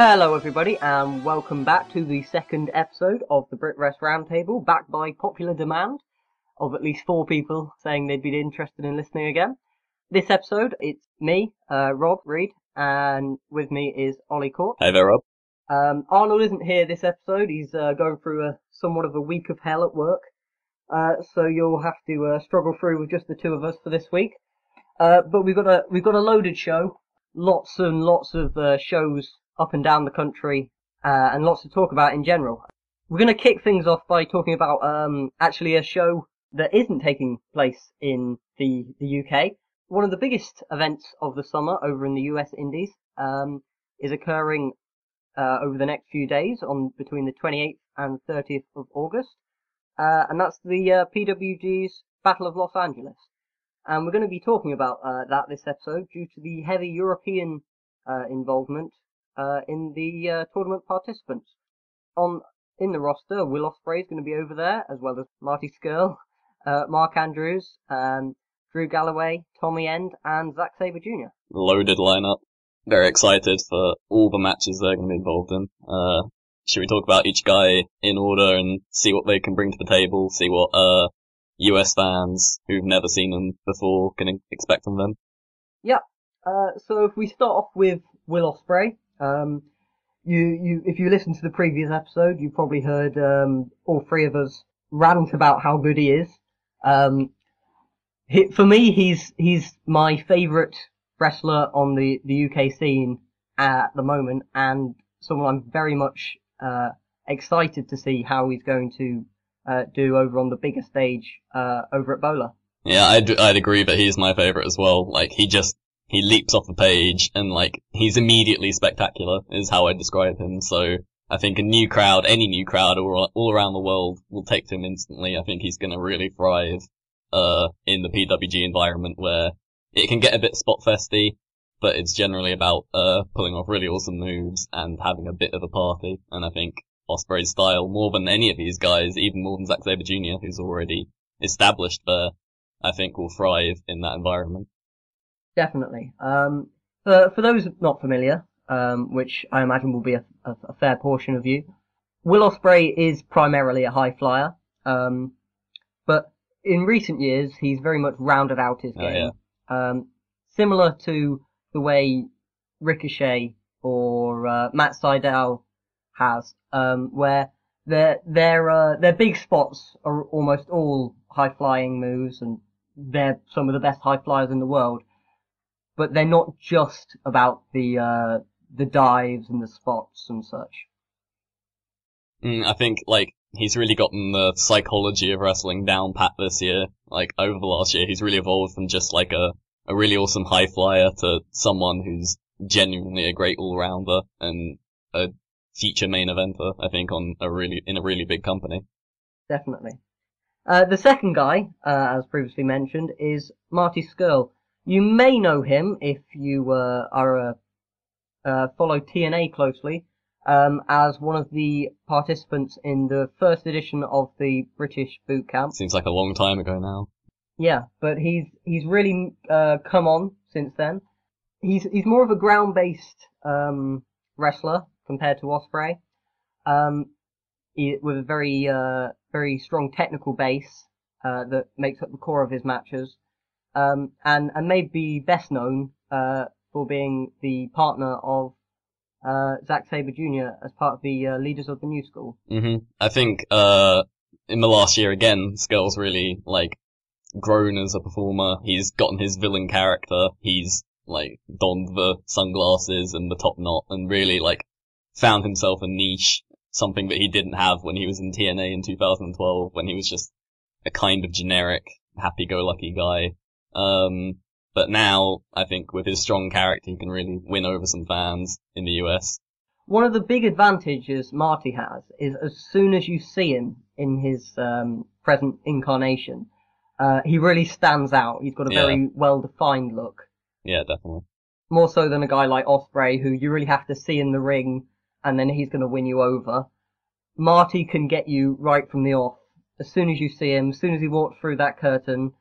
Hello, everybody, and welcome back to the second episode of the Brit Wres Roundtable, backed by popular demand of at least four people saying they'd be interested in listening again. This episode, it's me, uh, Rob Reed, and with me is Ollie Court. Hey there, Rob. Um, Arnold isn't here this episode. He's uh, going through a somewhat of a week of hell at work, uh, so you'll have to uh, struggle through with just the two of us for this week. Uh, but we've got a we've got a loaded show, lots and lots of uh, shows up and down the country, uh, and lots to talk about in general. We're going to kick things off by talking about um, actually a show that isn't taking place in the the UK. One of the biggest events of the summer over in the US Indies um, is occurring uh, over the next few days on between the 28th and 30th of August, uh, and that's the uh, PWG's Battle of Los Angeles. And we're going to be talking about uh, that this episode due to the heavy European uh, involvement uh, in the uh, tournament participants. On in the roster, Will Ospreay is going to be over there, as well as Marty Scurll, uh, Mark Andrews, um, Drew Galloway, Tommy End, and Zack Sabre Jr. Loaded lineup. Very excited for all the matches they're going to be involved in. Uh, should we talk about each guy in order and see what they can bring to the table? See what uh, US fans who've never seen them before can expect from them? Yeah. Uh, so if we start off with Will Ospreay, um, you, you, if you listen to the previous episode, you probably heard um, all three of us rant about how good he is. Um, he, for me, he's he's my favourite wrestler on the the UK scene at the moment, and someone I'm very much uh, excited to see how he's going to uh, do over on the bigger stage uh, over at Bola. Yeah, I'd, I'd agree that he's my favorite as well. Like, he just, he leaps off the page and like, he's immediately spectacular is how I describe him. So I think a new crowd, any new crowd all, all around the world will take to him instantly. I think he's going to really thrive, uh, in the PWG environment where it can get a bit spot festy, but it's generally about, uh, pulling off really awesome moves and having a bit of a party. And I think Ospreay's style, more than any of these guys, even more than Zack Sabre Jr., who's already established there, I think will thrive in that environment. Definitely. Um, for, for those not familiar, um, which I imagine will be a, a, a, fair portion of you, Will Ospreay is primarily a high flyer, um, but in recent years he's very much rounded out his game. Oh, yeah. Um, similar to the way Ricochet or uh, Matt Sydal has, um, where their their uh, their big spots are almost all high flying moves, and they're some of the best high flyers in the world. But they're not just about the uh, the dives and the spots and such. Mm, I think like he's really gotten the psychology of wrestling down pat this year. Like over the last year, he's really evolved from just like a a really awesome high flyer to someone who's genuinely a great all rounder and a future main eventer. I think on a really in a really big company. Definitely. Uh, the second guy, uh, as previously mentioned, is Marty Scurll. You may know him if you uh, are a uh, follow TNA closely, um, as one of the participants in the first edition of the British Boot Camp. Seems like a long time ago now. Yeah, but he's he's really uh, come on since then. he's he's more of a ground based um, wrestler compared to Ospreay, um, he, with a very uh, very strong technical base uh, that makes up the core of his matches, um, and and may be best known uh, for being the partner of uh, Zack Sabre Jr. as part of the uh, leaders of the new school. hmm I think uh, in the last year again, Scurll's really like grown as a performer. He's gotten his villain character. He's like donned the sunglasses and the top knot, and really like found himself a niche, something that he didn't have when he was in TNA in 2012, when he was just a kind of generic happy-go-lucky guy. Um, but now I think with his strong character, he can really win over some fans in the US. One of the big advantages Marty has is as soon as you see him in his um, present incarnation, uh, he really stands out. He's got a Yeah. very well defined look. Yeah, definitely. More so than a guy like Ospreay, who you really have to see in the ring, and then he's going to win you over. Marty can get you right from the off. As soon as you see him, as soon as he walks through that curtain,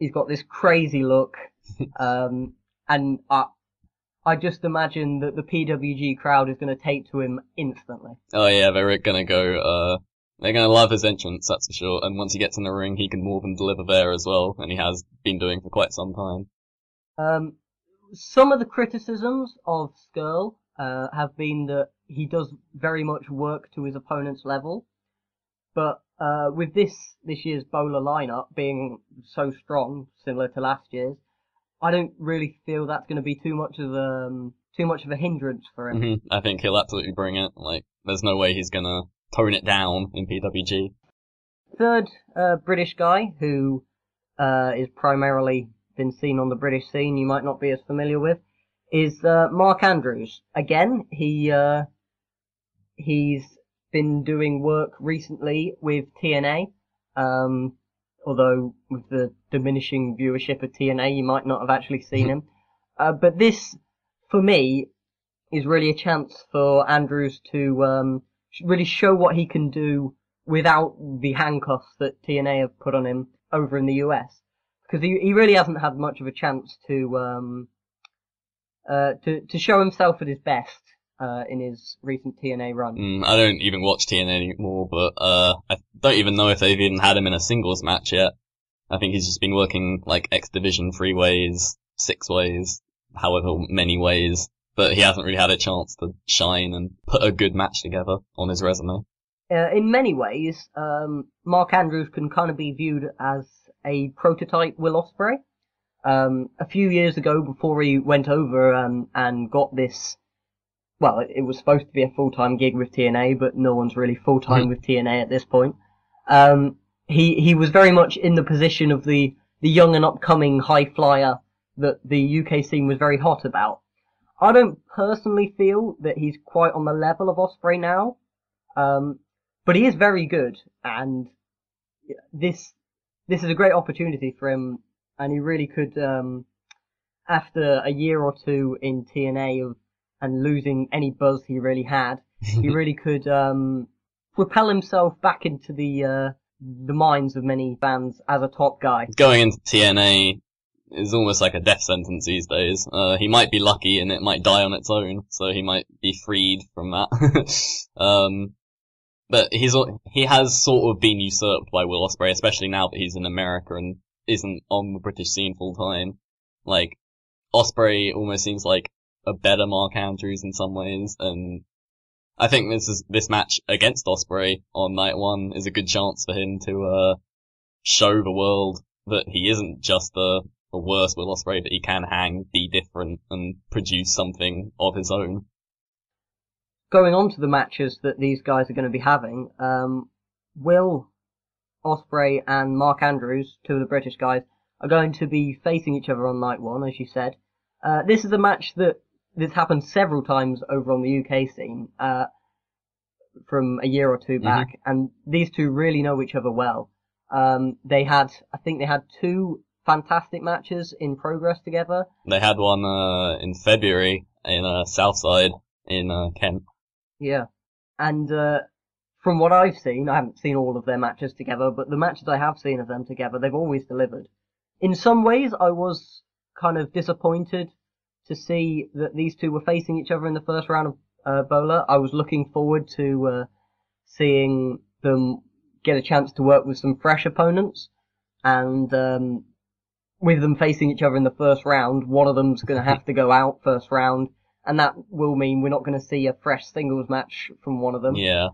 he's got this crazy look, um, and I, I just imagine that the PWG crowd is going to take to him instantly. Oh yeah, they're gonna go, uh, they're gonna love his entrance, that's for sure. And once he gets in the ring, he can more than deliver there as well, and he has been doing for quite some time. Um, some of the criticisms of Scurll uh, have been that he does very much work to his opponent's level, but uh, with this this year's Bola lineup being so strong, similar to last year's, I don't really feel that's going to be too much of a um, too much of a hindrance for him. hmm I think he'll absolutely bring it. Like, there's no way he's gonna tone it down in PWG. Third uh, British guy who uh, is primarily been seen on the British scene, you might not be as familiar with, is uh, Mark Andrews. Again, he uh, he's been doing work recently with TNA. Um, although with the diminishing viewership of TNA, you might not have actually seen him. Uh, but this, for me, is really a chance for Andrews to um, really show what he can do without the handcuffs that TNA have put on him over in the US. Because he, he really hasn't had much of a chance to um, uh, to to show himself at his best uh, in his recent TNA run. Mm, I don't even watch TNA anymore, but uh, I don't even know if they've even had him in a singles match yet. I think he's just been working like X Division three ways, six ways, however many ways, but he hasn't really had a chance to shine and put a good match together on his resume. Uh, in many ways, um, Mark Andrews can kind of be viewed as a prototype Will Ospreay. Um, a few years ago, before he went over um, and got this, well, it, was supposed to be a full-time gig with TNA, but no one's really full-time with TNA at this point. Um, he he was very much in the position of the the young and upcoming high flyer that the UK scene was very hot about. I don't personally feel that he's quite on the level of Ospreay now. Um, but he is very good, and this this is a great opportunity for him, and he really could, um, after a year or two in TNA of and losing any buzz he really had, he really could um, propel himself back into the uh, the minds of many fans as a top guy. Going into TNA is almost like a death sentence these days. Uh, he might be lucky and it might die on its own, so he might be freed from that. um, but he's he has sort of been usurped by Will Ospreay, especially now that he's in America and isn't on the British scene full time. Like Ospreay almost seems like a better Mark Andrews in some ways, and I think this is this match against Ospreay on night one is a good chance for him to uh, show the world that he isn't just the a worse Will Ospreay, that he can hang, be different, and produce something of his own. Going on to the matches that these guys are going to be having, um, Will Ospreay and Mark Andrews, two of the British guys, are going to be facing each other on night one, as you said. Uh, this is a match that this happened several times over on the UK scene, uh, from a year or 2 back, and these two really know each other well. Um, they had, I think they had two fantastic matches in progress together. They had one uh, in February in uh, Southside in uh, Kent. Yeah. And, uh, from what I've seen, I haven't seen all of their matches together, but the matches I have seen of them together, they've always delivered. In some ways, I was kind of disappointed to see that these two were facing each other in the first round of uh, Bola. I was looking forward to uh, seeing them get a chance to work with some fresh opponents, and um, with them facing each other in the first round, one of them's going to have to go out first round, and that will mean we're not going to see a fresh singles match from one of them. Yeah.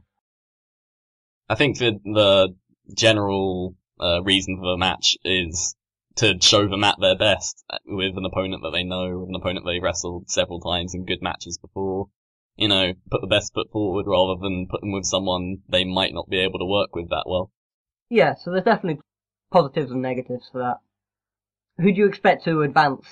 I think the the general uh, reason for the match is to show them at their best with an opponent that they know, with an opponent they've wrestled several times in good matches before. You know, put the best foot forward rather than put them with someone they might not be able to work with that well. Yeah, so there's definitely positives and negatives for that. Who do you expect to advance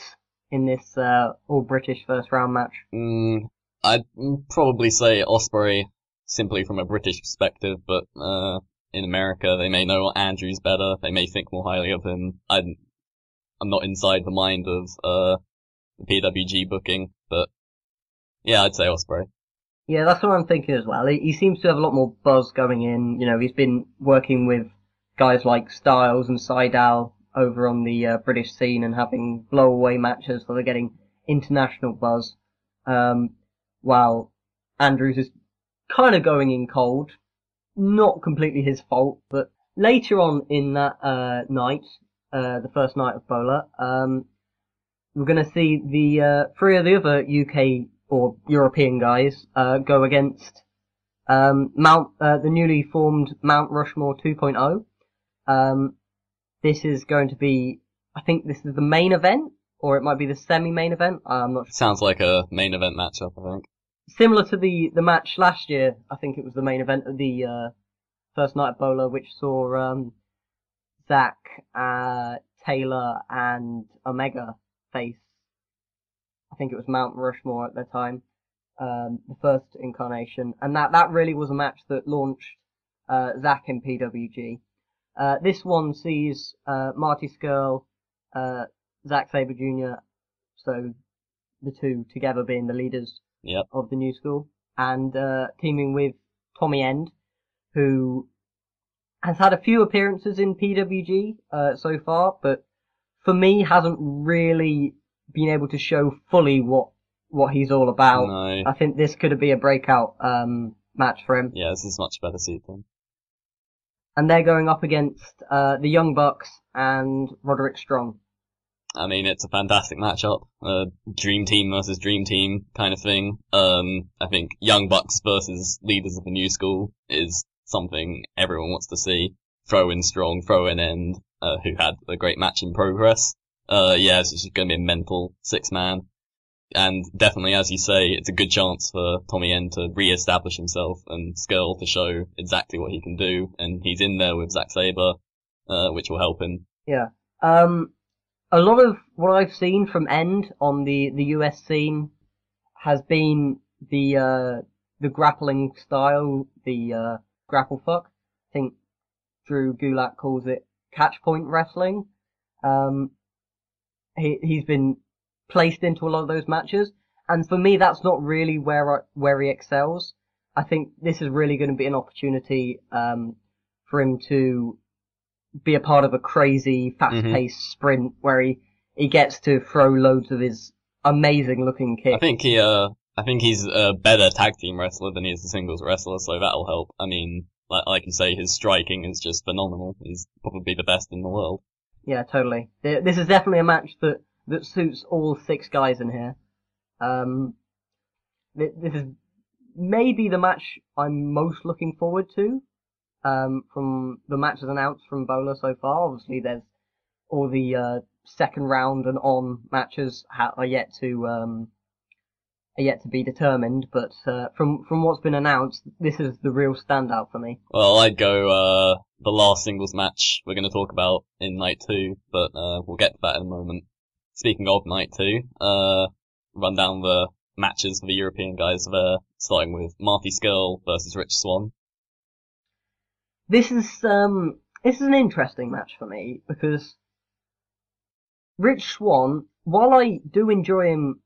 in this uh, all British first round match? Mm, I'd probably say Ospreay, simply from a British perspective, but uh, in America they may know Andrews better. They may think more highly of him. I'm I'm not inside the mind of uh, the PWG booking, but yeah, I'd say Ospreay. Yeah, that's what I'm thinking as well. He, seems to have a lot more buzz going in. You know, he's been working with guys like Styles and Sydal over on the uh, British scene and having blowaway matches, so they're getting international buzz. Um, while Andrews is kind of going in cold, not completely his fault, but later on in that uh, night, uh, the first night of Bola, um, we're going to see the uh, three of the other UK or European guys uh, go against um, Mount uh, the newly formed Mount Rushmore 2.0. Um, this is going to be, I think this is the main event, or it might be the semi-main event. I'm not sure. Sounds like a main event matchup, I think. Similar to the the match last year, I think it was the main event of the uh, first night of Bola, which saw um, Zack, uh, Taylor, and Omega face. I think it was Mount Rushmore at the time, um, the first incarnation, and that that really was a match that launched uh, Zack in PWG. Uh, this one sees uh, Marty Scurll, uh, Zack Sabre Jr., so the two together being the leaders Yep. of the new school, and uh, teaming with Tommy End, who has had a few appearances in PWG uh, so far, but for me hasn't really been able to show fully what what he's all about. No. I think this could be a breakout um, match for him. Yeah, this is much better suited. then. And they're going up against uh, the Young Bucks and Roderick Strong. I mean, it's a fantastic matchup. Uh, dream team versus dream team kind of thing. Um, I think Young Bucks versus leaders of the new school is something everyone wants to see. Throw in Strong, throw in End, uh, who had a great match in progress. Uh, yeah, it's just going to be a mental six man. And definitely, as you say, it's a good chance for Tommy End to re-establish himself and Scurll to show exactly what he can do. And he's in there with Zack Sabre, uh, which will help him. Yeah. Um, a lot of what I've seen from End on the, the US scene has been the, uh, the grappling style, the, uh, grapple fuck. I think Drew Gulak calls it catch point wrestling. Um, he, he's been placed into a lot of those matches. And for me, that's not really where, I, where he excels. I think this is really going to be an opportunity, um, for him to be a part of a crazy, fast-paced sprint where he, he gets to throw loads of his amazing-looking kicks. I think he, uh, I think he's a better tag team wrestler than he is a singles wrestler, so that'll help. I mean, like, like you say, his striking is just phenomenal. He's probably the best in the world. Yeah, totally. This is definitely a match that, that suits all six guys in here. Um, this is maybe the match I'm most looking forward to, um, from the matches announced from Bola so far. Obviously there's all the, uh, second round and on matches ha- are yet to, um, yet to be determined, but, uh, from, from what's been announced, this is the real standout for me. Well, I'd go, uh, the last singles match we're gonna talk about in night two, but, uh, we'll get to that in a moment. Speaking of night two, uh, run down the matches for the European guys there, starting with Marty Scurll versus Rich Swann. This is um this is an interesting match for me because Rich Swann, while I do enjoy him,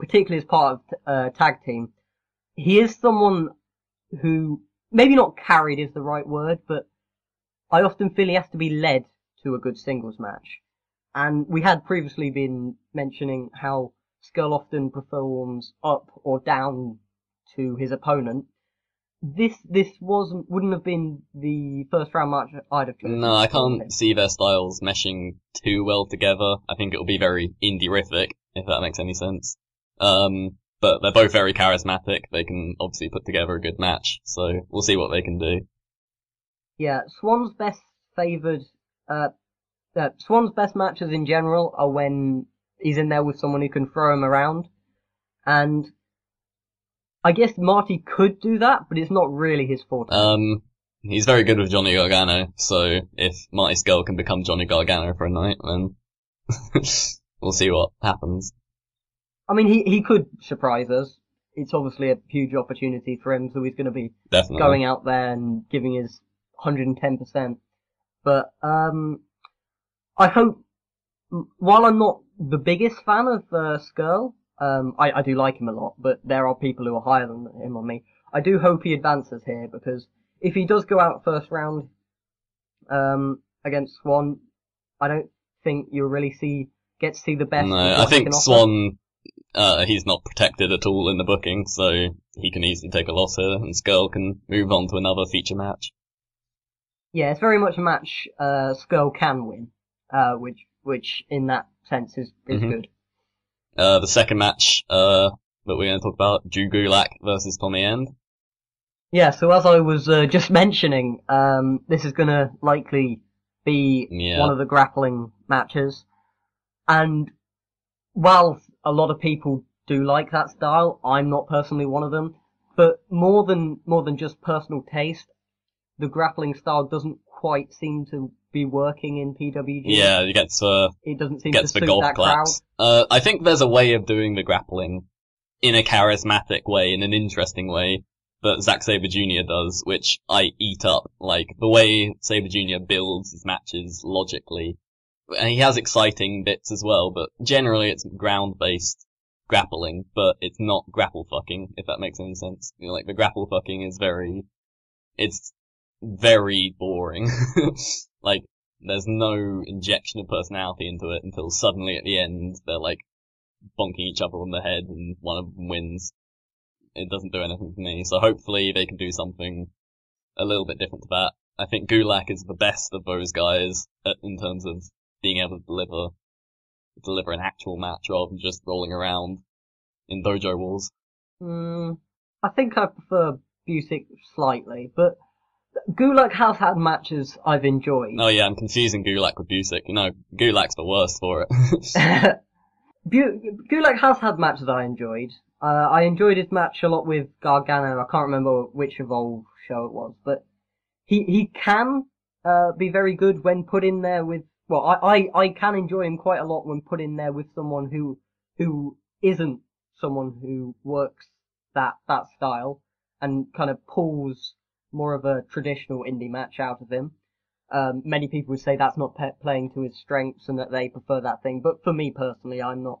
particularly as part of uh, tag team, he is someone who maybe not carried is the right word, but I often feel he has to be led to a good singles match. And we had previously been mentioning how Scurll often performs up or down to his opponent. This this wasn't wouldn't have been the first round match I'd have chosen. No, I can't see their styles meshing too well together. I think it'll be very indie-rific, if that makes any sense. Um, but they're both very charismatic. They can obviously put together a good match, so we'll see what they can do. Yeah, Swann's best favoured, uh, uh, Swann's best matches in general are when he's in there with someone who can throw him around. And I guess Marty could do that, but it's not really his forte. Um, he's very good with Johnny Gargano, so if Marty Scurll can become Johnny Gargano for a night, then we'll see what happens. I mean, he, he could surprise us. It's obviously a huge opportunity for him, so he's going to be Definitely. going out there and giving his 110%. But, um, I hope, while I'm not the biggest fan of, uh, Scurll, um, I, I do like him a lot, but there are people who are higher than him on me. I do hope he advances here because if he does go out first round, um, against Swann, I don't think you'll really see, get to see the best. No, I think. Swann, uh, he's not protected at all in the booking, so he can easily take a loss here, and Scurll can move on to another feature match. Yeah, it's very much a match, uh, Scurll can win, uh, which, which in that sense is, is Mhm. good. Uh, the second match, uh, that we're going to talk about, Drew Gulak versus Tommy End. Yeah, so as I was uh, just mentioning, um, this is gonna likely be Yeah. one of the grappling matches. And while a lot of people do like that style, I'm not personally one of them. But more than more than just personal taste, the grappling style doesn't quite seem to be working in PWG. Yeah, he gets, uh, it doesn't seem gets to the suit golf that crowd. claps. Uh, I think there's a way of doing the grappling in a charismatic way, in an interesting way, that Zack Sabre Jr. does, which I eat up. Like, the way Sabre Jr. builds his matches logically. And he has exciting bits as well, but generally it's ground-based grappling, but it's not grapple fucking, if that makes any sense. You know, like, the grapple fucking is very, it's very boring. like, there's no injection of personality into it until suddenly at the end they're like bonking each other on the head and one of them wins. It doesn't do anything for me. So hopefully they can do something a little bit different to that. I think Gulak is the best of those guys uh, in terms of being able to deliver deliver an actual match rather than just rolling around in dojo walls. Mm, I think I prefer Busick slightly, but Gulak has had matches I've enjoyed. Oh yeah, I'm confusing Gulak with Busick. No, Gulak's the worst for it. Bu- Gulak has had matches I enjoyed. Uh, I enjoyed his match a lot with Gargano. I can't remember which Evolve show it was, but he he can uh, be very good when put in there with. Well, I, I I can enjoy him quite a lot when put in there with someone who who isn't someone who works that that style and kind of pulls more of a traditional indie match out of him. Um, many people would say that's not pe- playing to his strengths and that they prefer that thing. But for me personally, I'm not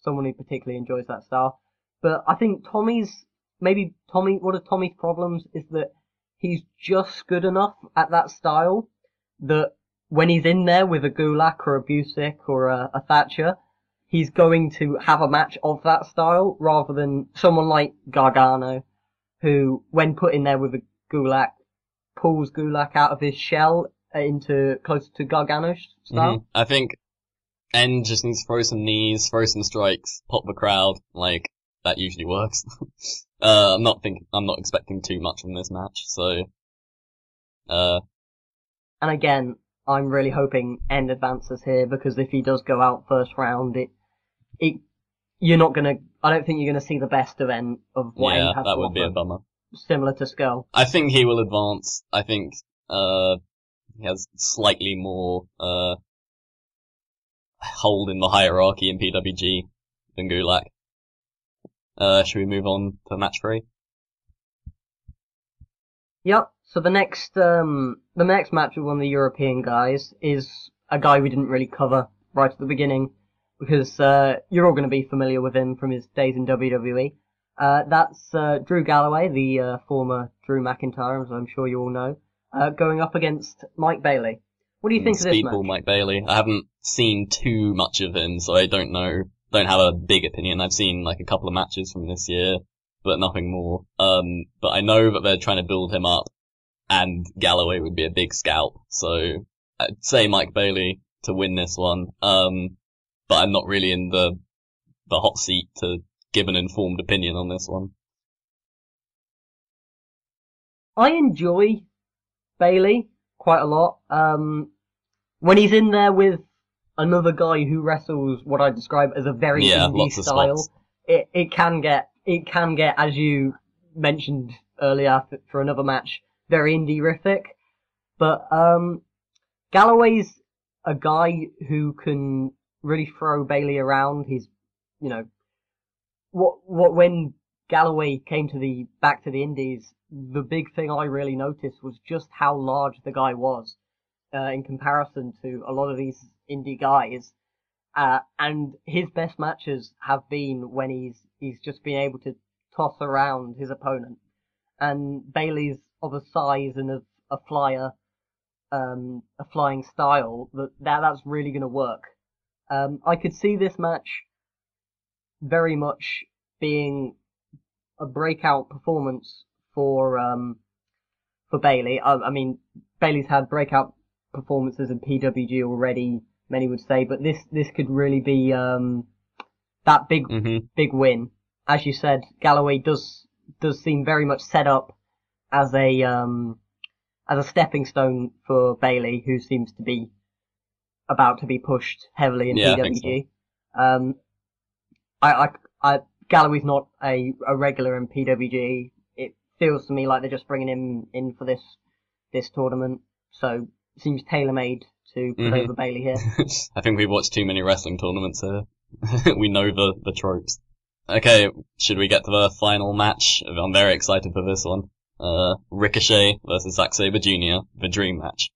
someone who particularly enjoys that style. But I think Tommy's, maybe Tommy, one of Tommy's problems is that he's just good enough at that style that when he's in there with a Gulak or a Busick or a, a Thatcher, he's going to have a match of that style rather than someone like Gargano, who, when put in there with a Gulak, pulls Gulak out of his shell into closer to Gargano's style. Mhm. I think End just needs to throw some knees, throw some strikes, pop the crowd. Like that usually works. uh, I'm not think I'm not expecting too much from this match, so uh, And again, I'm really hoping End advances here because if he does go out first round, it, it, you're not gonna, I don't think you're gonna see the best of End, of what yeah, End has that would be a bummer. Similar to Scurll. I think he will advance. I think uh, he has slightly more uh hold in the hierarchy in PWG than Gulak. Uh, should we move on to match three? Yep. So the next, um, the next match with one of the European guys is a guy we didn't really cover right at the beginning because uh, you're all going to be familiar with him from his days in WWE. Uh, that's uh, Drew Galloway, the uh, former Drew McIntyre, as I'm sure you all know, uh, going up against Mike Bailey. What do you think of this match? Mike Bailey. I haven't seen too much of him, so I don't know don't have a big opinion. I've seen like a couple of matches from this year, but nothing more. Um, but I know that they're trying to build him up, and Galloway would be a big scalp. So I'd say Mike Bailey to win this one. Um, but I'm not really in the the hot seat to give an informed opinion on this one. I enjoy Bailey quite a lot. Um, when he's in there with another guy who wrestles what I describe as a very Yeah, indie style, it it can get it can get as you mentioned earlier for another match very indie rific. But um, Galloway's a guy who can really throw Bailey around. He's you know what what when Galloway came to the back to the Indies, the big thing I really noticed was just how large the guy was uh, in comparison to a lot of these indie guys. Uh, and his best matches have been when he's he's just been able to toss around his opponent. And Bailey's of a size and of a flyer, um, a flying style that, that that's really going to work. Um, I could see this match very much being a breakout performance for um, for Bailey. I, I mean, Bailey's had breakout performances in PWG already, many would say, but this this could really be um, that big hmm big win. As you said, Galloway does does seem very much set up as a um, as a stepping stone for Bailey, who seems to be about to be pushed heavily in Yeah, I think PWG. Um, I, I, I, Galloway's not a, a regular in PWG. It feels to me like they're just bringing him in for this this tournament, so seems tailor made to put Mhm. over Bailey here. I think we've watched too many wrestling tournaments here. we know the, the tropes. Okay, should we get to the final match? I'm very excited for this one. Uh, Ricochet versus Zack Sabre Jr., the dream match.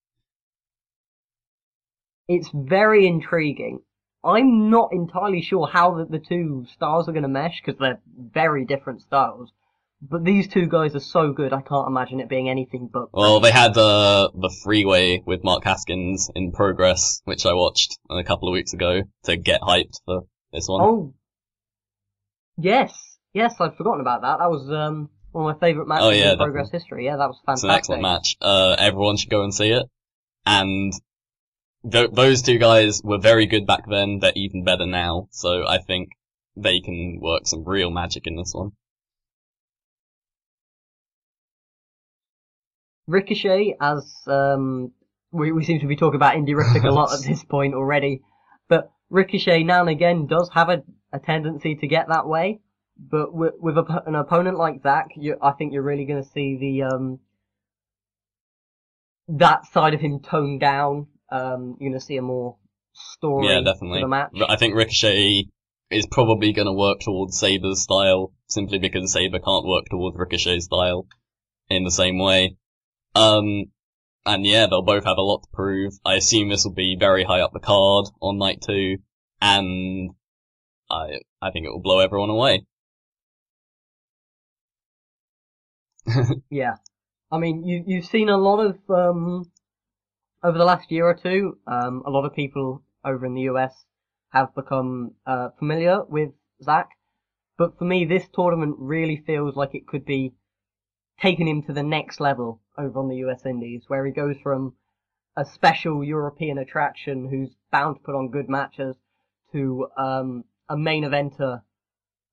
it's very intriguing. I'm not entirely sure how the, the two styles are going to mesh because they're very different styles. But these two guys are so good, I can't imagine it being anything but. Well, they had, uh, the freeway with Mark Haskins in progress, which I watched a couple of weeks ago to get hyped for this one. Oh, yes, yes, I'd forgotten about that. That was um one of my favourite matches Oh, yeah, in Progress history. Yeah, that was It's fantastic. an excellent match. Uh, everyone should go and see it. And th- those two guys were very good back then. They're even better now. So I think they can work some real magic in this one. Ricochet, as um, we, we seem to be talking about Indie a lot at this point already, but Ricochet now and again does have a, a tendency to get that way. But with, with a, an opponent like Zack, you, I think you're really going to see the um, that side of him toned down. Um, you're going to see a more story Yeah, definitely. the match. I think Ricochet is probably going to work towards Sabre's style simply because Saber can't work towards Ricochet's style in the same way. Um, and yeah, they'll both have a lot to prove. I assume this will be very high up the card on night two, and I I think it will blow everyone away. Yeah. I mean, you, you've seen a lot of, um, over the last year or two, um, a lot of people over in the US have become, uh, familiar with Zack. But for me, this tournament really feels like it could be taking him to the next level over on the US Indies, where he goes from a special European attraction who's bound to put on good matches to, um, a main eventer,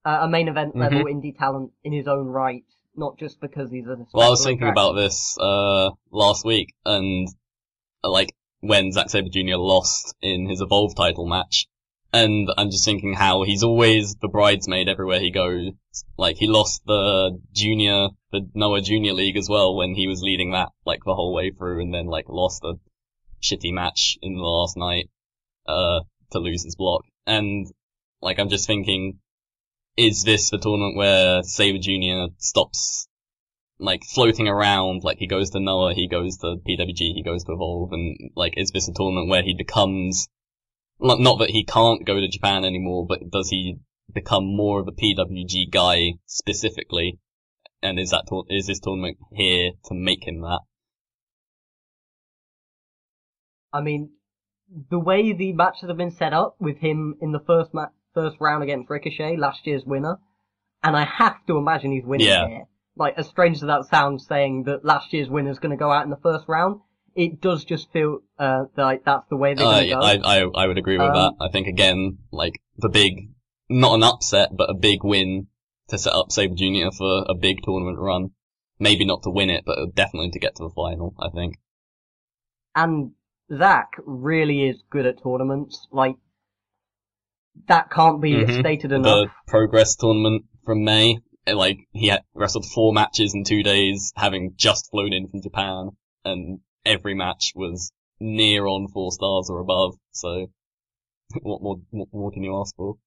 uh, a main event level indie talent in his own right, not just because he's a Well, I was thinking attraction. about this uh last week, and uh, like when Zack Sabre Jr. lost in his Evolve title match, and I'm just thinking how he's always the bridesmaid everywhere he goes. Like he lost the junior, the Noah Junior League as well when he was leading that like the whole way through, and then like lost a shitty match in the last night uh to lose his block. And like I'm just thinking, is this the tournament where Sabre Jr. stops like floating around, like he goes to Noah, he goes to PWG, he goes to Evolve, and like is this a tournament where he becomes, not not that he can't go to Japan anymore, but does he become more of a PWG guy specifically? And is that is this tournament here to make him that? I mean, the way the matches have been set up with him in the first ma- first round against Ricochet, last year's winner, and I have to imagine he's winning Yeah. here. Like as strange as that sounds, saying that last year's winner's going to go out in the first round, it does just feel uh, like that's the way they're Uh, going to go. I, I, I would agree with Um, that. I think again, like the big, not an upset, but a big win to set up Sabre Junior for a big tournament run. Maybe not to win it, but definitely to get to the final. I think. and Zack really is good at tournaments. Like that can't be Mhm. stated enough. The. Progress tournament from May, like he had wrestled four matches in two days, having just flown in from Japan, and every match was near on four stars or above. So, what more, what more can you ask for?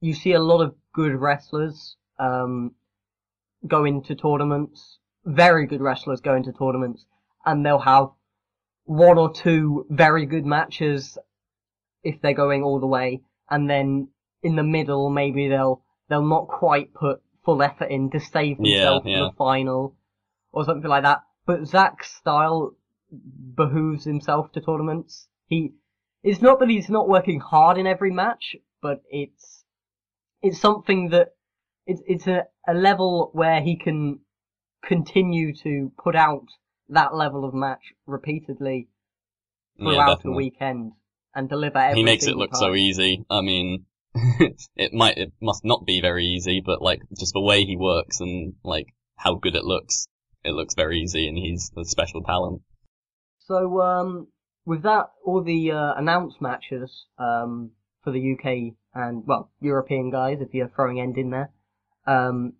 you see a lot of good wrestlers um, go into tournaments, very good wrestlers go into tournaments, and they'll have one or two very good matches if they're going all the way, and then in the middle maybe they'll they'll not quite put full effort in to save Yeah, themselves yeah. for the final or something like that. But Zack's style behooves himself to tournaments. He it's not that he's not working hard in every match, but it's it's something that it's it's a, a level where he can continue to put out that level of match repeatedly Yeah, throughout the weekend and deliver he makes it look so easy. I mean, it might, it must not be very easy, but like just the way he works and like how good it looks, it looks very easy, and he's a special talent. So um, with that, all the uh, announced matches um, for the UK and well European guys, if you're throwing end in there, um,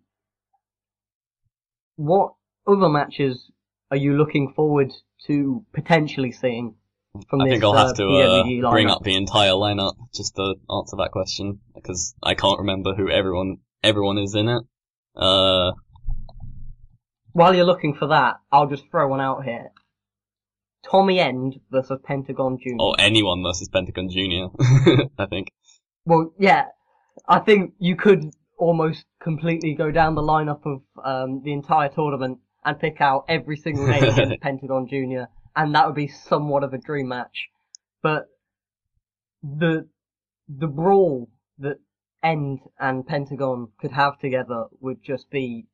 what other matches are you looking forward to potentially seeing I think I'll have to uh, bring up the entire lineup just to answer that question because I can't remember who everyone everyone is in it. Uh, While you're looking for that, I'll just throw one out here. Tommy End versus Pentagon Jr. or anyone versus Pentagon Junior. I think. Well, yeah, I think you could almost completely go down the lineup of um, the entire tournament and pick out every single name against Pentagon Junior, and that would be somewhat of a dream match. But the the brawl that End and Pentagon could have together would just be.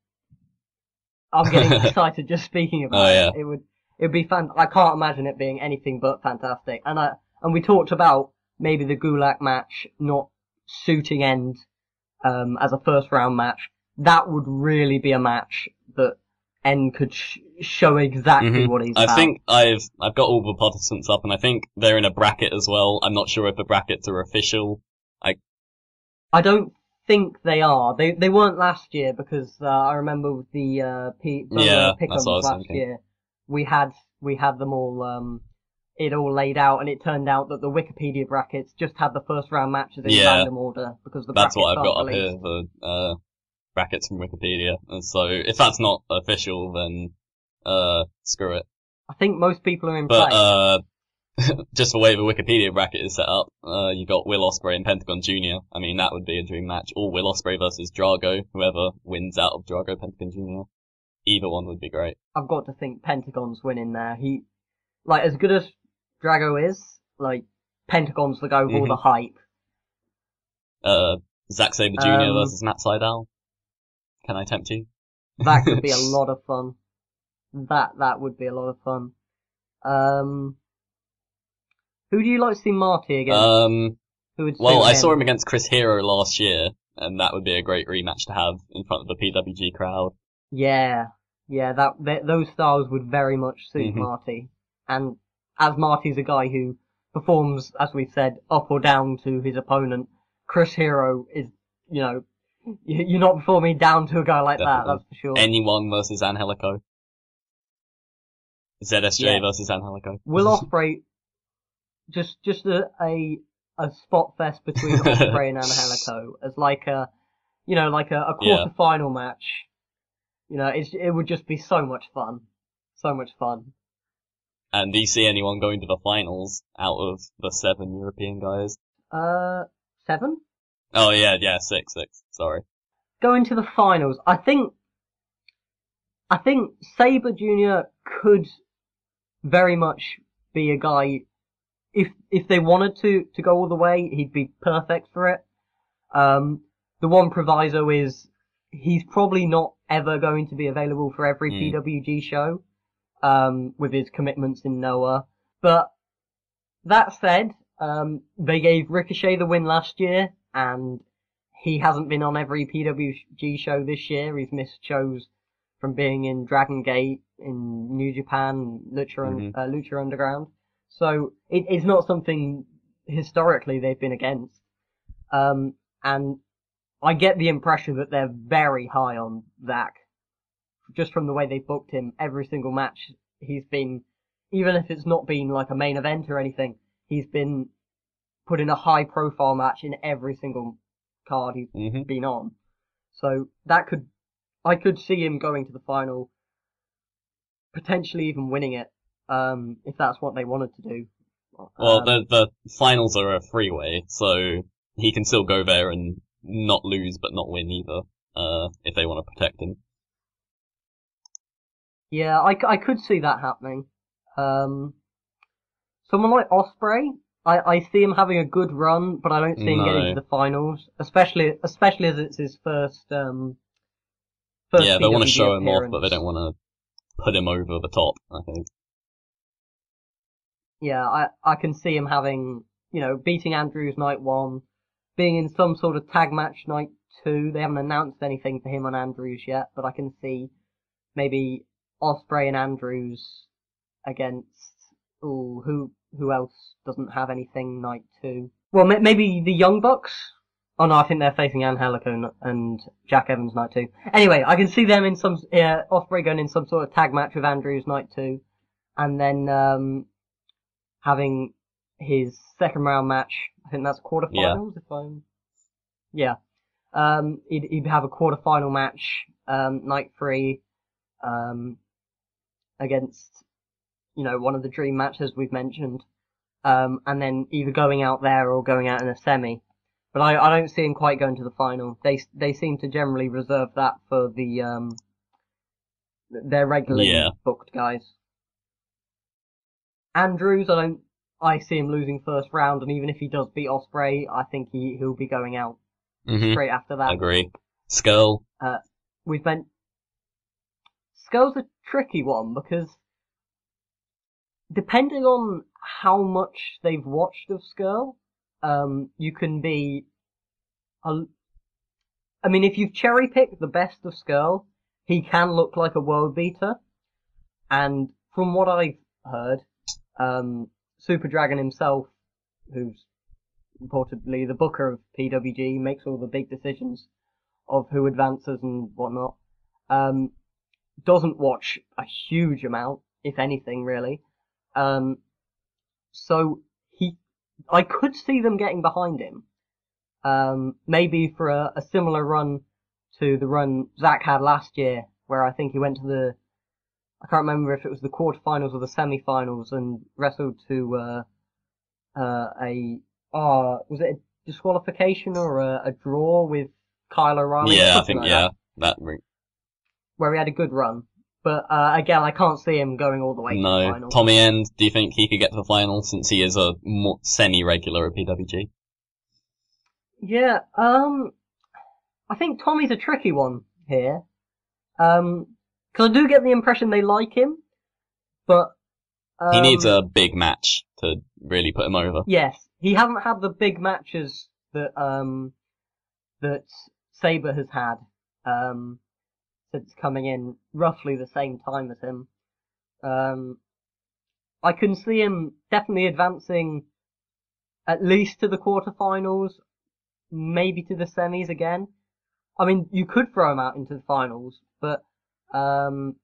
I'm getting excited just speaking about Oh, yeah. it. It would it would be fun. I can't imagine it being anything but fantastic. And I and we talked about maybe the Gulak match not suiting End um, as a first round match. That would really be a match that End could sh- show exactly Mhm. what he's I about. think I've I've got all the participants up, and I think they're in a bracket as well. I'm not sure if the brackets are official. I I don't think they are. They they weren't last year because uh, I remember with the uh, P- the, Yeah, uh, pick that's what I was last thinking. year. We had we had them all um, it all laid out, and it turned out that the Wikipedia brackets just had the first round matches in Yeah. random order because the That's what I've got up here, released. the uh, brackets from Wikipedia. And so if that's not official, then uh, screw it. I think most people are in But uh, just the way the Wikipedia bracket is set up, uh, you got Will Ospreay and Pentagon Junior. I mean, that would be a dream match. Or Will Ospreay versus Drago, whoever wins out of Drago Pentagon Junior. Either one would be great. I've got to think Pentagon's winning there. He, like, as good as Drago is, like, Pentagon's the guy with all Mhm. the hype. Uh, Zack Sabre Jr. Um, versus Matt Sydal. Can I tempt you? That could be a lot of fun. That that would be a lot of fun. Um, who do you like to see Marty against? Um, who would well, I saw him against Chris Hero last year, and that would be a great rematch to have in front of the PWG crowd. Yeah, yeah, that th- those styles would very much suit Mhm. Marty. And as Marty's a guy who performs, as we've said, up or down to his opponent, Chris Hero is, you know, you're not performing down to a guy like that. That's for sure. Anyone versus Angelico. ZSJ Yeah. versus Angelico. Will Ospreay, just just a, a a spot fest between Ospreay and Angelico as like a, you know, like a, a Yeah. quarter final match. You know, it's, it would just be so much fun, so much fun. And do you see anyone going to the finals out of the seven European guys? Uh, seven. Oh yeah, yeah, six, six. Sorry. Going to the finals, I think. I think Sabre Junior could very much be a guy if if they wanted to to go all the way, he'd be perfect for it. Um, the one proviso is he's probably not ever going to be available for every Mm. PWG show, um, with his commitments in Noah. But that said, um, they gave Ricochet the win last year, and he hasn't been on every PWG show this year. He's missed shows from being in Dragon Gate, in New Japan, Lucha, Mhm. uh, Lucha Underground. So it, it's not something historically they've been against. Um, and I get the impression that they're very high on Zack. Just from the way they booked him, every single match he's been, even if it's not been like a main event or anything, he's been put in a high profile match in every single card he's hmm been on. So that could, I could see him going to the final, potentially even winning it, um, if that's what they wanted to do. Well, Um, the the finals are a freeway, so he can still go there and not lose but not win either. Uh, if they want to protect him. Yeah, I, I could see that happening. Um, someone like Ospreay, I, I see him having a good run, but I don't see him getting to the finals, especially especially as it's his first um. First yeah, they want to PWG show him off, but they appearance. don't want to put him over the top. I think. Yeah, I I can see him having you know beating Andrews night one, being in some sort of tag match night two. They haven't announced anything for him on Andrews yet, but I can see maybe Ospreay and Andrews against ooh who who else doesn't have anything night two? Well, ma- maybe the Young Bucks. Oh no, I think they're facing Angelico and- and Jack Evans night two. Anyway, I can see them in some uh, Ospreay going in some sort of tag match with Andrews night two, and then um having his second round match. I think that's quarterfinals. If I'm, yeah, um, he'd, he'd have a quarterfinal match, um, night three, um, against, you know, one of the dream matches we've mentioned, um, and then either going out there or going out in a semi. But I, I don't see him quite going to the final. They they seem to generally reserve that for the um, their regularly Yeah. booked guys. Andrews, I don't. I see him losing first round, and even if he does beat Ospreay, I think he he'll be going out hmm straight after that. I Agree. Scurll. We've been. Scurll's a tricky one because depending on how much they've watched of Scurll, um, you can be. A, I mean, if you've cherry picked the best of Scurll, he can look like a world beater, and from what I've heard, um, Super Dragon himself, who's reportedly the booker of PWG, makes all the big decisions of who advances and whatnot. Um, doesn't watch a huge amount, if anything, really. Um, so he, I could see them getting behind him. Um, maybe for a, a similar run to the run Zack had last year, where I think he went to the, I can't remember if it was the quarterfinals or the semi-finals and wrestled to, uh, uh, a, uh, was it a disqualification or a, a draw with Kyle O'Reilly? yeah, I think like yeah that, that. ring- where he had a good run. But, uh, again, I can't see him going all the way to the No, final. Tommy End. Do you think he could get to the final since he is a more semi-regular at PWG? Yeah, um, I think Tommy's a tricky one here. Um, cause I do get the impression they like him, but, um, he needs a big match to really put him over. Yes, he hasn't had the big matches that, um, that Sabre has had, um, since coming in roughly the same time as him. Um, I can see him definitely advancing at least to the quarterfinals, maybe to the semis again. I mean, you could throw him out into the finals, but um,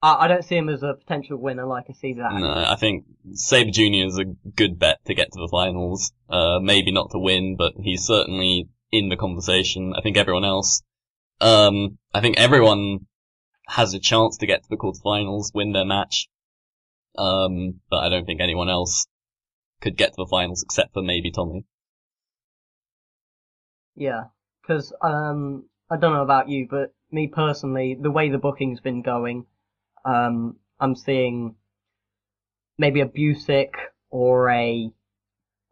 I, I don't see him as a potential winner like I see that. No, I think Sabre Jr. is a good bet to get to the finals. Uh, maybe not to win, but he's certainly in the conversation. I think everyone else, um, I think everyone has a chance to get to the quarterfinals, win their match. Um, but I don't think anyone else could get to the finals except for maybe Tommy. Yeah, because um, I don't know about you, but me personally, the way the booking's been going, um, I'm seeing maybe a Busick or a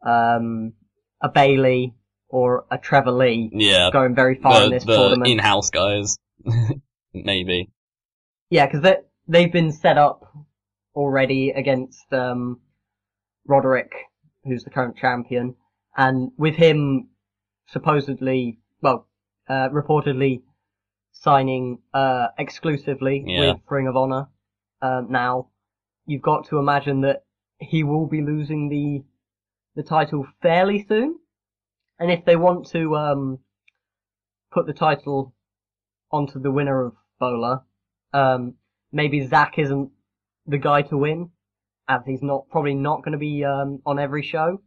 um, a Bayley or a Trevor Lee Yeah, going very far in the, this the tournament. in-house guys, maybe. Yeah, because they they've been set up already against um, Roderick, who's the current champion, and with him supposedly, well, uh, reportedly signing uh, exclusively Yeah. with Ring of Honor uh, now, you've got to imagine that he will be losing the the title fairly soon, and if they want to um, put the title onto the winner of Bola, um, maybe Zack isn't the guy to win, as he's not probably not going to be um, on every show.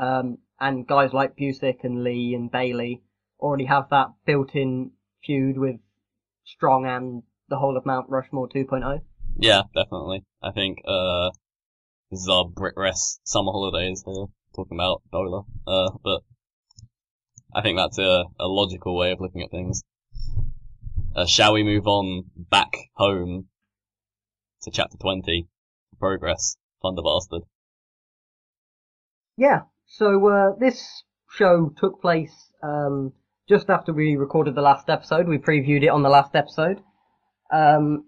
Um, and guys like Busick and Lee and Bailey already have that built-in feud with Strong and the whole of Mount Rushmore oh. 2.0. Yeah, definitely. I think, uh, this is our Brit Wres summer holidays here, talking about Bola. Uh, but I think that's a, a logical way of looking at things. Uh, shall we move on back home to chapter 20? Progress. Thunder Bastard. Yeah. So uh, this show took place um, just after we recorded the last episode. We previewed it on the last episode. Um,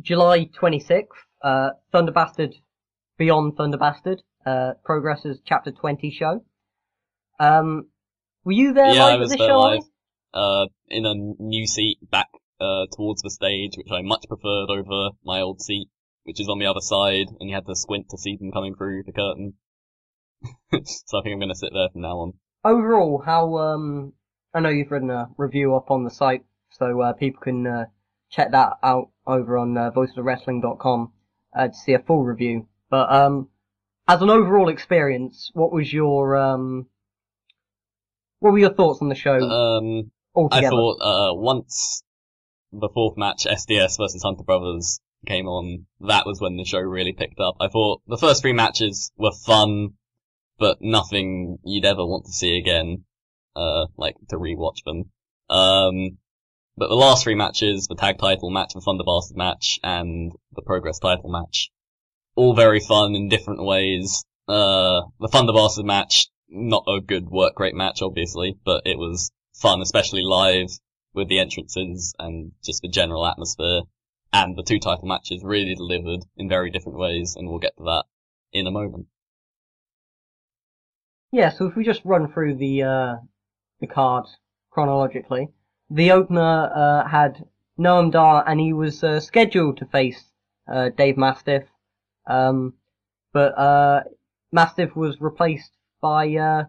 July 26th, uh, Thunder Bastard Beyond Thunder Bastard, uh, Progress's Chapter 20 show. Um, were you there Yeah, I was at the there show? live. Uh, in a new seat back, uh, towards the stage, which I much preferred over my old seat, which is on the other side, and you had to squint to see them coming through the curtain. so I think I'm gonna sit there from now on. Overall, how, um, I know you've written a review up on the site, so, uh, people can, uh, check that out over on, uh, voicesofwrestling.com, uh, to see a full review. But, um, as an overall experience, what was your, um, what were your thoughts on the show Um, altogether? I thought, uh, once the fourth match, SDS versus Hunter Brothers, came on, that was when the show really picked up. I thought the first three matches were fun, but nothing you'd ever want to see again, uh, like to rewatch them. Um, but the last three matches, the tag title match, the Thunder Bastard match, and the Progress title match, all very fun in different ways. Uh, the Thunder Bastard match, not a good work rate match, obviously, but it was fun, especially live with the entrances and just the general atmosphere. And the two title matches really delivered in very different ways, and we'll get to that in a moment. Yeah, so if we just run through the uh, the cards chronologically, the opener uh, had Noam Dar, and he was uh, scheduled to face uh, Dave Mastiff, um, but uh, Mastiff was replaced by uh,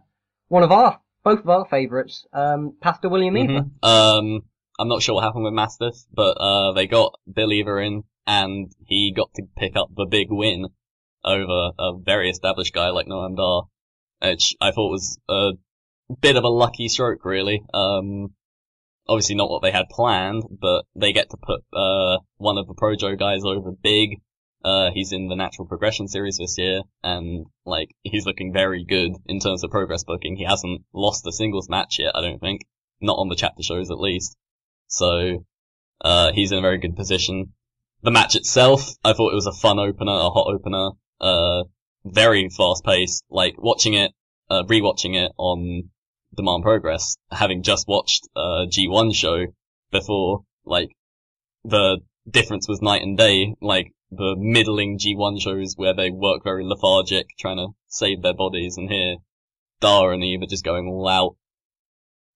one of our both of our favourites, um, Pastor William Eaver. Mhm. Um, I'm not sure what happened with Mastiff, but uh, they got Bill Eaver in, and he got to pick up the big win over a very established guy like Noam Dar, which I thought was a bit of a lucky stroke, really. Um, obviously not what they had planned, but they get to put uh, one of the Projo guys over big. Uh, he's in the Natural Progression series this year, and like he's looking very good in terms of progress booking. He hasn't lost a singles match yet, I don't think, not on the chapter shows at least. So uh, he's in a very good position. The match itself, I thought it was a fun opener, a hot opener, uh, very fast paced. Like watching it, uh, rewatching it on Demand Progress, having just watched a G1 show before, like the difference was night and day. Like the middling G1 shows where they work very lethargic, trying to save their bodies, and here Dar and Eaver just going all out.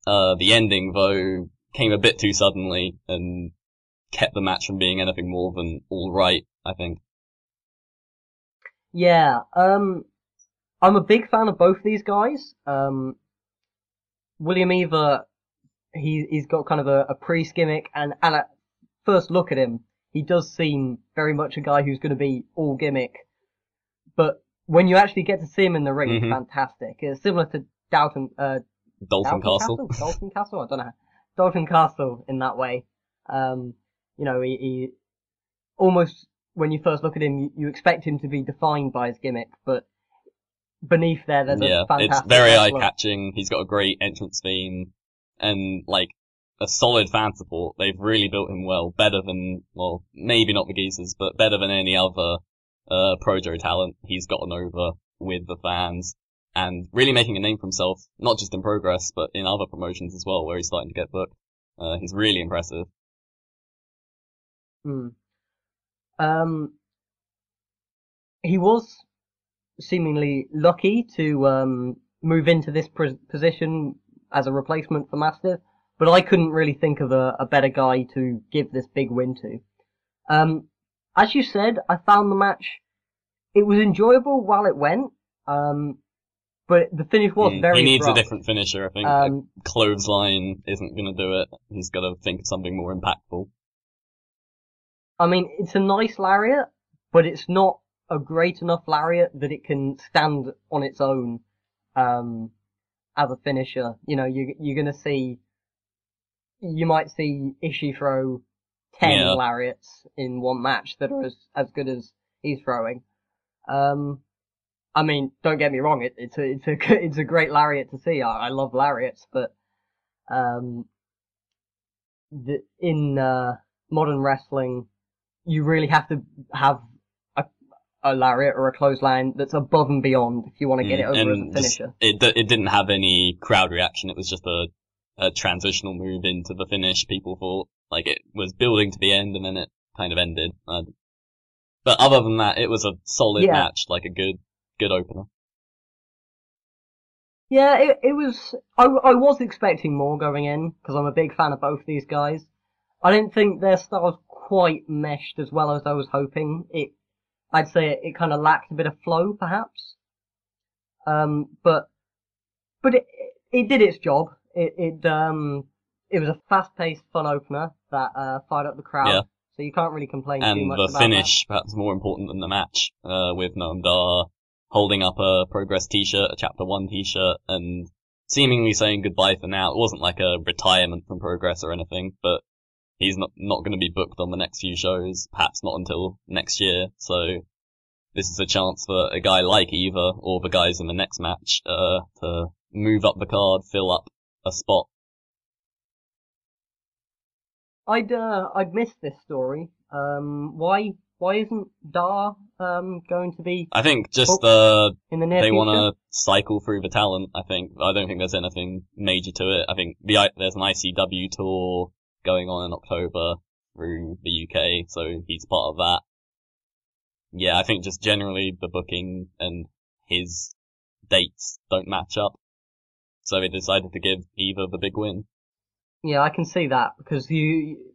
Uh, the ending though came a bit too suddenly and kept the match from being anything more than all right. I think. Yeah, um, I'm a big fan of both these guys. Um, William Eaver, he he's got kind of a, a priest gimmick, and and at first look at him, he does seem very much a guy who's going to be all gimmick. But when you actually get to see him in the ring, Mhm. it's fantastic. It's similar to Dalton, uh, Dalton, Castle. Dalton Castle? I don't know. Dalton Castle in that way. Um, you know, he, he almost when you first look at him, you, you expect him to be defined by his gimmick, but beneath there, there's yeah, a fantastic. it's very eye catching. He's got a great entrance theme and like a solid fan support. They've really built him well, better than well, maybe not the Geezers, but better than any other uh, Projo talent he's gotten over with the fans and really making a name for himself, not just in Progress, but in other promotions as well, where he's starting to get booked. Uh, he's really impressive. Hmm. Um, he was seemingly lucky to um, move into this position as a replacement for Mastiff, but I couldn't really think of a, a better guy to give this big win to. Um, as you said, I found the match, it was enjoyable while it went, um, but the finish was Mm, very he needs a different finisher, I think. Um, a clothesline isn't going to do it. He's got to think of something more impactful. I mean, it's a nice lariat, but it's not a great enough lariat that it can stand on its own um, as a finisher. You know, you, you're going to see, you might see Ishii throw ten Yeah. lariats in one match that are as as good as he's throwing. Um, I mean, don't get me wrong, it, it's a it's a it's a great lariat to see. I, I love lariats, but um, the, in uh, modern wrestling, you really have to have a, a lariat or a clothesline that's above and beyond if you want to get it over Mm, as a and just- finisher. it it didn't have any crowd reaction. It was just a a transitional move into the finish. People thought like it was building to the end, and then it kind of ended. Uh, but other than that, it was a solid Yeah. match, like a good good opener. Yeah, it, it was. I, I was expecting more going in because I'm a big fan of both these guys. I didn't think their styles quite meshed as well as I was hoping. It, I'd say it, it kind of lacked a bit of flow, perhaps. Um, but but it it did its job. It it um it was a fast-paced, fun opener that uh, fired up the crowd. Yeah. So you can't really complain too much. and the about finish, perhaps more important than the match, uh, with Noam Dar holding up a Progress t-shirt, a Chapter 1 t-shirt, and seemingly saying goodbye for now. It wasn't like a retirement from Progress or anything, but he's not, not going to be booked on the next few shows, perhaps not until next year, so this is a chance for a guy like Eaver, or the guys in the next match, uh, to move up the card, fill up a spot. I'd uh, I'd missed this story. Um, why why isn't Dar um going to be I think just, uh, in the near they want to cycle through the talent. I think I don't think there's anything major to it. I think the there's an ICW tour going on in October through the UK, so he's part of that. Yeah, I think just generally the booking and his dates don't match up, so they decided to give Eaver the big win. Yeah, I can see that because you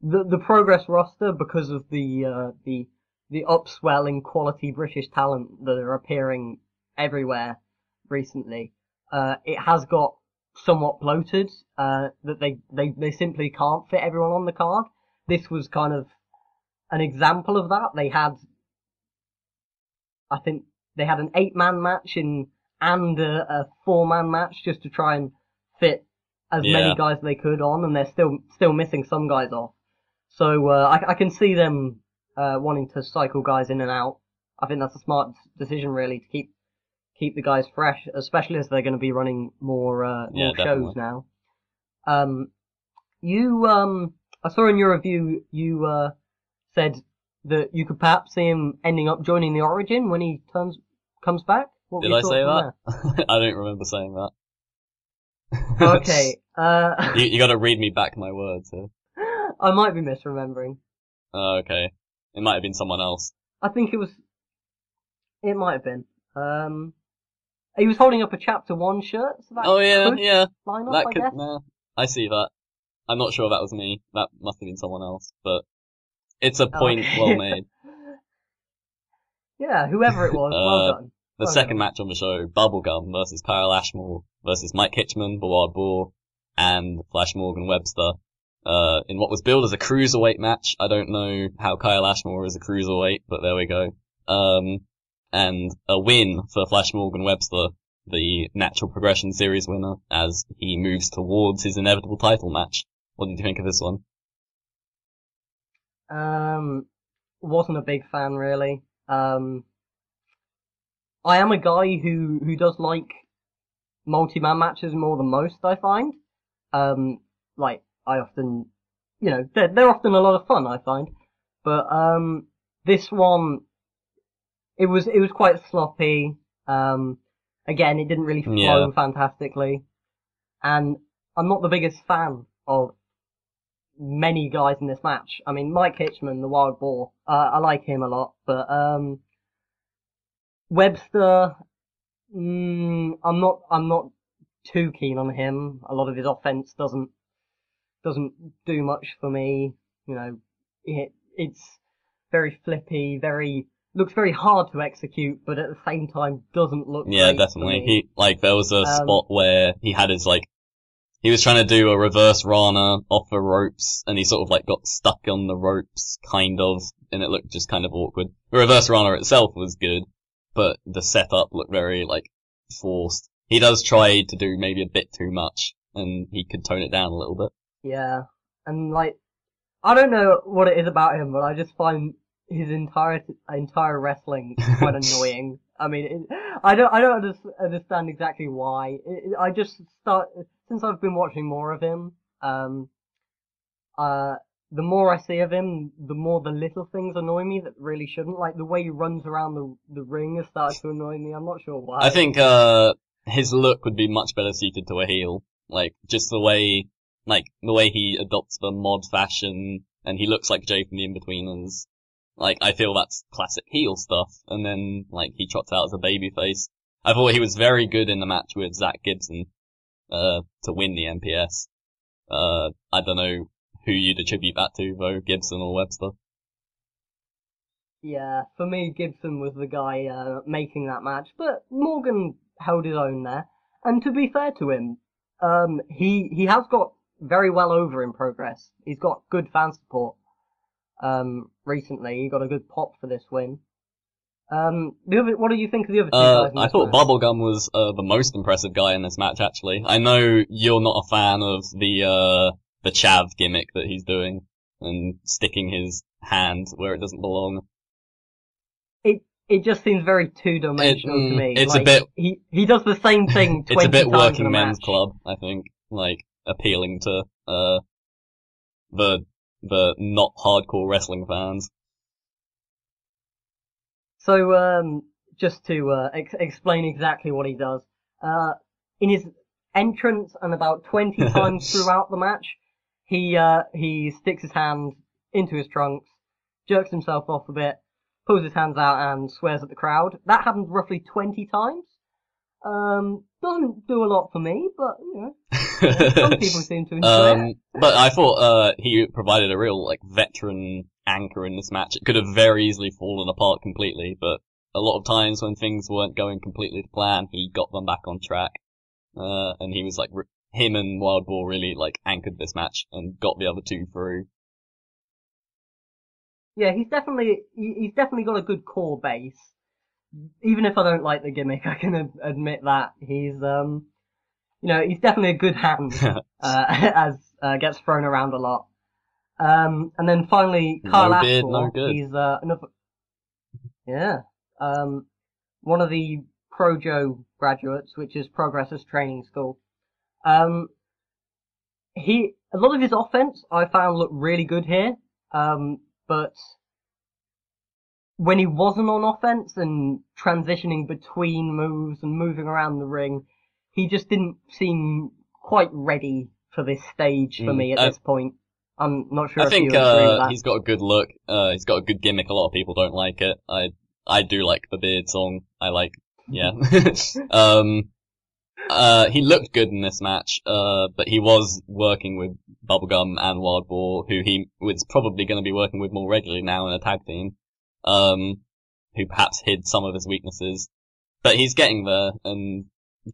the the progress roster because of the uh, the the upswell in quality British talent that are appearing everywhere recently. Uh, it has got somewhat bloated. Uh, that they they they simply can't fit everyone on the card. This was kind of an example of that. They had, I think they had an eight man match in and a, a four man match just to try and fit as Yeah. many guys as they could on, and they're still still missing some guys off. So uh, I, I can see them uh, wanting to cycle guys in and out. I think that's a smart decision, really, to keep keep the guys fresh, especially as they're going to be running more uh, Yeah, more definitely. shows now. Um, you um, I saw in your review you uh, said that you could perhaps see him ending up joining the Origin when he turns comes back. What Did I say that? I don't remember saying that. Okay. Uh, you, you got to read me back my words here. I might be misremembering. Oh, okay, it might have been someone else. I think it was. It might have been. Um, he was holding up a chapter one shirt. So that Oh yeah, yeah. That I could, guess. nah, I see that. I'm not sure that was me. That must have been someone else, but it's a point Okay. well made. yeah, whoever it was, well Uh, done. The second match on the show, Bubblegum versus Kyle Ashmore versus Mike Hitchman, Wild Boar, and Flash Morgan Webster. Uh, in what was billed as a cruiserweight match. I don't know how Kyle Ashmore is a cruiserweight, but there we go. Um, and a win for Flash Morgan Webster, the Natural Progression Series winner, as he moves towards his inevitable title match. What did you think of this one? Um, wasn't a big fan really. Um, I am a guy who who does like multi-man matches more than most. I find. Um, like I often, you know, they're they're often a lot of fun. I find, but um, this one it was it was quite sloppy. Um, again, it didn't really flow Yeah. fantastically, and I'm not the biggest fan of many guys in this match. I mean, Mike Hitchman, the Wild Boar, uh, I like him a lot, but um, Webster, mm, I'm not I'm not too keen on him. A lot of his offense doesn't doesn't do much for me. You know, it it's very flippy, very looks very hard to execute, but at the same time doesn't look. Yeah, definitely. He like there was a Um, spot where he had his like he was trying to do a reverse Rana off the ropes, and he sort of like got stuck on the ropes, kind of, and it looked just kind of awkward. The reverse Rana itself was good, but the setup looked very like forced. He does try to do maybe a bit too much, and he could tone it down a little bit. Yeah, and like I don't know what it is about him, but I just find his entire entire wrestling quite annoying. I mean, it, I don't I don't understand exactly why. It, I just start since I've been watching more of him. Um, uh, the more I see of him, the more the little things annoy me that really shouldn't. Like the way he runs around the the ring has started to annoy me. I'm not sure why. I think uh his look would be much better suited to a heel. Like just the way like the way he adopts the mod fashion and he looks like Jay from the Inbetweeners. Like I feel that's classic heel stuff. And then like he trots out as a babyface. I thought he was very good in the match with Zack Gibson uh to win the NPS. Uh I don't know who you'd attribute that to though, Gibson or Webster. Yeah, for me, Gibson was the guy uh, making that match, but Morgan held his own there. And to be fair to him, um, he he has got very well over in progress. He's got good fan support. Um, recently, he got a good pop for this win. Um, the other, what do you think of the other two Uh, guys? I thought match? Bubblegum was uh, the most impressive guy in this match. Actually, I know you're not a fan of the uh, the chav gimmick that he's doing and sticking his hand where it doesn't belong. It it just seems very two dimensional It- to mm, me. it's a bit- He he does the same thing. 20 It's a bit working men's club, I think, like appealing to uh the the not hardcore wrestling fans. So, um, just to uh, ex- explain exactly what he does, uh, in his entrance and about 20 times throughout the match, he uh, he sticks his hand into his trunks, jerks himself off a bit, pulls his hands out, and swears at the crowd. That happens roughly 20 times. Um, doesn't do a lot for me, but you know, some people seem to enjoy it. Um, but I thought uh, he provided a real like veteran anchor in this match. It could have very easily fallen apart completely, but a lot of times when things weren't going completely to plan, he got them back on track. Uh, and he was like re- him and Wild Boar really like anchored this match and got the other two through. Yeah, he's definitely he's definitely got a good core base. Even if I don't like the gimmick, I can ad- admit that he's um, you know, he's definitely a good hand uh, as uh, gets thrown around a lot. Um, and then finally, Kyle No beard, Ashmore, no he's uh, another, yeah, um, one of the Projo graduates, which is Progressors Training School. Um, he a lot of his offense I found looked really good here. Um, but when he wasn't on offense and transitioning between moves and moving around the ring, he just didn't seem quite ready for this stage for Mm, me at I- this point. I'm not sure I if think you agree with uh, that. he's got a good look. Uh, he's got a good gimmick. A lot of people don't like it. I I do like the beard song. I like yeah. um, uh, he looked good in this match. Uh, but he was working with Bubblegum and Wild Boar, who he was probably going to be working with more regularly now in a tag team. Um, who perhaps hid some of his weaknesses, but he's getting there. And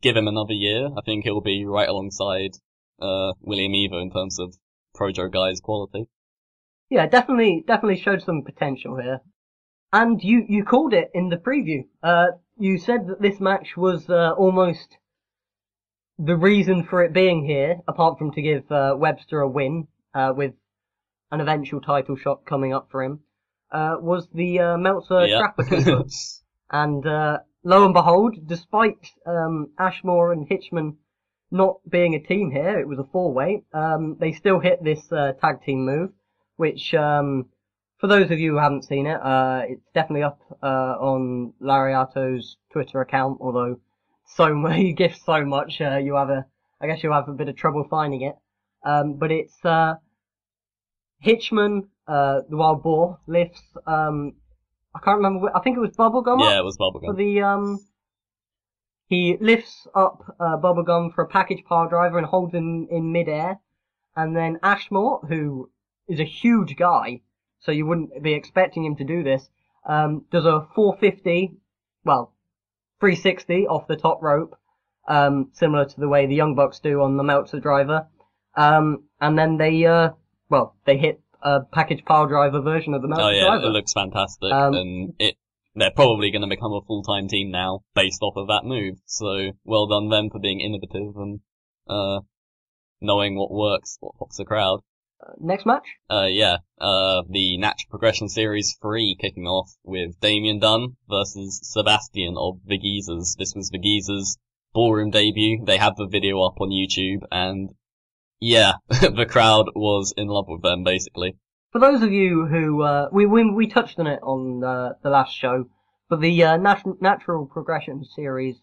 give him another year, I think he'll be right alongside uh William Eaver in terms of Projo guys quality. Yeah, definitely, definitely showed some potential here. And you, you called it in the preview. Uh, you said that this match was, uh, almost the reason for it being here, apart from to give, uh, Webster a win, uh, with an eventual title shot coming up for him, uh, was the, uh, Meltzer Keeper. And uh, lo and behold, despite um, Ashmore and Hitchman not being a team here, it was a four-way. Um, they still hit this uh, tag team move, which um, for those of you who haven't seen it, uh, it's definitely up uh, on Lariato's Twitter account. Although so many gifts, so much, uh, you have a, I guess you'll have a bit of trouble finding it. Um, but it's uh, Hitchman, uh, the wild boar, lifts. Um, I can't remember. I think it was Bubblegum. Yeah, it was for bubblegum. the um. He lifts up uh, Bubblegum for a package pile driver and holds him in midair, and then Ashmore, who is a huge guy, so you wouldn't be expecting him to do this, um, does a 450, well, 360 off the top rope, um, similar to the way the Young Bucks do on the Meltzer driver, um, and then they, uh, well, they hit a package pile driver version of the Meltzer Oh yeah, driver. it looks fantastic, Um, and it they're probably going to become a full time team now based off of that move. So well done them for being innovative and uh knowing what works, what pops the crowd. Next match? Uh yeah, uh the Natural Progression Series three kicking off with Damien Dunn versus Sebastian of the Geezers. This was the Geezers ballroom debut. They have the video up on YouTube, and yeah, the crowd was in love with them basically. For those of you who, uh, we, we, we touched on it on, uh, the last show, but the, uh, nat- natural progression series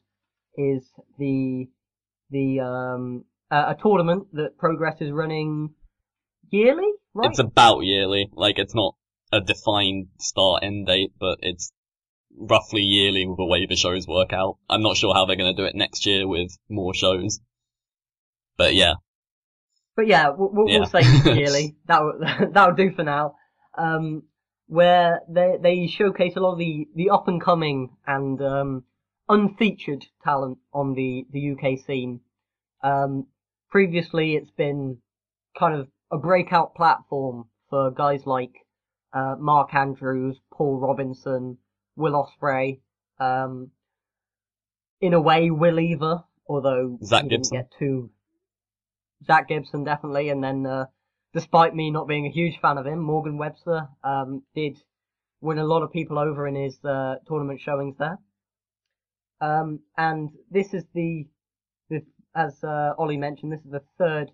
is the, the, um, uh, a tournament that Progress is running yearly, right? It's about yearly. Like, it's not a defined start end date, but it's roughly yearly with the way the shows work out. I'm not sure how they're going to do it next year with more shows. But yeah, But yeah, we'll, we'll, Yeah. we'll say yearly. That'll, that'll do for now. Um, where they, they showcase a lot of the, the up and coming and, um, unfeatured talent on the, the UK scene. Um, previously it's been kind of a breakout platform for guys like, uh, Mark Andrews, Paul Robinson, Will Ospreay, um, in a way, Will Eaver, although Zack he didn't Gibson. get too Zack Gibson definitely, and then uh, despite me not being a huge fan of him, Morgan Webster um, did win a lot of people over in his uh, tournament showings there. Um, and this is the, the as uh, Ollie mentioned, this is the third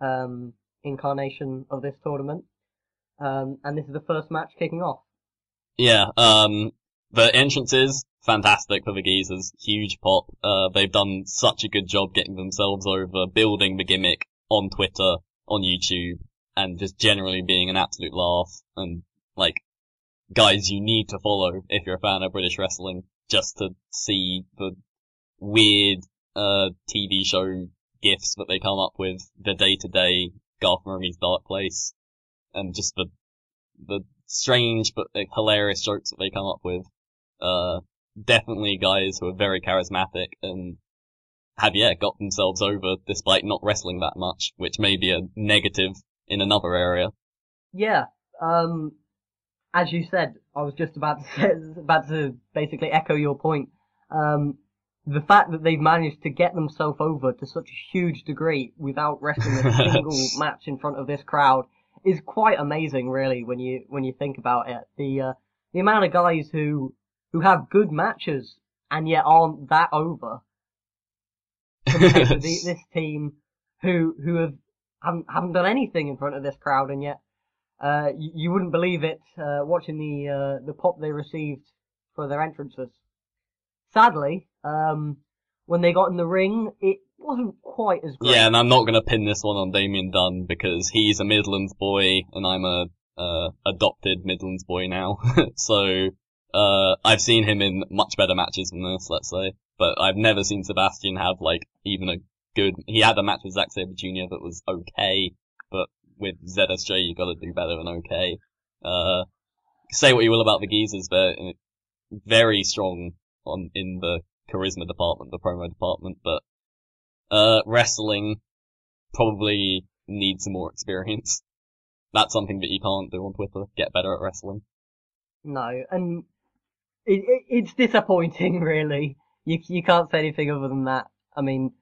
um, incarnation of this tournament, um, and this is the first match kicking off. yeah, um, the entrances, fantastic for the geezers. Huge pop. Uh, they've done such a good job getting themselves over, building the gimmick on Twitter, on YouTube, and just generally being an absolute laugh. And, like, guys you need to follow if you're a fan of British wrestling, just to see the weird, uh, TV show gifs that they come up with, the day to day Garth Marenghi's Darkplace, and just the, the strange but hilarious jokes that they come up with. Uh, definitely guys who are very charismatic and have, yeah, got themselves over despite not wrestling that much, which may be a negative in another area. Yeah. Um, as you said, I was just about to say, about to basically echo your point. Um, the fact that they've managed to get themselves over to such a huge degree without wrestling a single match in front of this crowd is quite amazing, really, when you when you think about it. The uh, the amount of guys who who have good matches and yet aren't that over compared to the, this team who who have haven't haven't done anything in front of this crowd and yet uh, you, you wouldn't believe it uh, watching the uh, the pop they received for their entrances. Sadly, um, when they got in the ring, it wasn't quite as great. Yeah, and I'm not gonna pin this one on Damien Dunn because he's a Midlands boy and I'm a, uh, adopted Midlands boy now. so, uh, I've seen him in much better matches than this, let's say. But I've never seen Sebastian have like even a good, he had a match with Zack Sabre Jr. that was okay, but with ZSJ you gotta do better than okay. Uh, say what you will about the geezers, uh, very strong on, in the charisma department, the promo department, but uh, wrestling probably needs some more experience. That's something that you can't do on Twitter. Get better at wrestling. No, and it, it, it's disappointing, really. You you can't say anything other than that. I mean,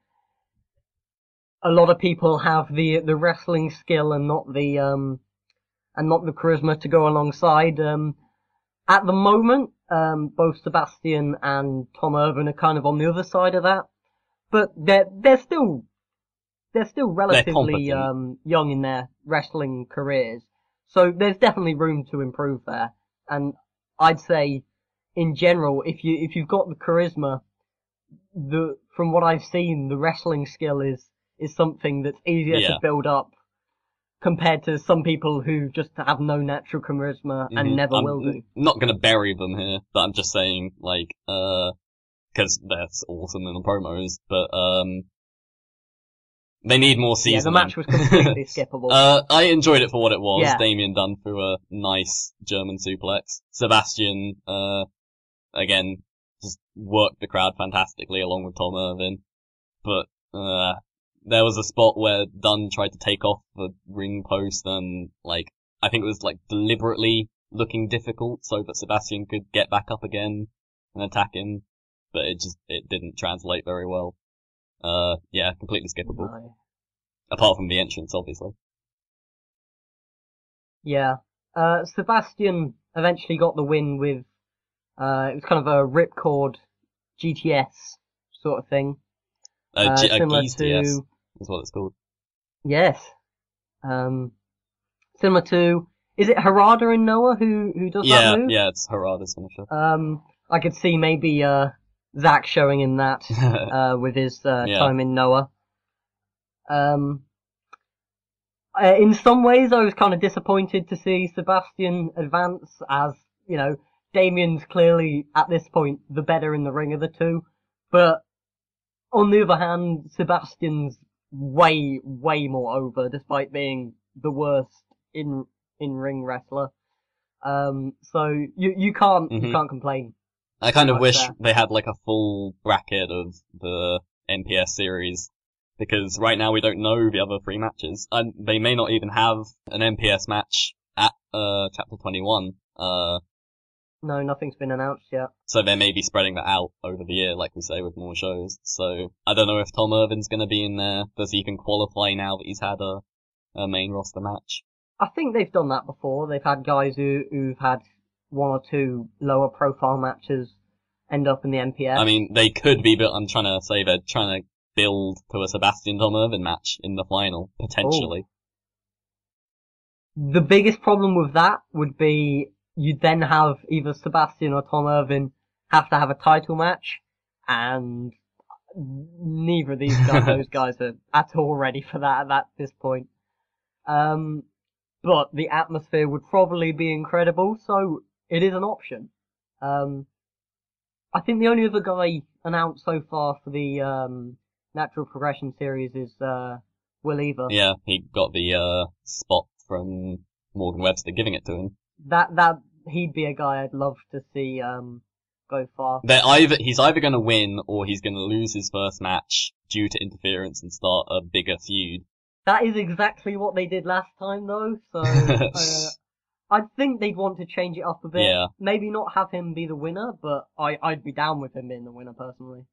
a lot of people have the the wrestling skill and not the um and not the charisma to go alongside. Um, at the moment, um, both Sebastian and Tom Irvin are kind of on the other side of that, but they're they're still they're still relatively competent. um young in their wrestling careers. So there's definitely room to improve there. And I'd say, in general, if you if you've got the charisma, the from what I've seen, the wrestling skill is is something that's easier Yeah. to build up compared to some people who just have no natural charisma and Mhm. never I'm will do. not gonna bury them here, but I'm just saying, like, uh, cause that's awesome in the promos, but, um, they need more Yeah, the match was completely skippable. Uh, I enjoyed it for what it was. Yeah. Damien Dunn threw a nice German suplex. Sebastian, uh, again, just worked the crowd fantastically along with Tom Irvin. But, uh, there was a spot where Dunn tried to take off the ring post and, like, I think it was, like, deliberately looking difficult so that Sebastian could get back up again and attack him. But it just, it didn't translate very well. Uh, yeah, completely skippable. No. Apart from the entrance, obviously. Yeah. Uh, Sebastian eventually got the win with, uh, it was kind of a ripcord GTS sort of thing. Uh, G- a similar to, is what it's called. yes. Um, similar to, is it Harada and Noah who, who does Yeah, that move? yeah, it's Harada's finisher. Um, I could see maybe, uh, Zack showing in that, uh, with his, uh, Yeah. time in Noah. Um, uh, in some ways, I was kind of disappointed to see Sebastian advance as, you know, Damien's clearly at this point the better in the ring of the two. But on the other hand, Sebastian's way, way more over despite being the worst in, in ring wrestler. Um, so you, you can't, you Mhm. can't complain. I kind of wish there. they had like a full bracket of the NPS series because right now we don't know the other three matches, and they may not even have an NPS match at uh chapter 21. Uh, No, nothing's been announced yet. so they may be spreading that out over the year, like we say, with more shows. So I don't know if Tom Irvin's going to be in there. Does he even qualify now that he's had a, a main roster match? I think they've done that before. They've had guys who, who've had one or two lower profile matches end up in the NPS. I mean, they could be, but I'm trying to say they're trying to build to a Sebastian Tom Irvin match in the final, potentially. Oh. the biggest problem with that would be you'd then have either Sebastian or Tom Irvin have to have a title match, and neither of these guys, those guys are at all ready for that at that this point. Um, but the atmosphere would probably be incredible, so it is an option. Um, I think the only other guy announced so far for the um, Natural Progression series is uh, Will Eaver. Yeah, he got the uh, spot from Morgan Webster giving it to him. That that he'd be a guy I'd love to see um go far. They're either he's either going to win or he's going to lose his first match due to interference and start a bigger feud. That is exactly what they did last time though, so uh, I think they'd want to change it up a bit. Yeah. Maybe not have him be the winner, but I I'd be down with him being the winner personally.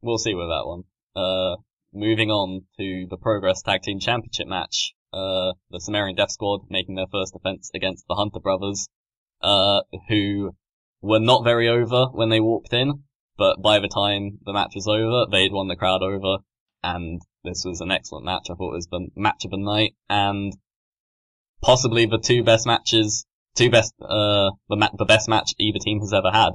We'll see with that one. Uh, moving on to the Progress Tag Team Championship match. Uh, the Sumerian Death Squad making their first defense against the Hunter Brothers, uh, who were not very over when they walked in, but by the time the match was over, they'd won the crowd over, and this was an excellent match. I thought it was the match of the night, and possibly the two best matches, two best, uh, the, ma- the best match either team has ever had.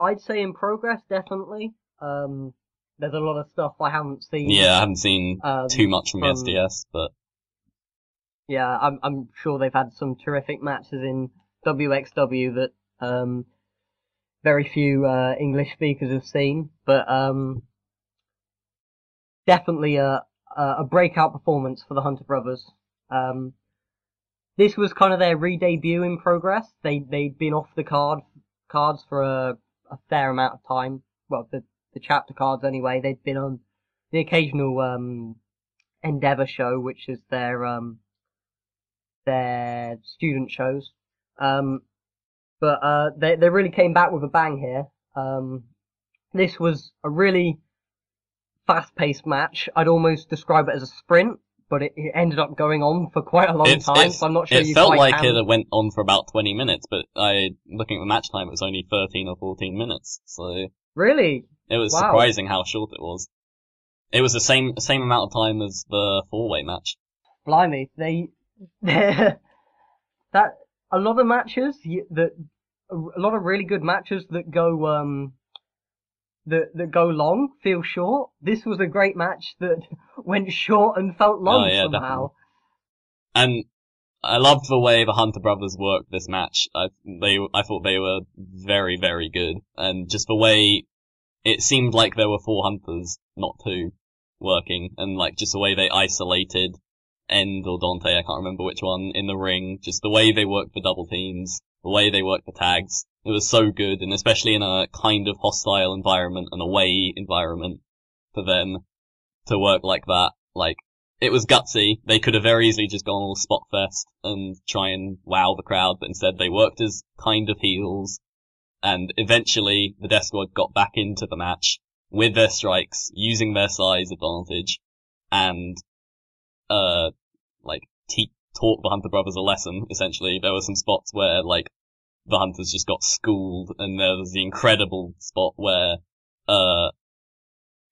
I'd say in progress definitely. Um, there's a lot of stuff I haven't seen. Yeah, I haven't seen Um, too much from the from- SDS, but Yeah, I'm I'm sure they've had some terrific matches in WXW that um very few uh, English speakers have seen, but um definitely a a a breakout performance for the Hunter Brothers. Um this was kind of their re-debut in progress. They they'd been off the card cards for a, a fair amount of time. Well, the the chapter cards anyway. They'd been on the occasional um Endeavour show, which is their um their student shows. Um, but uh, they they really came back with a bang here. Um, this was a really fast-paced match. I'd almost describe it as a sprint, but it, it ended up going on for quite a long It's- time. it's- so I'm not sure it you felt like can- it went on for about 20 minutes, but I, looking at the match time, it was only 13 or 14 minutes, so Really, it was Wow. surprising how short it was. It was the same, same amount of time as the four-way match. blimey, they that a lot of matches that a lot of really good matches that go um that that go long feel short. This was a great match that went short and felt long Oh, yeah, somehow. And I loved the way the Hunter brothers worked this match. I, they, I thought they were very, very good. And just the way it seemed like there were four Hunters, not two, working. And like just the way they isolated End or Dante, I can't remember which one, in the ring. Just the way they worked the double teams, the way they worked the tags. It was so good. And especially in a kind of hostile environment, an away environment for them to work like that. Like, it was gutsy. They could have very easily just gone all spot fest and try and wow the crowd, but instead they worked as kind of heels. And eventually the Death Squad got back into the match with their strikes, using their size advantage, and, uh, like, te- taught the Hunter Brothers a lesson, essentially. There were some spots where, like, the Hunters just got schooled, and there was the incredible spot where, uh,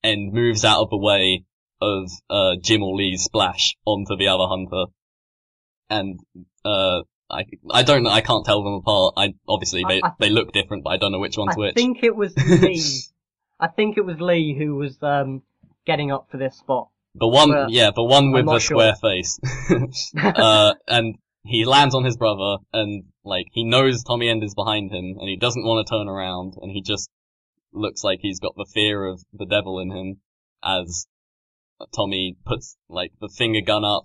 End moves out of the way of uh, Jim or Lee's splash onto the other hunter, and uh, I I don't know. I can't tell them apart. I obviously they I- I- they look different, but I don't know which one's I which. I think it was Lee. I think it was Lee who was um getting up for this spot. the one, well, yeah, the one with the sure. square face. uh, and he lands on his brother, and like he knows Tommy End is behind him, and he doesn't want to turn around, and he just looks like he's got the fear of the devil in him as Tommy puts like the finger gun up,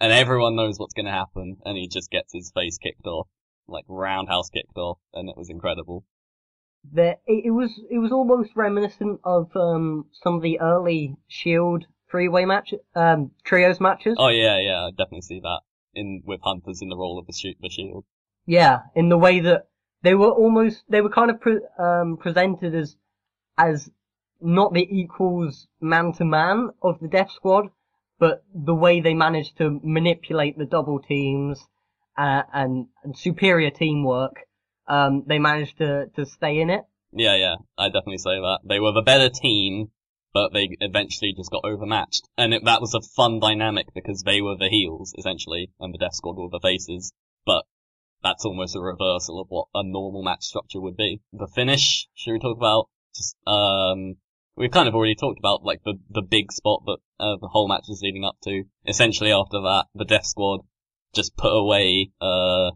and everyone knows what's going to happen, and he just gets his face kicked off, like roundhouse kicked off, and it was incredible. there it, it was it was almost reminiscent of um some of the early Shield three way match um trios matches. Oh yeah, yeah, I definitely see that in with Hunters in the role of the, shi the shield. Yeah, in the way that they were almost they were kind of pre- um presented as as not the equals man to man of the Death Squad, but the way they managed to manipulate the double teams uh, and, and superior teamwork, um, they managed to to stay in it. Yeah, yeah, I definitely say that. They were the better team, but they eventually just got overmatched. And it, that was a fun dynamic because they were the heels, essentially, and the Death Squad were the faces. But that's almost a reversal of what a normal match structure would be. The finish, should we talk about? Just, um, we've kind of already talked about, like, the, the big spot that uh, the whole match is leading up to. Essentially after that, the Death Squad just put away, uh,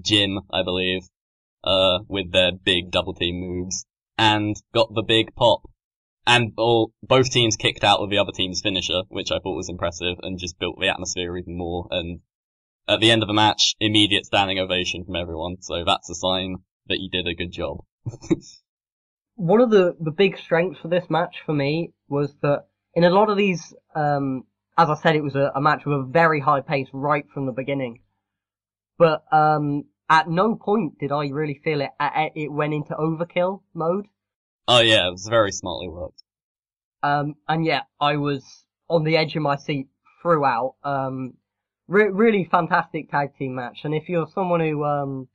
Jim, I believe, uh, with their big double team moves and got the big pop. And all, both teams kicked out with the other team's finisher, which I thought was impressive and just built the atmosphere even more. And at the end of the match, immediate standing ovation from everyone. So that's a sign that you did a good job. one of the, the big strengths for this match for me was that in a lot of these, um, as I said, it was a, a match with a very high pace right from the beginning. But um, at no point did I really feel it. It went into overkill mode. Oh yeah, it was very smartly worked. Um, and yeah, I was on the edge of my seat throughout. Um, re- really fantastic tag team match. And if you're someone who, um,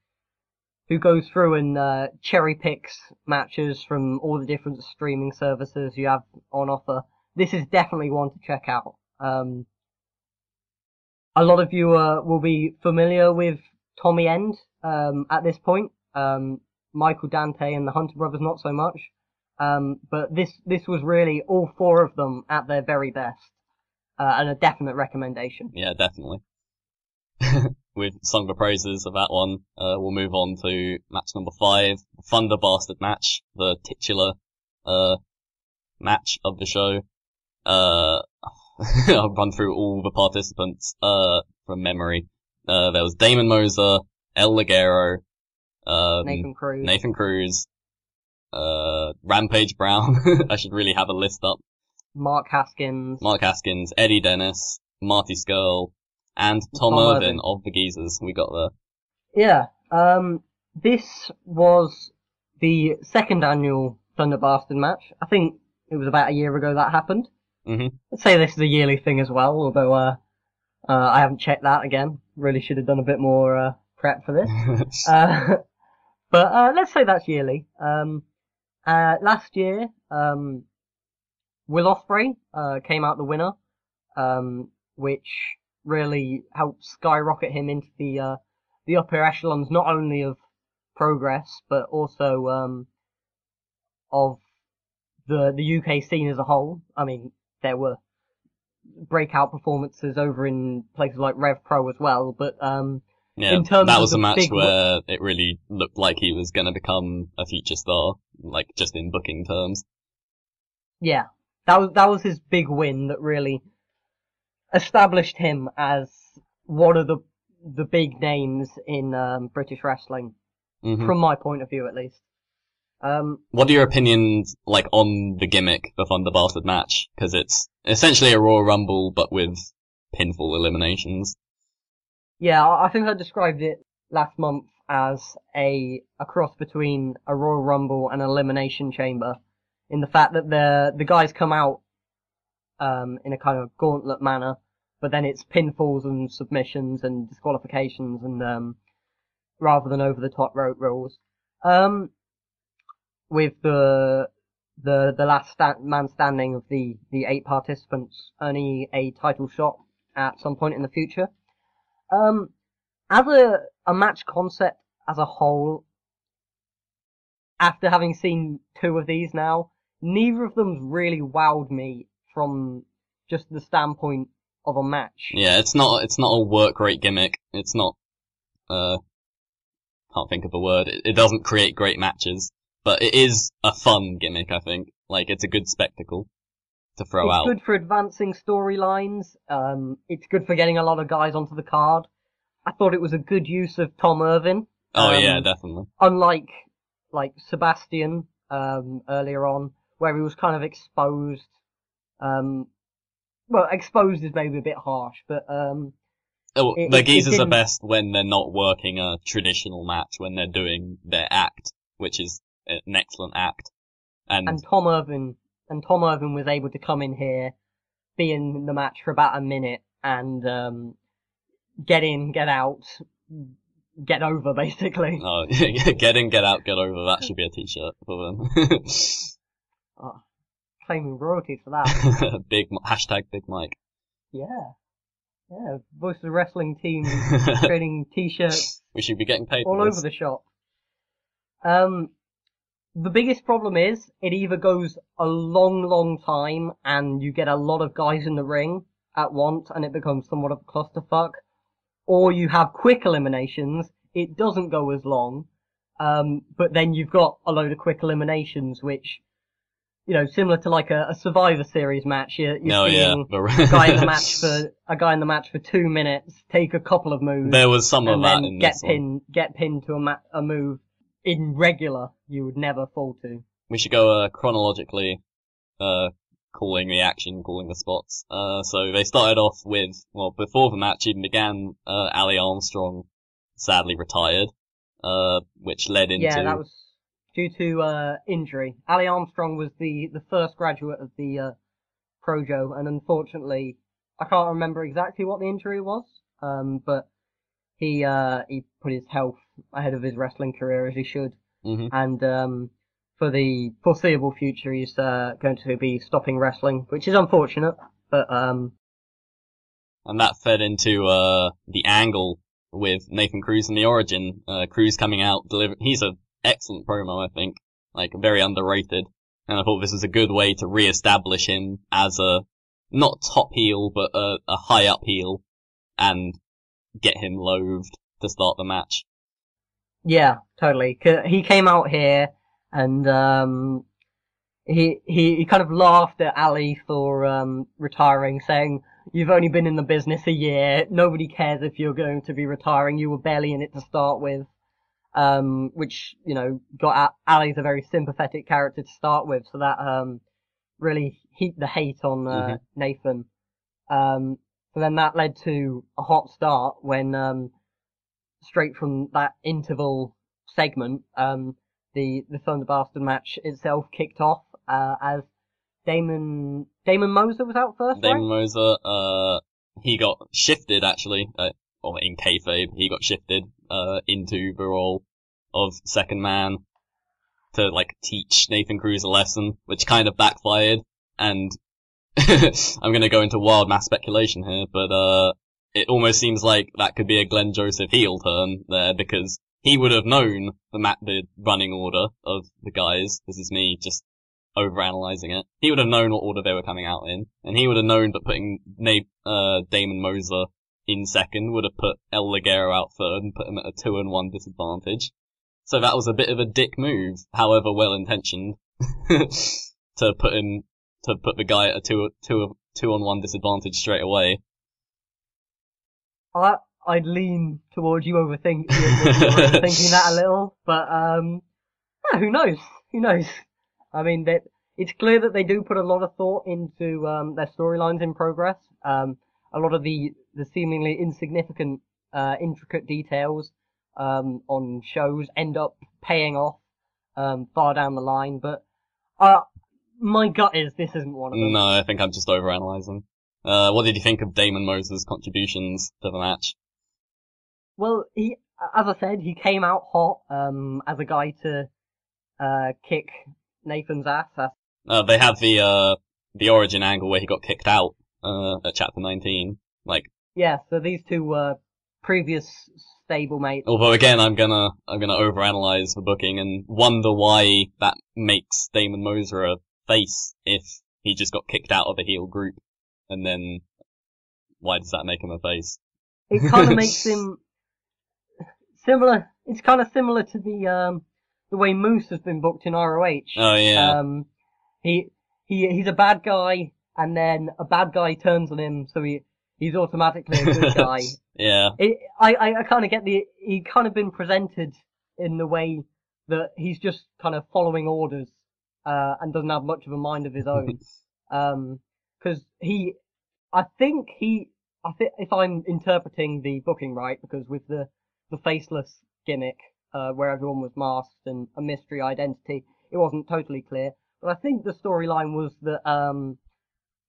who goes through and, uh, cherry picks matches from all the different streaming services you have on offer, this is definitely one to check out. Um, a lot of you, uh, will be familiar with Tommy End, um, at this point. Um, Michael Dante and the Hunter brothers not so much. Um, but this this was really all four of them at their very best, uh, and a definite recommendation. Yeah, definitely. We've sung the praises of that one. Uh, we'll move on to match number five, Thunder Bastard match, the titular, uh, match of the show. Uh, I'll run through all the participants, uh, from memory. Uh, there was Damon Moser, El Ligero, um, Nathan Cruz, Nathan Cruz, uh, Rampage Brown. I should really have a list up. Mark Haskins, Mark Haskins, Eddie Dennis, Marty Scurll, and Tom, Tom Irvin, Irvin. of the Geezers. We got there. Yeah. Um, this was the second annual Thunder Bastard match. I think it was about a year ago that happened. Mhm. I'd say this is a yearly thing as well, although uh, uh, I haven't checked that again. Really should have done a bit more uh, prep for this. Uh, but uh, let's say that's yearly. Um, uh, last year, um, Will Ospreay uh, came out the winner, um, which really helped skyrocket him into the uh, the upper echelons, not only of progress but also um, of the the UK scene as a whole. I mean, there were breakout performances over in places like Rev Pro as well, but um, Yeah, in terms that was a match big- where it really looked like he was going to become a future star, like just in booking terms. yeah, that was that was his big win that really established him as one of the the big names in um, British wrestling, hmm from my point of view at least. Um, What are your opinions like on the gimmick, the Thunder Bastard match? Because it's essentially a Royal Rumble, but with pinfall eliminations. Yeah, I I think I described it last month as a a cross between a Royal Rumble and an Elimination Chamber, in the fact that the the guys come out um, in a kind of gauntlet manner, but then it's pinfalls and submissions and disqualifications and um, rather than over the top rope rules. Um, with the the the last man standing of the the eight participants earning a title shot at some point in the future. Um, as a, a match concept as a whole, after having seen two of these now, neither of them's really wowed me from just the standpoint of a match. Yeah, it's not it's not a work rate gimmick. It's not uh can't think of a word. It, it doesn't create great matches, but it is a fun gimmick. I think like it's a good spectacle to throw it's out. good for advancing storylines. Um, it's good for getting a lot of guys onto the card. I thought it was a good use of Tom Irvin. Oh yeah, um, definitely. unlike like Sebastian um, earlier on, where he was kind of exposed. Um, well, exposed is maybe a bit harsh, but um, Oh, it- the it- it are best when they're not working a traditional match, when they're doing their act, which is an excellent act. And, and Tom Irvin and Tom Irvin was able to come in here, be in the match for about a minute, and um, get in, get out, get over, basically. oh, get in, get out, get over. That should be a t-shirt for them. Claiming royalties for that. big hashtag Big Mike. yeah, yeah. Voice of the wrestling team trading t-shirts we should be getting paid all over the shop. Um, the biggest problem is it either goes a long, long time and you get a lot of guys in the ring at once and it becomes somewhat of a clusterfuck, or you have quick eliminations. It doesn't go as long, um, but then you've got a load of quick eliminations, which, you know, similar to like a, a Survivor Series match. You're, you're No, yeah. seeing but- a guy in the match for a guy in the match for two minutes, take a couple of moves, there was some of that in get this pinned, get pinned to a, ma- a move in regular you would never fall to. We should go uh, chronologically, uh, calling the action, calling the spots. Uh, so they started off with, well, before the match even began, uh, Ali Armstrong sadly retired, uh, which led into, Yeah, that was due to uh, injury. Ali Armstrong was the, the first graduate of the uh, Projo, and unfortunately, I can't remember exactly what the injury was, um, but he uh, he put his health ahead of his wrestling career as he should, Mhm. and um, for the foreseeable future, he's uh, going to be stopping wrestling, which is unfortunate, but um, and that fed into, uh, the angle with Nathan Cruz in the origin, uh, Cruz coming out, deliver, he's a excellent promo, I think, like, very underrated, and I thought this was a good way to re-establish him as a, not top heel, but a, a high up heel, and get him loathed to start the match. Yeah, totally. He came out here and um, he he he kind of laughed at Ali for um, retiring, saying, "You've only been in the business a year. Nobody cares if you're going to be retiring. You were barely in it to start with." Um, which you know got at, Ali's a very sympathetic character to start with, so that um, really heaped the hate on uh, Mhm. Nathan. Um, so then that led to a hot start when um, straight from that interval segment, um, the the Thunder Bastard match itself kicked off uh, as Damon Damon Moser was out first, Damon right? Moser, uh, he got shifted actually, uh, or in kayfabe, he got shifted, uh, into the role of second man to like teach Nathan Cruz a lesson, which kind of backfired, and I'm gonna go into wild mass speculation here, but, uh, it almost seems like that could be a Glen Joseph heel turn there because he would have known the mat the running order of the guys. This is me just overanalyzing it. He would have known what order they were coming out in, and he would have known that putting Na- uh, Damon Moser in second would have put El Ligero out third and put him at a two and one disadvantage. So that was a bit of a dick move, however well intentioned, to put him to put the guy at a two two two on one disadvantage straight away. I I'd lean towards you overthink, overthinking that a little, but um, yeah, who knows? Who knows? I mean, that it's clear that they do put a lot of thought into um, their storylines in progress. Um, a lot of the the seemingly insignificant, uh, intricate details um, on shows end up paying off um, far down the line. But uh, my gut is this isn't one of them. No, I think I'm just overanalyzing. Uh, what did you think of Damon Moser's contributions to the match? Well, he, as I said, he came out hot um, as a guy to uh, kick Nathan's ass. Uh, they had the uh, the origin angle where he got kicked out uh, at chapter 19. Like, yeah, so these two were previous stablemates. Although again, I'm gonna I'm gonna overanalyze the booking and wonder why that makes Damon Moser a face if he just got kicked out of a heel group, and then why does that make him a face? It kind of makes him similar. It's kind of similar to the um the way Moose has been booked in ROH. Oh yeah. Um, he he he's a bad guy, and then a bad guy turns on him, so he he's automatically a good guy. yeah. It, I I, I kind of get the he kind of been presented in the way that he's just kind of following orders uh, and doesn't have much of a mind of his own. um, because he, I think he, I think if I'm interpreting the booking right, because with the the faceless gimmick, uh, where everyone was masked and a mystery identity, it wasn't totally clear. But I think the storyline was that um,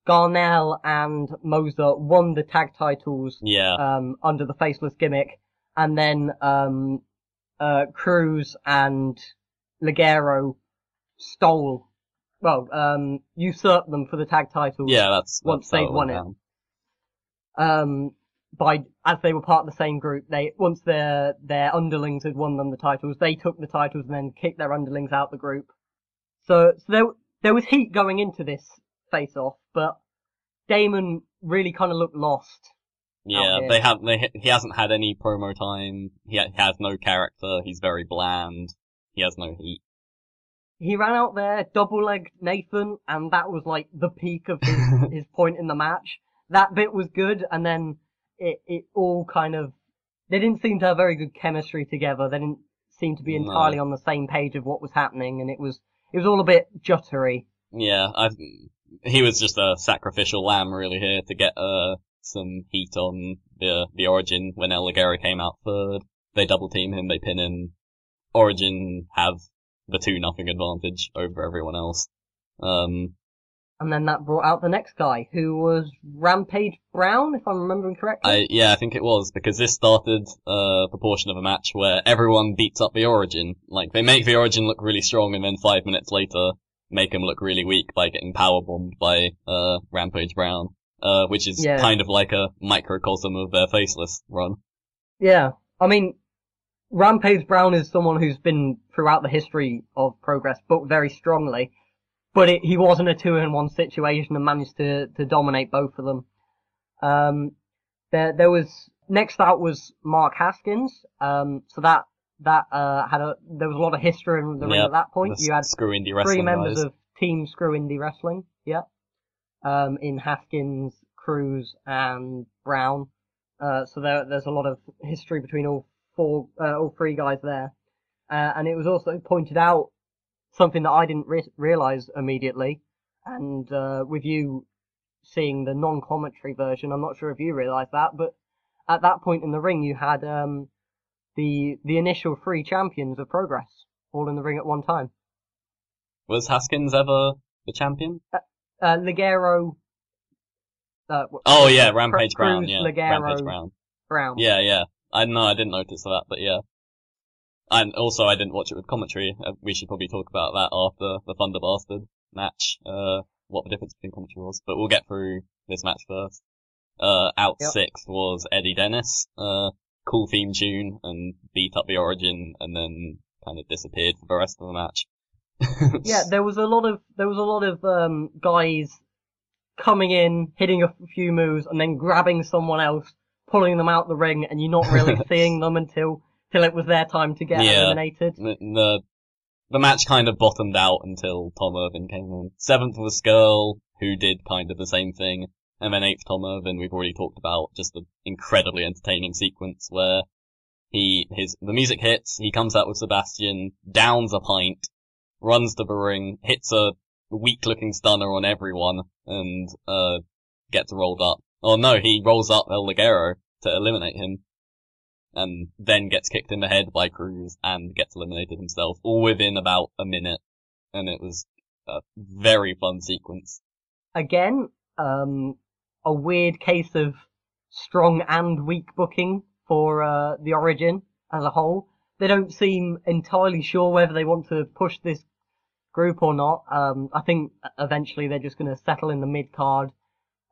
Garnell and Moser won the tag titles Yeah. um, under the faceless gimmick, and then um, uh, Cruz and Ligero stole, well, um, usurped them for the tag titles. yeah, that's, once that's how they'd won went it. down. Um, by as they were part of the same group, they once their their underlings had won them the titles, they took the titles and then kicked their underlings out the group. So, so there there was heat going into this face off, but Damon really kind of looked lost. Yeah, they have. They, he hasn't had any promo time. He, ha- has no character. He's very bland. He has no heat. he ran out there, double legged Nathan, and that was like the peak of his, his point in the match. That bit was good, and then it, it all kind of, they didn't seem to have very good chemistry together. They didn't seem to be No. entirely on the same page of what was happening, and it was, it was all a bit juttery. Yeah, I. He was just a sacrificial lamb, really, here to get uh some heat on the the Origin when El Ligero came out third. They double team him, they pin him. Origin have the two nothing advantage over everyone else. Um, And then that brought out the next guy, who was Rampage Brown, if I'm remembering correctly. I yeah, I think it was because this started uh, the portion of a match where everyone beats up the Origin. Like they make the Origin look really strong, and then five minutes later make him look really weak by getting power bombed by uh, Rampage Brown, uh, which is Yeah. kind of like a microcosm of their faceless run. Yeah, I mean, Rampage Brown is someone who's been throughout the history of Progress booked very strongly, but it, he was in a two in one situation and managed to, to dominate both of them. Um, there, there was, next out was Mark Haskins, um, so that, that, uh, had a, there was a lot of history in the ring at that point. You had screw indie three wrestling members guys. of Team Screw Indie Wrestling, yeah. Um, in Haskins, Cruz, and Brown. Uh, so there, there's a lot of history between all four, uh, all three guys there. Uh, and it was also pointed out something that I didn't re- realize immediately. And, uh, with you seeing the non-commentary version, I'm not sure if you realized that, but at that point in the ring, you had, um, the, the initial three champions of Progress all in the ring at one time. Was Haskins ever the champion? uh, Ligero. Uh, Oh yeah, Cru- Rampage Brown. Cruz, Yeah, Ligero, Rampage Brown. Brown. Yeah, yeah. I know I didn't notice that, but yeah. And also, I didn't watch it with commentary. Uh, we should probably talk about that after the Thunder Bastard match. Uh, what the difference between commentary was, but we'll get through this match first. Uh, out Yep. sixth was Eddie Dennis. Uh, cool theme tune and beat up the Origin and then kind of disappeared for the rest of the match. Yeah, there was a lot of there was a lot of um, guys coming in, hitting a few moves, and then grabbing someone else, pulling them out the ring, and you're not really seeing them until till it was their time to get Yeah. eliminated. the, the the match kind of bottomed out until Tom Irvin came in. Seventh was Scurll, who did kind of the same thing, and then eighth Tom Irvin. We've already talked about just the incredibly entertaining sequence where he his the music hits, he comes out with Sebastian, downs a pint, runs to the ring, hits a weak looking stunner on everyone, and uh gets rolled up. Oh no, he rolls up El Ligero to eliminate him and then gets kicked in the head by Cruz and gets eliminated himself, all within about a minute. And it was a very fun sequence. Again, um, a weird case of strong and weak booking for uh, the Origin as a whole. They don't seem entirely sure whether they want to push this group or not. Um, I think eventually they're just going to settle in the mid card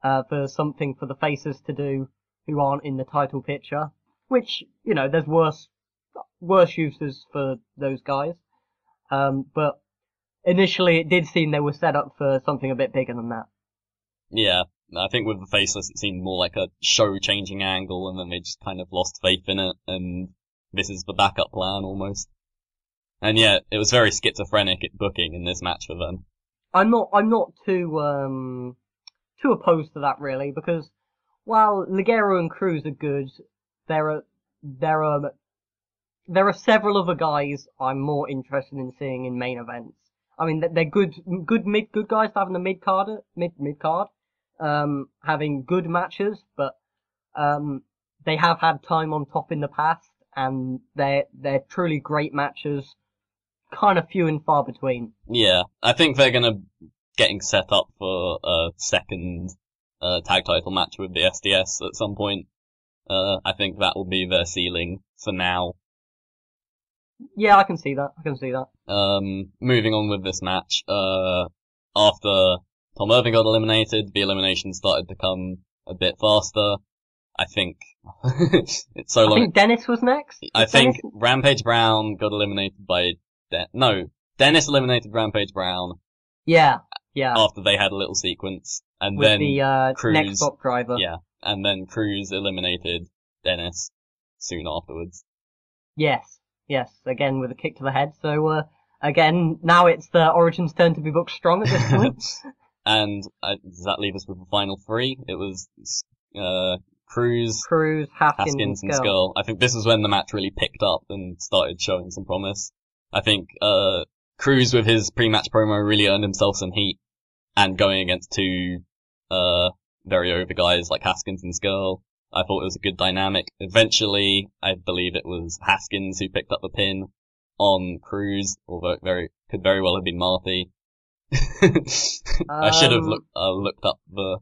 uh, for something for the faces to do who aren't in the title picture. Which you know, there's worse worse uses for those guys. Um, but initially it did seem they were set up for something a bit bigger than that. Yeah, I think with the faceless it seemed more like a show changing angle and then they just kind of lost faith in it and this is the backup plan almost. And yeah, it was very schizophrenic at booking in this match for them. I'm not I'm not too um too opposed to that really because while Ligero and Cruz are good, there are there are there are several other guys I'm more interested in seeing in main events. I mean, they're- they're good good mid good guys to have in the mid card mid mid card, um, having good matches, but um, they have had time on top in the past, and they're they're truly great matches, kind of few and far between. Yeah, I think they're gonna getting set up for a second uh, tag title match with the SDS at some point. Uh, I think that will be their ceiling for now. Yeah, I can see that. I can see that. Um, moving on with this match, uh, after Tom Irvin got eliminated, the elimination started to come a bit faster. I think it's so I long. think Dennis was next. I Was think Dennis- Rampage Brown got eliminated by De- no Dennis eliminated Rampage Brown Yeah, yeah. after they had a little sequence, and with then the uh, Cruz- next stop driver. yeah, and then Cruz eliminated Dennis soon afterwards. Yes, yes. Again with a kick to the head. So uh, again, now it's the Origin's turn to be booked strong at this point. and uh, does that leave us with the final three? It was uh, Cruz, Cruz, Haskins, Haskins, and Scurll. I think this was when the match really picked up and started showing some promise. I think uh, Cruz with his pre-match promo really earned himself some heat, and going against two uh, very over guys like Haskins and Scurll, I thought it was a good dynamic. Eventually, I believe it was Haskins who picked up the pin on Cruz, although it very could very well have been Marty. I should have Um, looked uh, looked up the,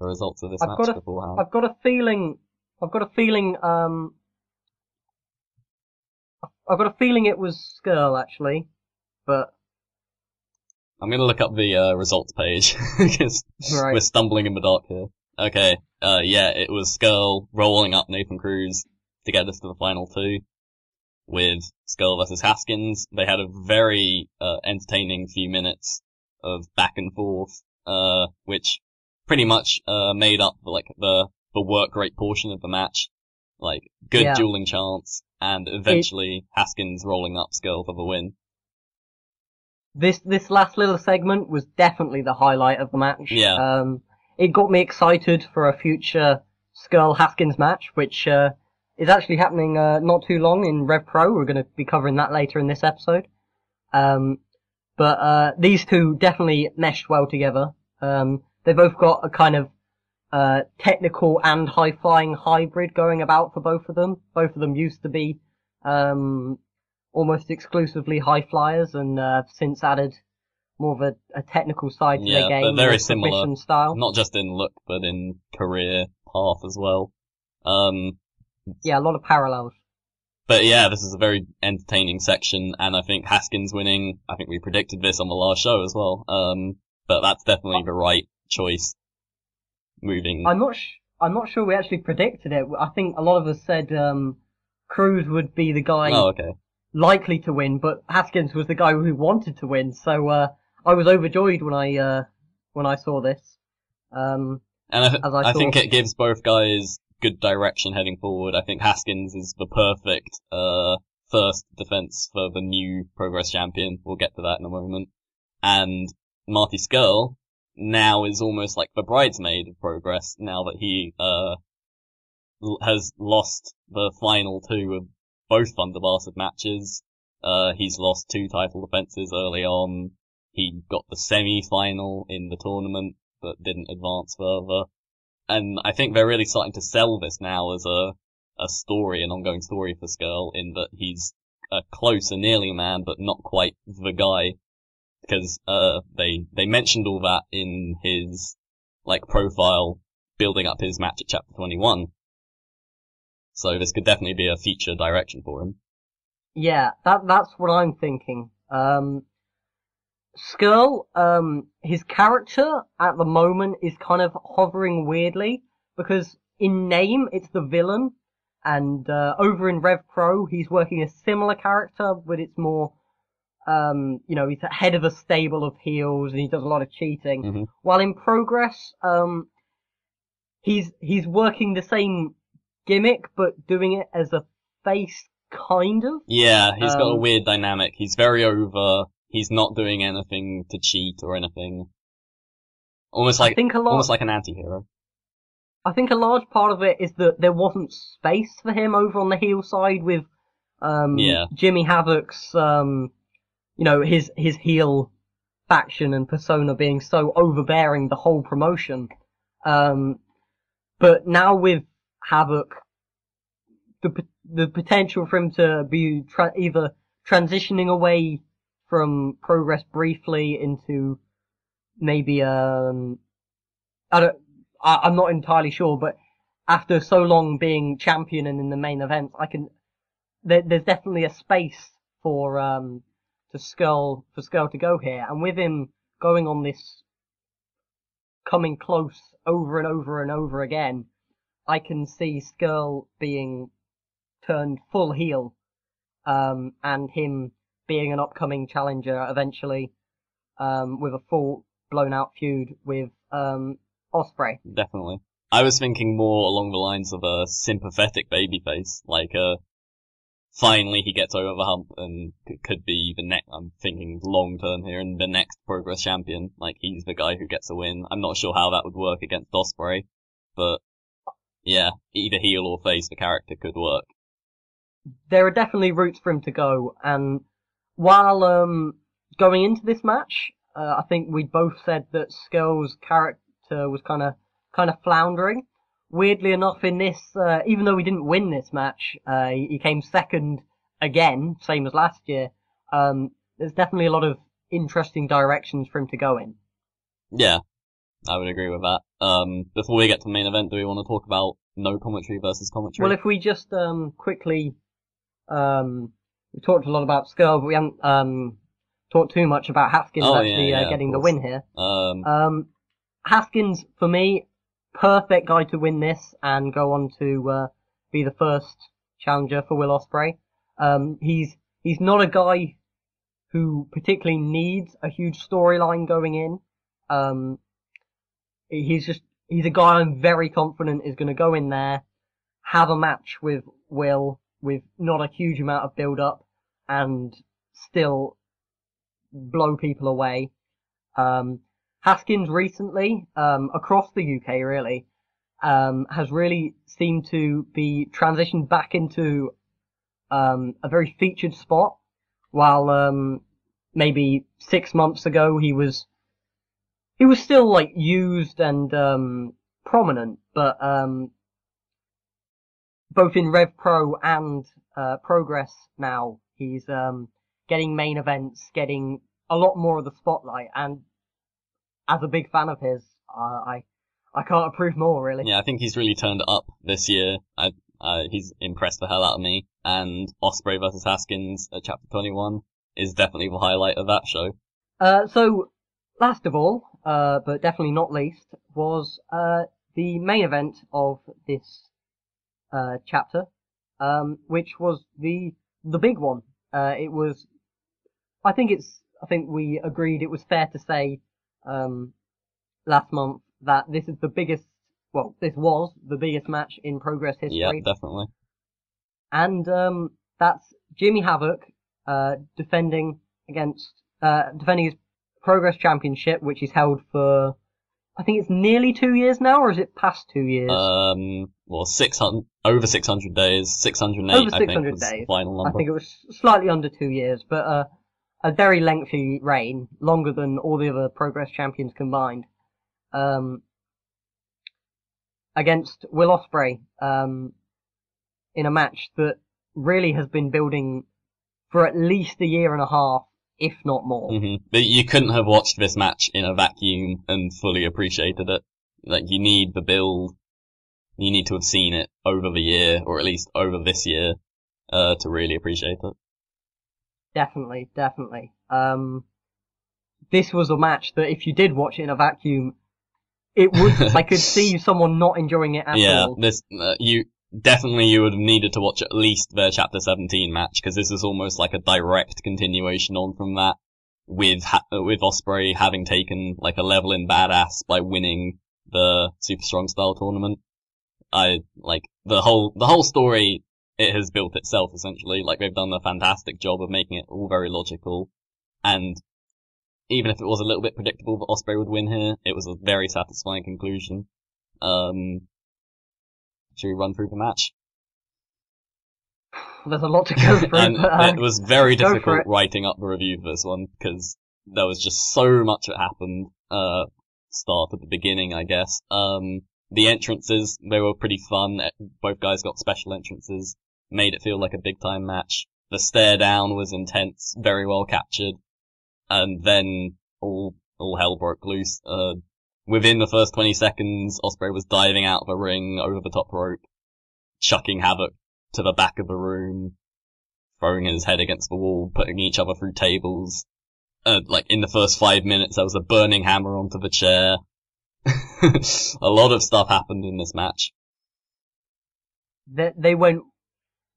the results of this I've match got a- beforehand. I've got a feeling. I've got a feeling. Um, I've got a feeling it was Scurll actually, but I'm gonna look up the uh, results page because right. we're stumbling in the dark here. Okay, uh, yeah, it was Scurll rolling up Nathan Cruz to get us to the final two with Scurll versus Haskins. They had a very uh, entertaining few minutes of back and forth, uh, which pretty much uh, made up like the the work rate portion of the match. Like good Yeah. dueling chance, and eventually Haskins rolling up Scurll for the win. this this last little segment was definitely the highlight of the match. Yeah. Um, it got me excited for a future Scurll Haskins match, which uh, is actually happening uh, not too long in Rev Pro. We're going to be covering that later in this episode. Um, but uh, these two definitely meshed well together. Um, they both got a kind of uh, technical and high flying hybrid going about for both of them. Both of them used to be um, almost exclusively high flyers and uh, since added more of a, a technical side to Yeah, their game, but very similar. style. Not just in look, but in career path as well. Um, Yeah, a lot of parallels. but yeah, this is a very entertaining section, and I think Haskins winning, I think we predicted this on the last show as well. Um, but that's definitely the right choice. Moving, I'm not sh- I'm not sure we actually predicted it. I think a lot of us said um, Cruz would be the guy Oh, okay. likely to win, but Haskins was the guy who wanted to win. So uh, I was overjoyed when I uh, when I saw this. Um, And I, th- I I think it gives both guys good direction heading forward. I think Haskins is the perfect uh, first defense for the new Progress champion. We'll get to that in a moment. And Marty Scurll now is almost like the bridesmaid of Progress now that he uh, has lost the final two of both Thunderbastard matches. Uh, he's lost two title defenses early on. He got the semi-final in the tournament, but didn't advance further. And I think they're really starting to sell this now as a, a story, an ongoing story for Scurll, in that he's a close and nearly man, but not quite the guy. Because, uh, they, they mentioned all that in his, like, profile, building up his match at chapter 21. So this could definitely be a future direction for him. Yeah, that that's what I'm thinking. Um, Scurll, um, his character at the moment is kind of hovering weirdly because in name it's the villain, and uh, over in Rev Pro he's working a similar character, but it's more, um, you know, he's head of a stable of heels and he does a lot of cheating. Mhm. While in Progress, um, he's he's working the same gimmick but doing it as a face, kind of. Yeah, he's got a Um, weird dynamic. He's very over. He's not doing anything to cheat or anything. Almost like, lot. almost like an anti-hero. I think a large part of it is that there wasn't space for him over on the heel side with um, Yeah. Jimmy Havoc's, um, you know, his his heel faction and persona being so overbearing the whole promotion. Um, but now with Havoc, the the potential for him to be tra- either transitioning away from progress briefly into maybe um I don't I, I'm not entirely sure, but after so long being champion and in the main event, I can there, there's definitely a space for um to Scurll for Scurll to go here, and with him going on this coming close over and over and over again, I can see Scurll being turned full heel, um, and him being an upcoming challenger eventually, um, with a full blown out feud with um Ospreay. Definitely. I was thinking more along the lines of a sympathetic babyface, like uh finally he gets over the hump and c- could be the next. I'm thinking long term here, and the next Progress champion. Like he's the guy who gets a win. I'm not sure how that would work against Ospreay, but yeah, either heel or face, the character could work. there are definitely routes for him to go. And while um, going into this match, uh, I think we both said that Scurll's character was kind of kind of floundering. Weirdly enough, in this, uh, even though we didn't win this match, uh, he he came second again, same as last year. Um, there's definitely a lot of interesting directions for him to go in. Yeah, I would agree with that. Um, before we get to the main event, do we want to talk about no commentary versus commentary? Well, if we just um, quickly, um, we talked a lot about Scurll, but we haven't um, talked too much about Haskins Oh, actually yeah, uh, getting the win here. um, Um, Haskins, for me, perfect guy to win this and go on to uh, be the first challenger for Will Ospreay. Um, he's he's not a guy who particularly needs a huge storyline going in. Um, he's just he's a guy I'm very confident is going to go in there, have a match with Will with not a huge amount of build up, and still blow people away. Um, Haskins recently, um, across the UK really, um, has really seemed to be transitioned back into um, a very featured spot. While um, maybe six months ago he was he was still like used and um, prominent, but both in Rev Pro and uh, Progress now he's um, getting main events, getting a lot more of the spotlight, and as a big fan of his, uh, I I can't approve more really. Yeah, I think he's really turned up this year. I, uh, he's impressed the hell out of me. And Ospreay versus Haskins at chapter 21 is definitely the highlight of that show. Uh, so last of all, uh, but definitely not least, was uh, the main event of this uh, chapter, um, which was the the big one. Uh, it was, I think it's, I think we agreed it was fair to say um, last month that this is the biggest. Well, this was the biggest match in Progress history. Yeah, definitely. and um, that's Jimmy Havoc uh, defending against uh, defending his Progress Championship, which is held for I think it's nearly two years now, or is it past two years? Um, well, 600, over 600 days, 608, Over I think, 600 days. the final I think it was slightly under two years, but uh, a very lengthy reign, longer than all the other Progress champions combined. Um, against Will Ospreay, um, in a match that really has been building for at least a year and a half, if not more. hmm But you couldn't have watched this match in a vacuum and fully appreciated it. Like, you need the build, you need to have seen it over the year, or at least over this year, uh, to really appreciate it. Definitely, definitely. Um, this was a match that if you did watch it in a vacuum, it would, I could see someone not enjoying it at yeah, all. this, uh, you, definitely you would have needed to watch at least their chapter 17 match, because this is almost like a direct continuation on from that, with, ha- with Ospreay having taken like a level in badass by winning the Super Strong Style tournament. I, like, the whole, the whole story, it has built itself essentially, like they've done a fantastic job of making it all very logical, and even if it was a little bit predictable that Ospreay would win here, it was a very satisfying conclusion. Um, should we run through the match? There's a lot to go through, and but, um, it was very difficult writing up the review for this one because there was just so much that happened. Uh, start at the beginning, I guess. Um, the entrances they were pretty fun. Eh, Both guys got special entrances, made it feel like a big time match. The stare down was intense, very well captured, and then all all hell broke loose. Uh, within the first 20 seconds, Ospreay was diving out of the ring over the top rope, chucking Havoc to the back of the room, throwing his head against the wall, putting each other through tables. Uh, like in the first five minutes, there was a burning hammer onto the chair. a lot of stuff happened in this match. they, they went,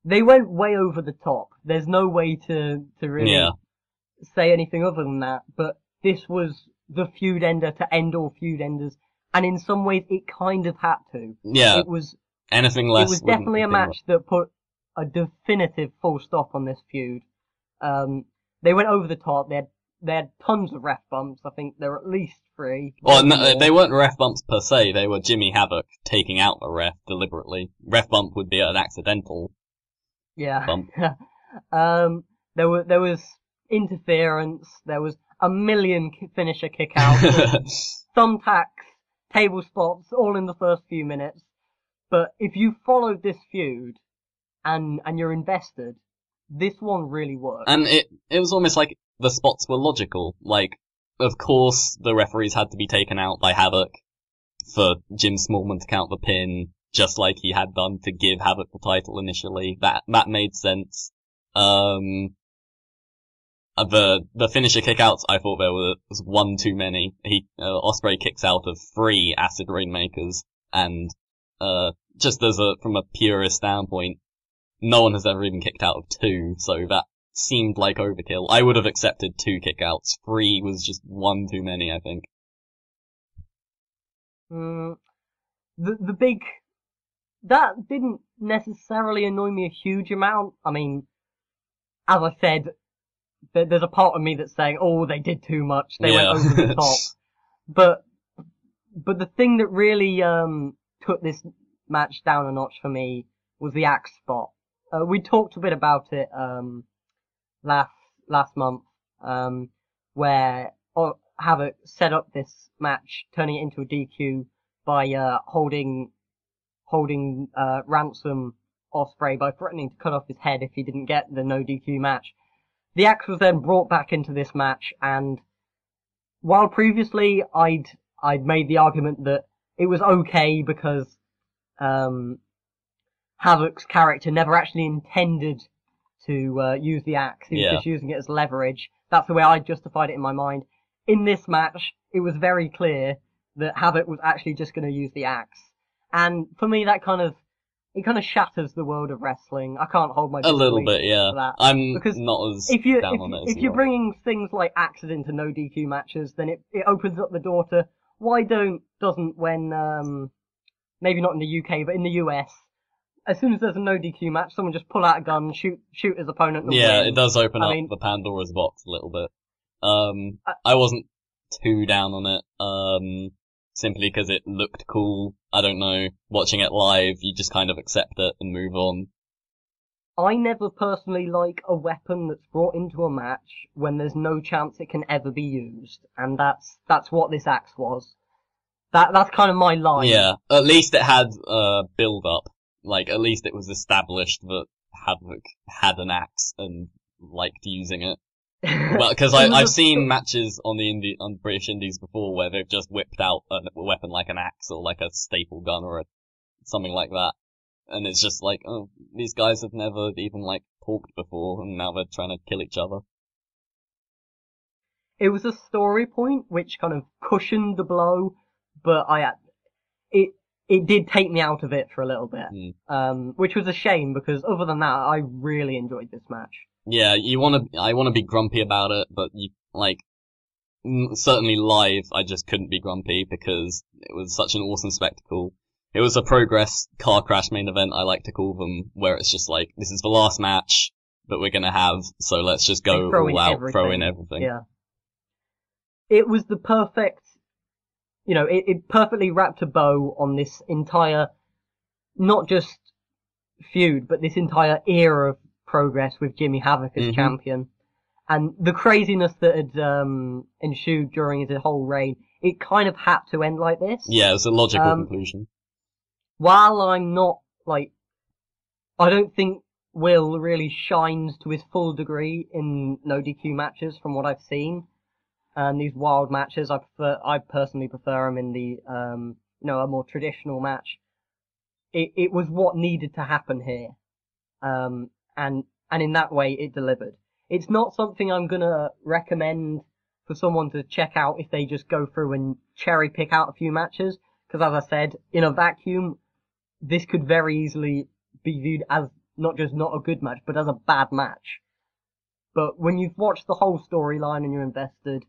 they went way over the top. There's no way to, to really Yeah. say anything other than that, but this was the feud ender to end all feud enders, and in some ways it kind of had to. Yeah, It was, anything less. it was definitely a match that put a definitive full stop on this feud. Um, they went over the top. They had they had tons of ref bumps. I think there were at least three. Well, no, they weren't ref bumps per se. They were Jimmy Havoc taking out the ref deliberately. Ref bump would be an accidental yeah. bump. um, there were there was interference. There was a million finisher kickouts, thumbtacks, table spots, all in the first few minutes. But if you followed this feud and and you're invested, this one really worked. and it it was almost like the spots were logical. Like, of course, the referees had to be taken out by Havoc for Jim Smallman to count the pin, just like he had done to give Havoc the title initially. That that made sense. Um, the the finisher kickouts, I thought there was one too many. He uh, Ospreay kicks out of three acid rainmakers, and uh, just as a from a purist standpoint, no one has ever even kicked out of two, so that seemed like overkill. I would have accepted two kickouts. Three was just one too many, I think. Mm, the the big that didn't necessarily annoy me a huge amount. I mean, as I said, there's a part of me that's saying, "Oh, they did too much. They Yeah. went over the top." But but the thing that really um took this match down a notch for me was the axe spot. Uh, we talked a bit about it um last last month um where oh, Havoc set up this match, turning it into a DQ by uh holding holding uh ransom Ospreay by threatening to cut off his head if he didn't get the no DQ match. The axe was then brought back into this match and while previously I'd I'd made the argument that it was okay because um, Havoc's character never actually intended to uh, use the axe. He was Yeah. just using it as leverage. That's the way I justified it in my mind. In this match, it was very clear that Havoc was actually just going to use the axe. And for me, that kind of it kind of shatters the world of wrestling. I can't hold my A little bit, yeah. that. I'm Because not as if you down if, on it as if you you're bringing things like axes into no DQ matches, then it, it opens up the door to why don't doesn't when um maybe not in the UK but in the US as soon as there's a no DQ match, someone just pull out a gun, shoot shoot his opponent. Yeah, win. it does open I up mean- the Pandora's box a little bit. Um, I- I wasn't too down on it, um, simply because it looked cool. I don't know. Watching it live, you just kind of accept it and move on. I never personally like a weapon that's brought into a match when there's no chance it can ever be used, and that's that's what this axe was. That that's kind of my line. Yeah, at least it had uh build up. Like at least it was established that Havoc had an axe and liked using it. Well, because I've seen matches on the indie on British Indies before where they've just whipped out a weapon like an axe or like a staple gun or a, something like that, and it's just like, oh, these guys have never even like talked before, and now they're trying to kill each other. it was a story point which kind of cushioned the blow, but I it it did take me out of it for a little bit, Mm. um, which was a shame because other than that, I really enjoyed this match. Yeah, you want to. I want to be grumpy about it, but you like certainly live. I just couldn't be grumpy because it was such an awesome spectacle. It was a progress car crash main event. I like to call them, where it's just like this is the last match that we're gonna have, so let's just go all out, throw in everything. everything. Yeah. It was the perfect, you know, it, it perfectly wrapped a bow on this entire, not just feud, but this entire era of progress with Jimmy Havoc as Mhm. champion. And the craziness that had um, ensued during his whole reign, it kind of had to end like this. Yeah, it was a logical Um, conclusion. while I'm not like, I don't think Will really shines to his full degree in no DQ matches from what I've seen. And these wild matches, I prefer, I personally prefer them in the, um, you know, a more traditional match. It, it was what needed to happen here. Um, and, and in that way it delivered. It's not something I'm gonna recommend for someone to check out if they just go through and cherry pick out a few matches. Because as I said, in a vacuum, this could very easily be viewed as not just not a good match, but as a bad match. But when you've watched the whole storyline and you're invested,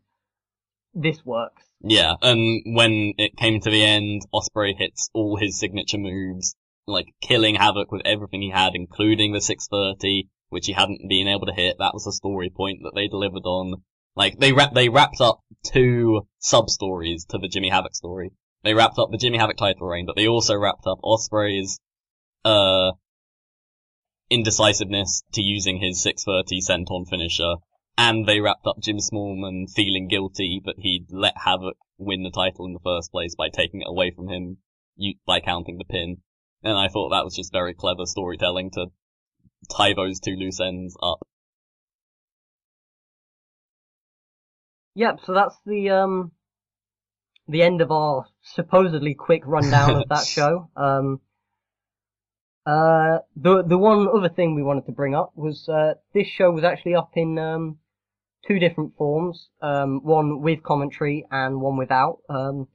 this works. Yeah, and when it came to the end, Ospreay hits all his signature moves, like killing Havoc with everything he had, including the 630, which he hadn't been able to hit. That was a story point that they delivered on. Like they wrap, they wrapped up two sub stories to the Jimmy Havoc story. They wrapped up the Jimmy Havoc title reign, but they also wrapped up Ospreay's uh indecisiveness to using his 630 senton finisher and they wrapped up Jim Smallman feeling guilty that he'd let Havoc win the title in the first place by taking it away from him by counting the pin. And I thought that was just very clever storytelling to tie those two loose ends up. Yep, so that's the um the end of our supposedly quick rundown of that show. Um uh the the one other thing we wanted to bring up was uh this show was actually up in um two different forms, um one with commentary and one without. Um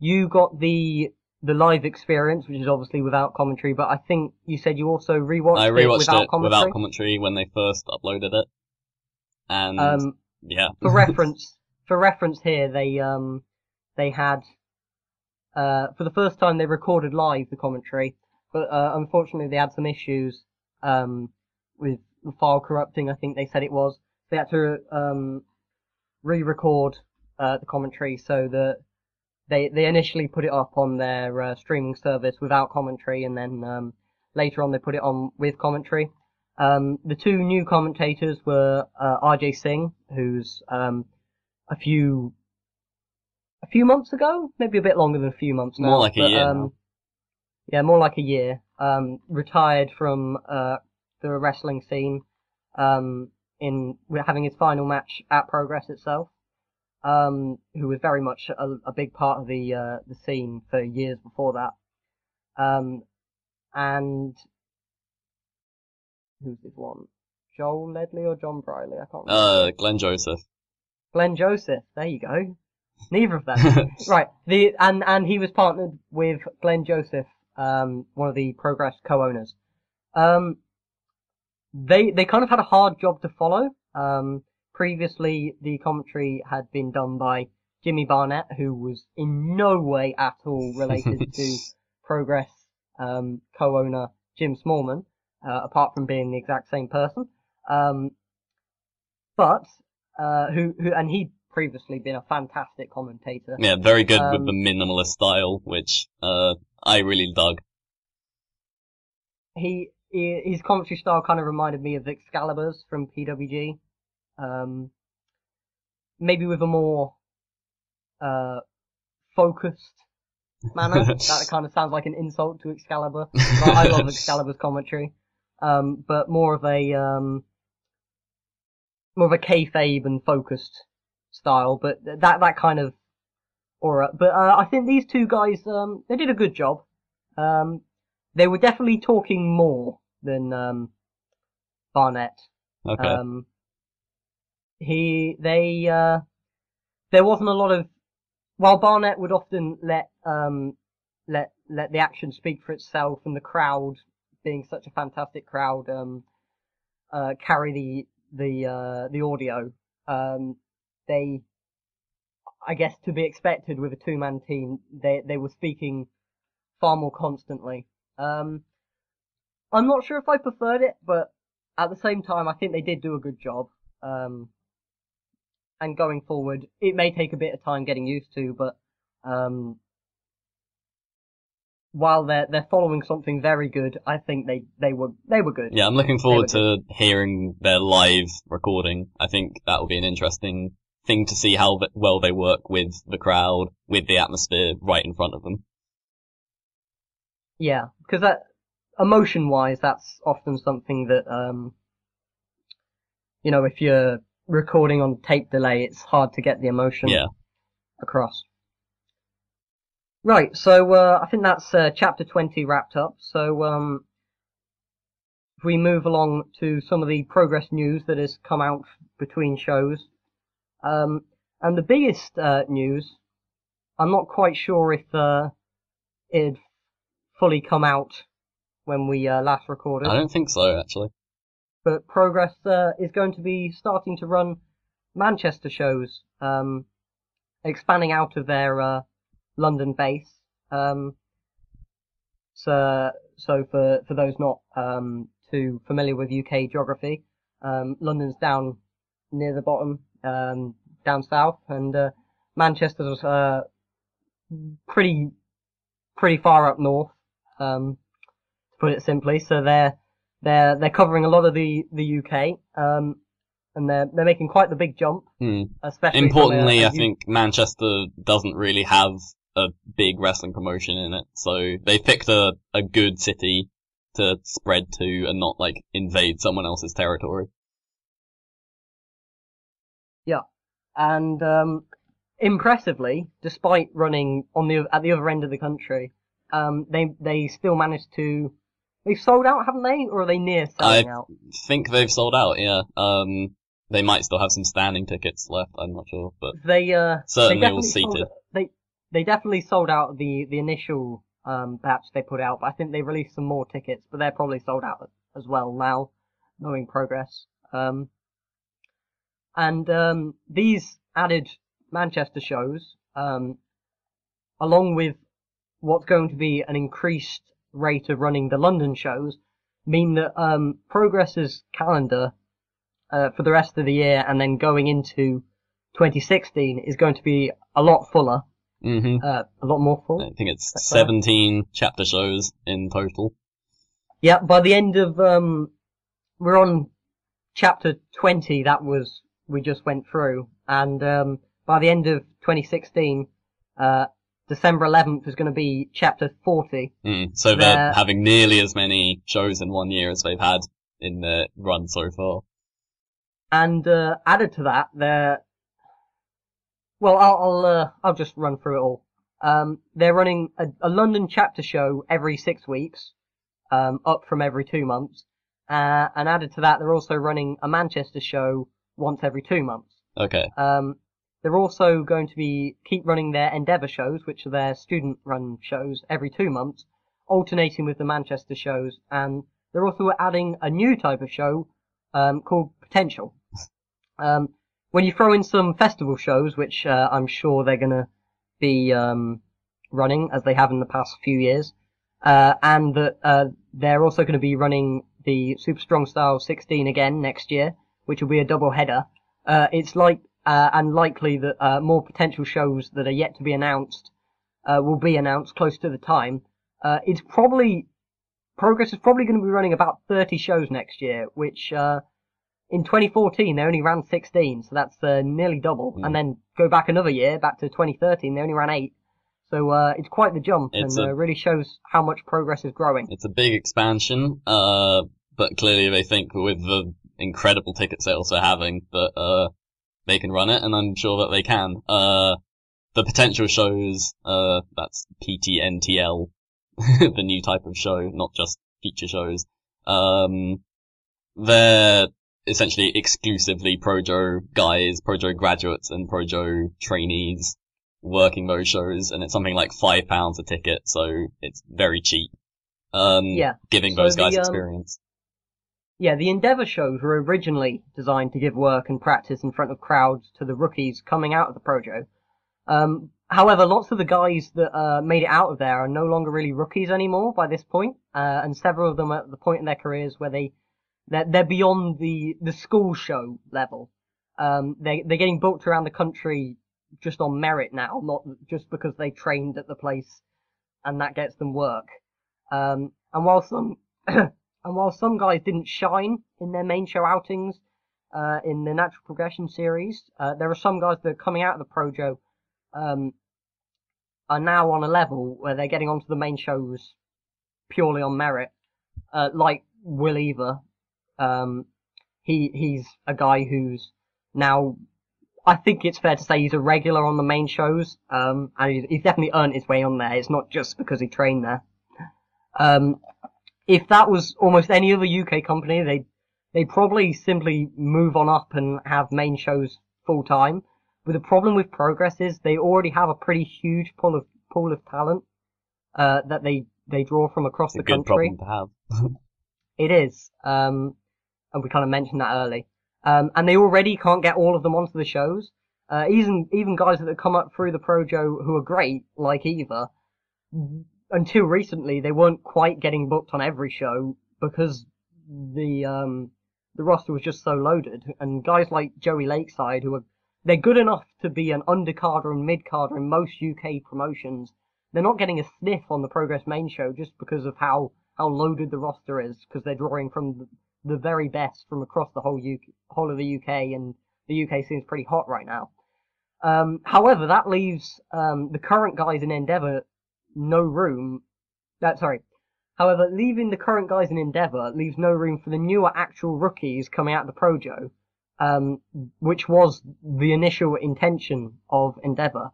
you got the the live experience, which is obviously without commentary, but I think you said you also rewatched, I it without it commentary. without commentary when they first uploaded it. And, um yeah. for reference, for reference here, they um they had uh for the first time they recorded live the commentary, but uh, unfortunately they had some issues um with the file corrupting. I think they said it was. They had to um re-record uh, the commentary so that they they initially put it up on their uh, streaming service without commentary, and then um later on they put it on with commentary. Um, the two new commentators were uh, RJ Singh, who's um, a few a few months ago, maybe a bit longer than a few months now. More like a year Um, yeah, more like a year. Um, retired from uh, the wrestling scene. Um, in having his final match at Progress itself. Um, who was very much a, a big part of the uh, the scene for years before that. Um, and who's this one? Joel Ledley or John Briley? I can't remember. Uh, Glen Joseph. Glen Joseph. There you go. Neither of them. right. The and and he was partnered with Glen Joseph, um, one of the Progress co-owners. Um, they they kind of had a hard job to follow. Um, previously, the commentary had been done by Jimmy Barnett, who was in no way at all related to Progress um, co-owner Jim Smallman, uh, apart from being the exact same person. Um, but uh, who who and he'd previously been a fantastic commentator. Yeah, very good with Um, the minimalist style, which uh I really dug. he, he his commentary style kind of reminded me of Excalibur's from PWG. Um, maybe with a more uh, focused manner. that kind of sounds like an insult to Excalibur. But I love Excalibur's commentary, um, but more of a um, more of a kayfabe and focused style. But that that kind of aura. But uh, I think these two guys um, they did a good job. Um, they were definitely talking more than um, Barnett. Okay. He, they, uh, there wasn't a lot of, while Barnett would often let, um, let, let the action speak for itself and the crowd, being such a fantastic crowd, um, uh, carry the, the, uh, the audio, um, they, I guess to be expected with a two-man team, they, they were speaking far more constantly. Um, I'm not sure if I preferred it, but at the same time, I think they did do a good job. Um, and going forward, it may take a bit of time getting used to, but um, while they're they're following something very good, I think they they were they were good. Yeah, I'm looking forward to hearing their live recording. I think that will be an interesting thing to see how well they work with the crowd, with the atmosphere right in front of them. Yeah, because that emotion wise, that's often something that um, you know, if you're recording on tape delay, it's hard to get the emotion Yeah. across. Right, so uh, I think that's uh, chapter 20 wrapped up. So um, if we move along to some of the progress news that has come out between shows. Um, and the biggest uh, news, I'm not quite sure if uh, it fully come out when we uh, last recorded I don't think so, actually. But Progress uh, is going to be starting to run Manchester shows, um, expanding out of their uh, London base. Um, so, so for for those not um, too familiar with UK geography, um, London's down near the bottom, um, down south, and uh, Manchester's uh, pretty pretty far up north, um, to put it simply. So they're they're they're covering a lot of the the UK, um, and they're they're making quite the big jump. Hmm. Especially Importantly, a I U- think Manchester doesn't really have a big wrestling promotion in it, so they picked a, a good city to spread to and not like invade someone else's territory. Yeah, and um, impressively, despite running on the at the other end of the country, um, they they still managed to. They've sold out, haven't they, or are they near selling out? I- out? Think they've sold out, yeah. Um, they might still have some standing tickets left, I'm not sure, but They uh, Certainly they all definitely sold, seated. they they definitely sold out the the initial um batch they put out, but I think they released some more tickets, but they're probably sold out as well now, knowing progress. Um, and um, these added Manchester shows, um, along with what's going to be an increased rate of running the London shows, mean that um, Progress's calendar uh, for the rest of the year and then going into 2016 is going to be a lot fuller, hmm uh, a lot more full. I think it's That's right. 17 chapter shows in total. Yeah, by the end of um, we're on chapter 20. That was we just went through, and um, by the end of 2016, uh, December 11th is going to be chapter 40. Mm. So they're They're- having nearly as many shows in one year as they've had in the run so far. And uh, added to that, they're well, I'll I'll, uh, I'll just run through it all. Um, they're running a, a London chapter show every six weeks, um, up from every two months. Uh, and added to that, they're also running a Manchester show once every two months. Okay. Um, they're also going to be keep running their Endeavour shows, which are their student-run shows, every two months, alternating with the Manchester shows, and they're also adding a new type of show um, called Potential. Um, when you throw in some festival shows, which uh, I'm sure they're going to be um, running as they have in the past few years, uh, and that uh, they're also going to be running the Super Strong Style 16 again next year, which will be a double header. Uh, it's like uh, and likely that uh, more potential shows that are yet to be announced will be announced close to the time. it's probably Progress is probably going to be running about 30 shows next year, which in 2014 they only ran 16, so that's uh, nearly double. Mm. And then go back another year, back to 2013, they only ran eight. So uh, it's quite the jump, it's and a, uh, really shows how much progress is growing. It's a big expansion, uh, but clearly they think with the incredible ticket sales they're having that uh, they can run it, and I'm sure that they can. Uh, the potential shows, that's PTNTL, the new type of show, not just feature shows. Um, they're essentially exclusively Projo guys, Projo graduates and Projo trainees working those shows and it's something like five pounds a ticket, so it's very cheap. Um, yeah. giving so those guys the, um, experience. Yeah, the Endeavour shows were originally designed to give work and practice in front of crowds to the rookies coming out of the Projo. Um, however, lots of the guys that uh, made it out of there are no longer really rookies anymore by this point, uh, and several of them are at the point in their careers where they they're, they're beyond the, the school show level. Um, they, they're getting booked around the country just on merit now, not just because they trained at the place and that gets them work. Um, and while some, and while some guys didn't shine in their main show outings, uh, in the natural progression series, uh, there are some guys that are coming out of the Projo, um, are now on a level where they're getting onto the main shows purely on merit, uh, like Will Eaver, um, he he's a guy who's now. I think it's fair to say he's a regular on the main shows, um, and he's, he's definitely earned his way on there. It's not just because he trained there. Um, if that was almost any other UK company, they they probably simply move on up and have main shows full time. But the problem with Progress is they already have a pretty huge pool of pool of talent uh, that they they draw from across it's the country. to have. it is. Um, and we kind of mentioned that early. Um, and they already can't get all of them onto the shows. Uh, even even guys that have come up through the Projo who are great, like Eaver, until recently they weren't quite getting booked on every show because the um, the roster was just so loaded. And guys like Joey Lakeside, who are they're good enough to be an undercarder and midcarder in most UK promotions, they're not getting a sniff on the Progress main show just because of how how loaded the roster is because they're drawing from the very best from across the whole UK, whole of the UK, and the UK seems pretty hot right now. Um, however, that leaves um, the current guys in Endeavour no room. That sorry. However, leaving the current guys in Endeavour leaves no room for the newer actual rookies coming out of the Projo, um, which was the initial intention of Endeavour.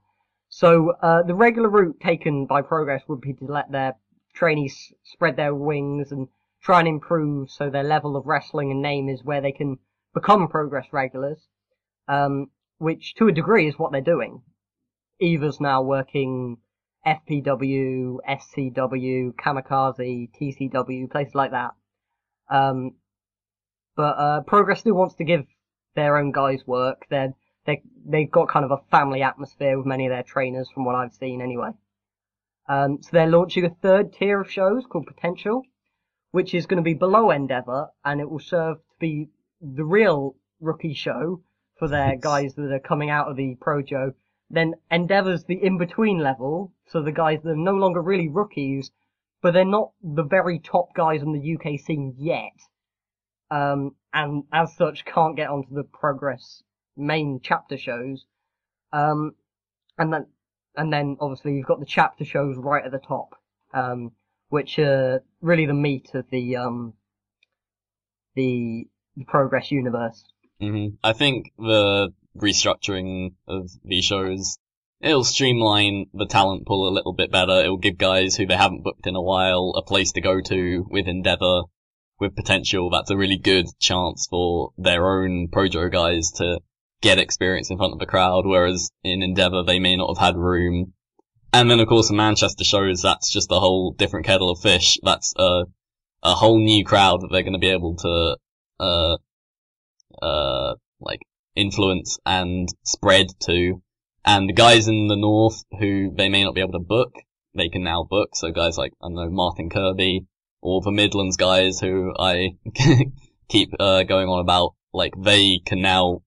So uh, the regular route taken by Progress would be to let their trainees spread their wings and try and improve so their level of wrestling and name is where they can become progress regulars, um, which to a degree is what they're doing. Eaver's now working FPW, SCW, Kamikaze, TCW, places like that. Um, but uh, Progress still wants to give their own guys work. They're, they they've got kind of a family atmosphere with many of their trainers, from what I've seen anyway. Um, so they're launching a third tier of shows called Potential, which is going to be below Endeavour, and it will serve to be the real rookie show for their guys that are coming out of the Projo. Then Endeavour's the in-between level, so the guys that are no longer really rookies, but they're not the very top guys in the UK scene yet. Um, and as such can't get onto the Progress main chapter shows. Um, and then, and then obviously you've got the chapter shows right at the top. Um, which are really the meat of the um the, the progress universe. Mm-hmm. I think the restructuring of these shows it'll streamline the talent pool a little bit better. It'll give guys who they haven't booked in a while a place to go to with Endeavour, with potential. That's a really good chance for their own Projo guys to get experience in front of the crowd, whereas in Endeavour they may not have had room. And then of course the Manchester shows, that's just a whole different kettle of fish. That's a, a whole new crowd that they're going to be able to, uh, uh, like influence and spread to. And the guys in the north who they may not be able to book, they can now book. So guys like, I don't know, Martin Kirby, or the Midlands guys who I keep uh, going on about, like they can now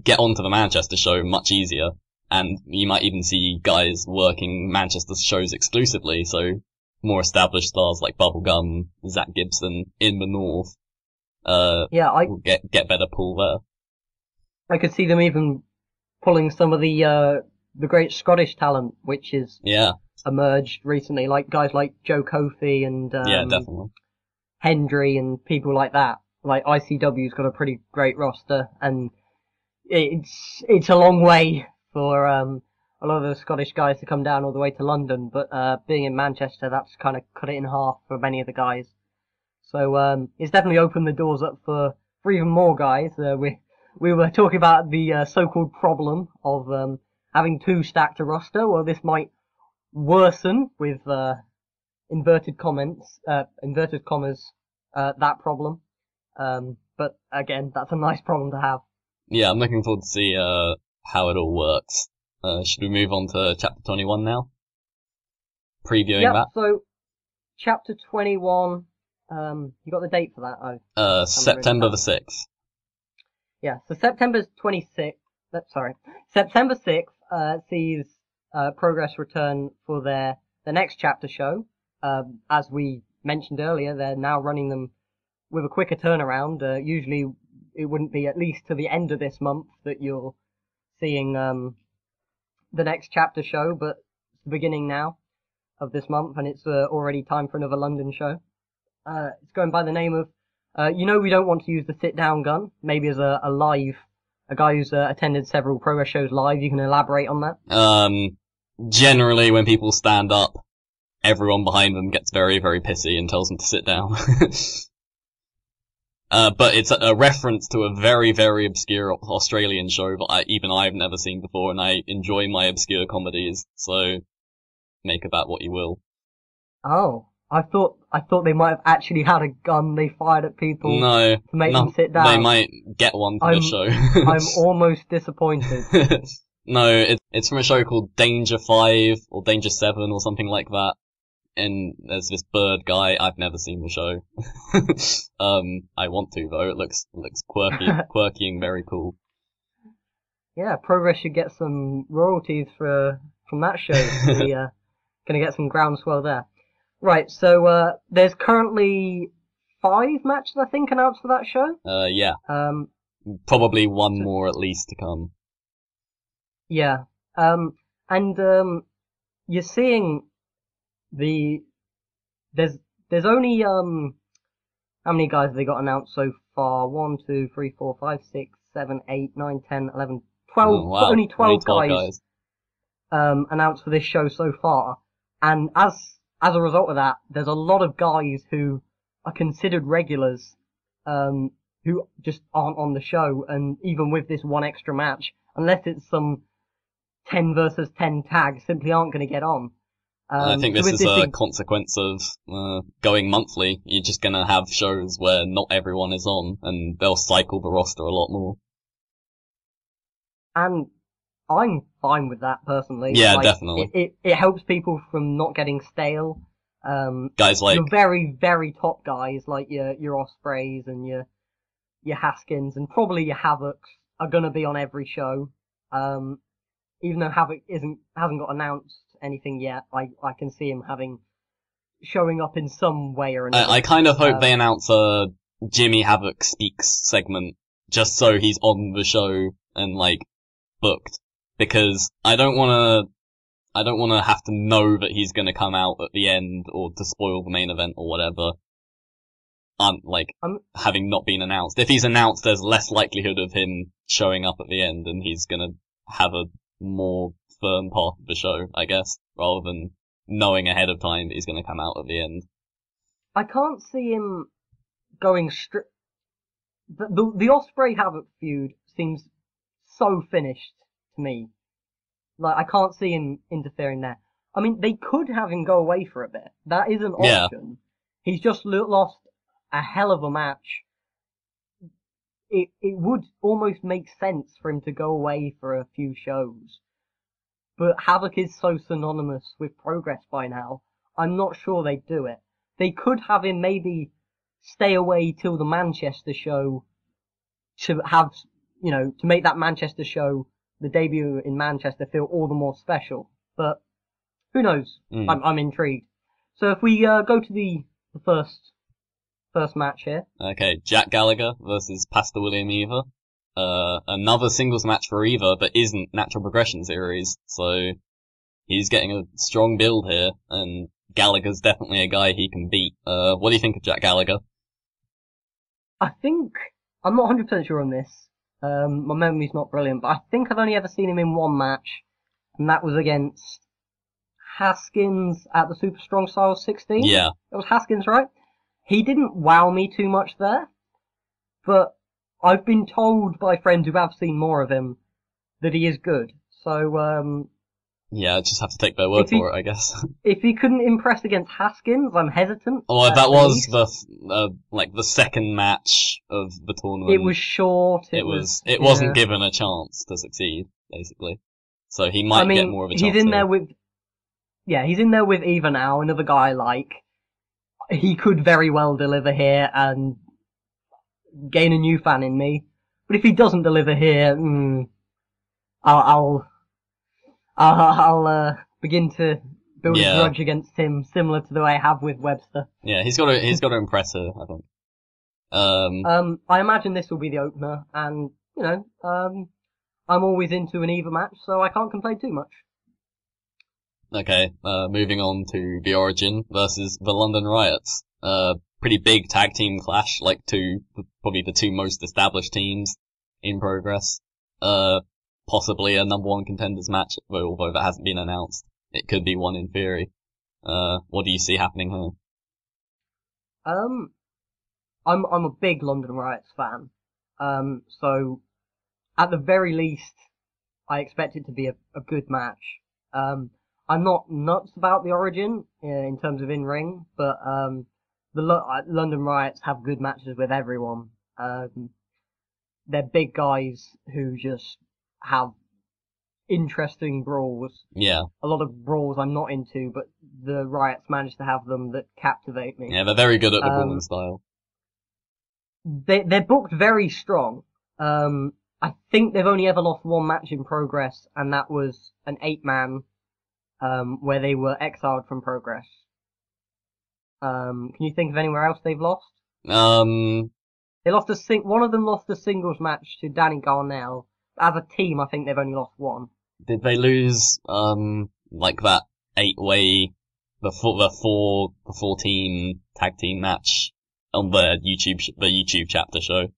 get onto the Manchester show much easier, and you might even see guys working Manchester shows exclusively. So more established stars like Bubblegum, Zack Gibson in the North, uh, Yeah, I get get better pull there. I could see them even pulling some of the uh, the great Scottish talent, which is Yeah, emerged recently, like guys like Joe Coffey and um, yeah, definitely. Hendry and people like that. Like ICW's got a pretty great roster, and it's it's a long way for um, a lot of the Scottish guys to come down all the way to London. But uh, being in Manchester, that's kind of cut it in half for many of the guys. So um, it's definitely opened the doors up for for even more guys. Uh, we we were talking about the uh, so-called problem of um, having two stacked a roster. Well, this might worsen with uh, inverted comments, uh, inverted commas, uh, that problem. Um, but again, that's a nice problem to have. Yeah, I'm looking forward to see uh how it all works. Uh, should we move on to chapter 21 now? Previewing Yep, that. so, chapter 21, um, you got the date for that? Oh, Uh, September the 6th. Yeah, so September 26th, uh, sorry, September 6th, uh, sees, uh, Progress return for their, the next chapter show. Um, as we mentioned earlier, they're now running them with a quicker turnaround. Uh, usually it wouldn't be at least to the end of this month that you're seeing, um, the next chapter show, but it's the beginning now of this month and it's uh, already time for another London show. Uh, it's going by the name of, uh, you know we don't want to use the sit down gun, maybe as a, a live, a guy who's uh, attended several progress shows live, you can elaborate on that? Um, generally when people stand up, everyone behind them gets very, very pissy and tells them to sit down. uh, but it's a, a reference to a very, very obscure Australian show that I, even I've never seen before, and I enjoy my obscure comedies, so make of that what you will. Oh, I thought, I thought they might have actually had a gun they fired at people No, to make no, them sit down. they might get one for I'm- the show. I'm almost disappointed. no, it's it's from a show called Danger Five or Danger Seven or something like that. And there's this bird guy. I've never seen the show. um, I want to though. It looks looks quirky, quirky and very cool. Yeah, Progress should get some royalties for from that show. we uh, gonna get some groundswell there. Right, so uh, there's currently five matches I think announced for that show. Uh, yeah, Um, probably one more at least to come. yeah, um, and um, you're seeing the there's there's only um how many guys have they got announced so far? One, two, three, four, five, six, seven, eight, nine, ten, eleven, twelve. Oh, wow. Only twelve, Only 12 guys. um, announced for this show so far. And as, as a result of that, there's a lot of guys who are considered regulars, um, who just aren't on the show. And even with this one extra match, unless it's some 10 versus 10 tag, simply aren't going to get on. Um, I think so this with is a big- consequence of uh, going monthly. You're just gonna have shows where not everyone is on, and they'll cycle the roster a lot more. and I'm fine with that personally. Yeah, Like, definitely. It, it, it helps people from not getting stale. Um, Guys like your very, very top guys like your your Ospreays and your your Haskins and probably your Havocs are gonna be on every show. Um, even though Havoc isn't hasn't got announced anything yet, I I can see him having showing up in some way or another. I, I kind of hope Um, they announce a Jimmy Havoc speaks segment just so he's on the show and like booked because I don't want to. I don't want to have to know that he's going to come out at the end or to spoil the main event or whatever. Um, like Um, having not been announced. If he's announced, there's less likelihood of him showing up at the end, and he's going to have a more firm part of the show, I guess, rather than knowing ahead of time that he's going to come out at the end. I can't see him going straight. The, the the Ospreay Havoc feud seems so finished me. Like I can't see him interfering there. I mean, they could have him go away for a bit. That is an Yeah. option. He's just lo- lost a hell of a match. It it would almost make sense for him to go away for a few shows. But Havoc is so synonymous with progress by now. I'm not sure they'd do it. They could have him maybe stay away till the Manchester show to have, you know, to make that Manchester show, the debut in Manchester feel all the more special. But who knows? Mm. I'm, I'm intrigued. So if we uh, go to the, the first first match here, Okay, Jack Gallagher versus Pastor William Eaver. Uh, another singles match for Eaver, but isn't Natural Progression Series, so he's getting a strong build here, and Gallagher's definitely a guy he can beat. Uh, what do you think of Jack Gallagher? I think I'm not 100% sure on this. Um, my memory's not brilliant, but I think I've only ever seen him in one match, and that was against Haskins at the Super Strong Style 16. Yeah, It was Haskins, right? He didn't wow me too much there, but I've been told by friends who have seen more of him that he is good. So, um, yeah, I just have to take their word he- for it, I guess. if he couldn't impress against Haskins, I'm hesitant. Oh, at that was the, uh, like the second match of the tournament. It was short. It, it was, it yeah. wasn't given a chance to succeed, basically. So he might I mean, get more of a chance. he's in here. there with, yeah, he's in there with Eaver now, another guy like, he could very well deliver here and gain a new fan in me. But if he doesn't deliver here, mm, I'll, I'll, I'll, I'll uh, begin to build Yeah. a grudge against him, similar to the way I have with Webster. Yeah, he's got to, he's got to impress her, I think. Um, Um, I imagine this will be the opener, and, you know, um, I'm always into an Eaver match, so I can't complain too much. Okay, uh, moving on to The Origin versus the London Riots. Uh, pretty big tag team clash, like two, probably the two most established teams in progress. Uh, possibly a number one contenders match, although that hasn't been announced. It could be one in theory. Uh, what do you see happening here? Um, I'm I'm a big London Riots fan. Um, so at the very least, I expect it to be a, a good match. Um, I'm not nuts about the Origin uh, in terms of in ring, but um, the Lo- uh, London Riots have good matches with everyone. Um, they're big guys who just have interesting brawls. Yeah, A lot of brawls I'm not into, but the Riots manage to have them that captivate me. yeah, they're very good at the Um, brawling style. they they're booked very strong. Um, I think they've only ever lost one match in progress, and that was an eight man, um, where they were exiled from progress. Um, can you think of anywhere else they've lost? Um, They lost a sing- one of them lost a singles match to Danny Garnell. As a team, I think they've only lost one. did they lose, um, like that eight way, the four, the four, the four team tag team match on the YouTube, sh- the YouTube chapter show?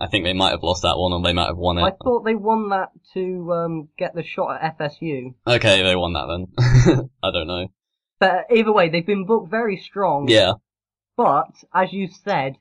I think they might have lost that one or they might have won it. I thought they won that to um, get the shot at FSU. Okay, they won that then. I don't know. But either way, they've been booked very strong. Yeah, But, as you said,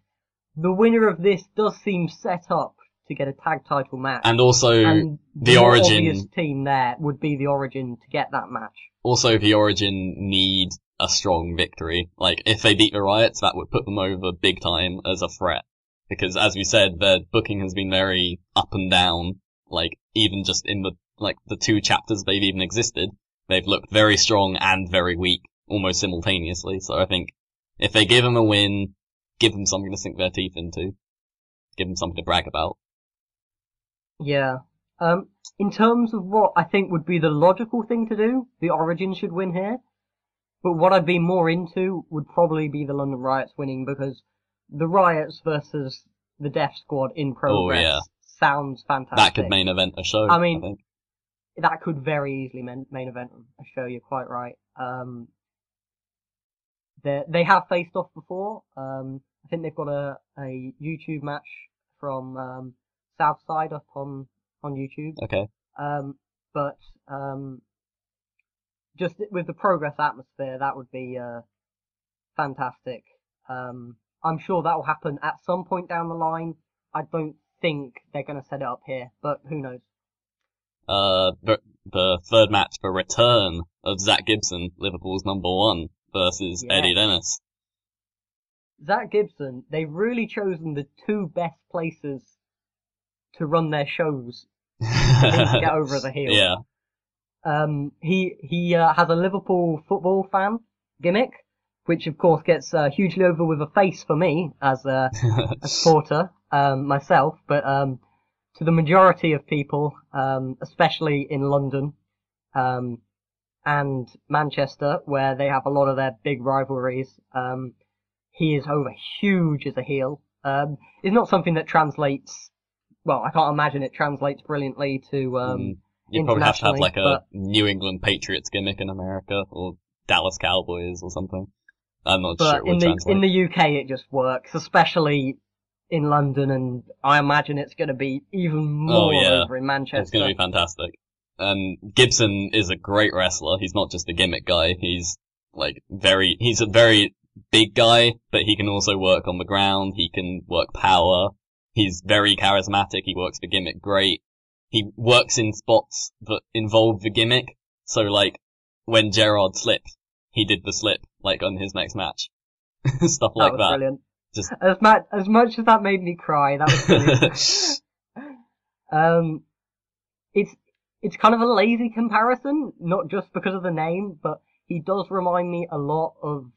the winner of this does seem set up to get a tag title match. and also, And the more Origin- team there would be the Origin to get that match. also the Origin need a strong victory. Like, if they beat the Riots, that would put them over big time as a threat. Because as we said, their booking has been very up and down. Like, even just in the, like, the two chapters they've even existed, they've looked very strong and very weak, almost simultaneously. So I think, if they give them a win, give them something to sink their teeth into. Give them something to brag about. Yeah. Um, in terms of what I think would be the logical thing to do, the Origin should win here. But what I'd be more into would probably be the London Riots winning because the Riots versus the Death Squad in progress yeah. sounds fantastic. That could main event a show. I mean, think. that could very easily main, main event a show. You're quite right. Um, they they have faced off before. Um, I think they've got a, a YouTube match from um, Southside up on on YouTube. Okay. Um, but um, just with the progress atmosphere, that would be uh, fantastic. Um, I'm sure that will happen at some point down the line. I don't think they're going to set it up here, but who knows? Uh, the, the third match for return of Zack Gibson, Liverpool's number one, versus Yeah. Eddie Dennis. Zack Gibson, they've really chosen the two best places to run their shows to get over a heel. Yeah. Um, he he uh, has a Liverpool football fan gimmick, which of course gets uh, hugely over with a face for me as a, a supporter um, myself. But um, to the majority of people, um, especially in London um, and Manchester, where they have a lot of their big rivalries, um, he is over huge as a heel. Um, it's not something that translates. Well, I can't imagine it translates brilliantly to. Um, Mm. You'd probably have to have like a New England Patriots gimmick in America, or Dallas Cowboys or something. I'm not but sure it in the translate. in the UK it just works, especially in London, and I imagine it's going to be even more Oh, yeah. over in Manchester. It's going to be fantastic. And Gibson is a great wrestler. He's not just a gimmick guy. He's like very, he's a very big guy, but he can also work on the ground. He can work power. He's very charismatic. He works the gimmick great. He works in spots that involve the gimmick. So like when Gerrard slipped, he did the slip like on his next match. Stuff that like was that. brilliant. Just- as much as much as that made me cry, that was brilliant. um, it's it's kind of a lazy comparison, not just because of the name, but he does remind me a lot of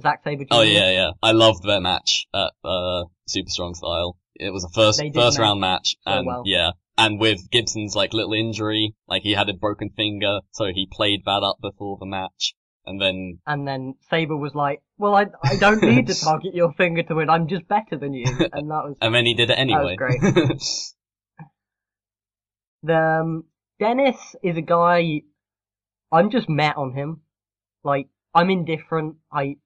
Zack Sabre Jr. Oh yeah, yeah. I loved their match at uh, Super Strong Style. It was a first first match round match, so and well. yeah, and with Gibson's like little injury, like he had a broken finger, so he played that up before the match, and then And then Sabre was like, "Well, I I don't need to target your finger to win. I'm just better than you." And that was and then he did it anyway. great. the um, Dennis is a guy. I'm just met on him. Like I'm indifferent. I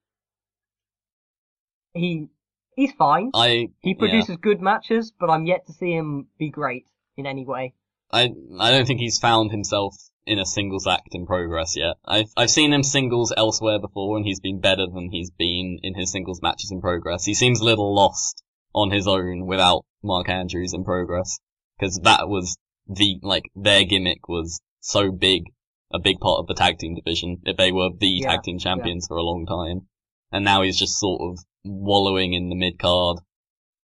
he he's fine. I He yeah. produces good matches, but I'm yet to see him be great in any way. I I don't think he's found himself in a singles act in progress yet. I've I've seen him singles elsewhere before, and he's been better than he's been in his singles matches in progress. He seems a little lost on his own without Mark Andrews in progress, because that was the like their gimmick was so big, a big part of the tag team division. That they were the Yeah, tag team champions for a long time, and now he's just sort of wallowing in the mid card,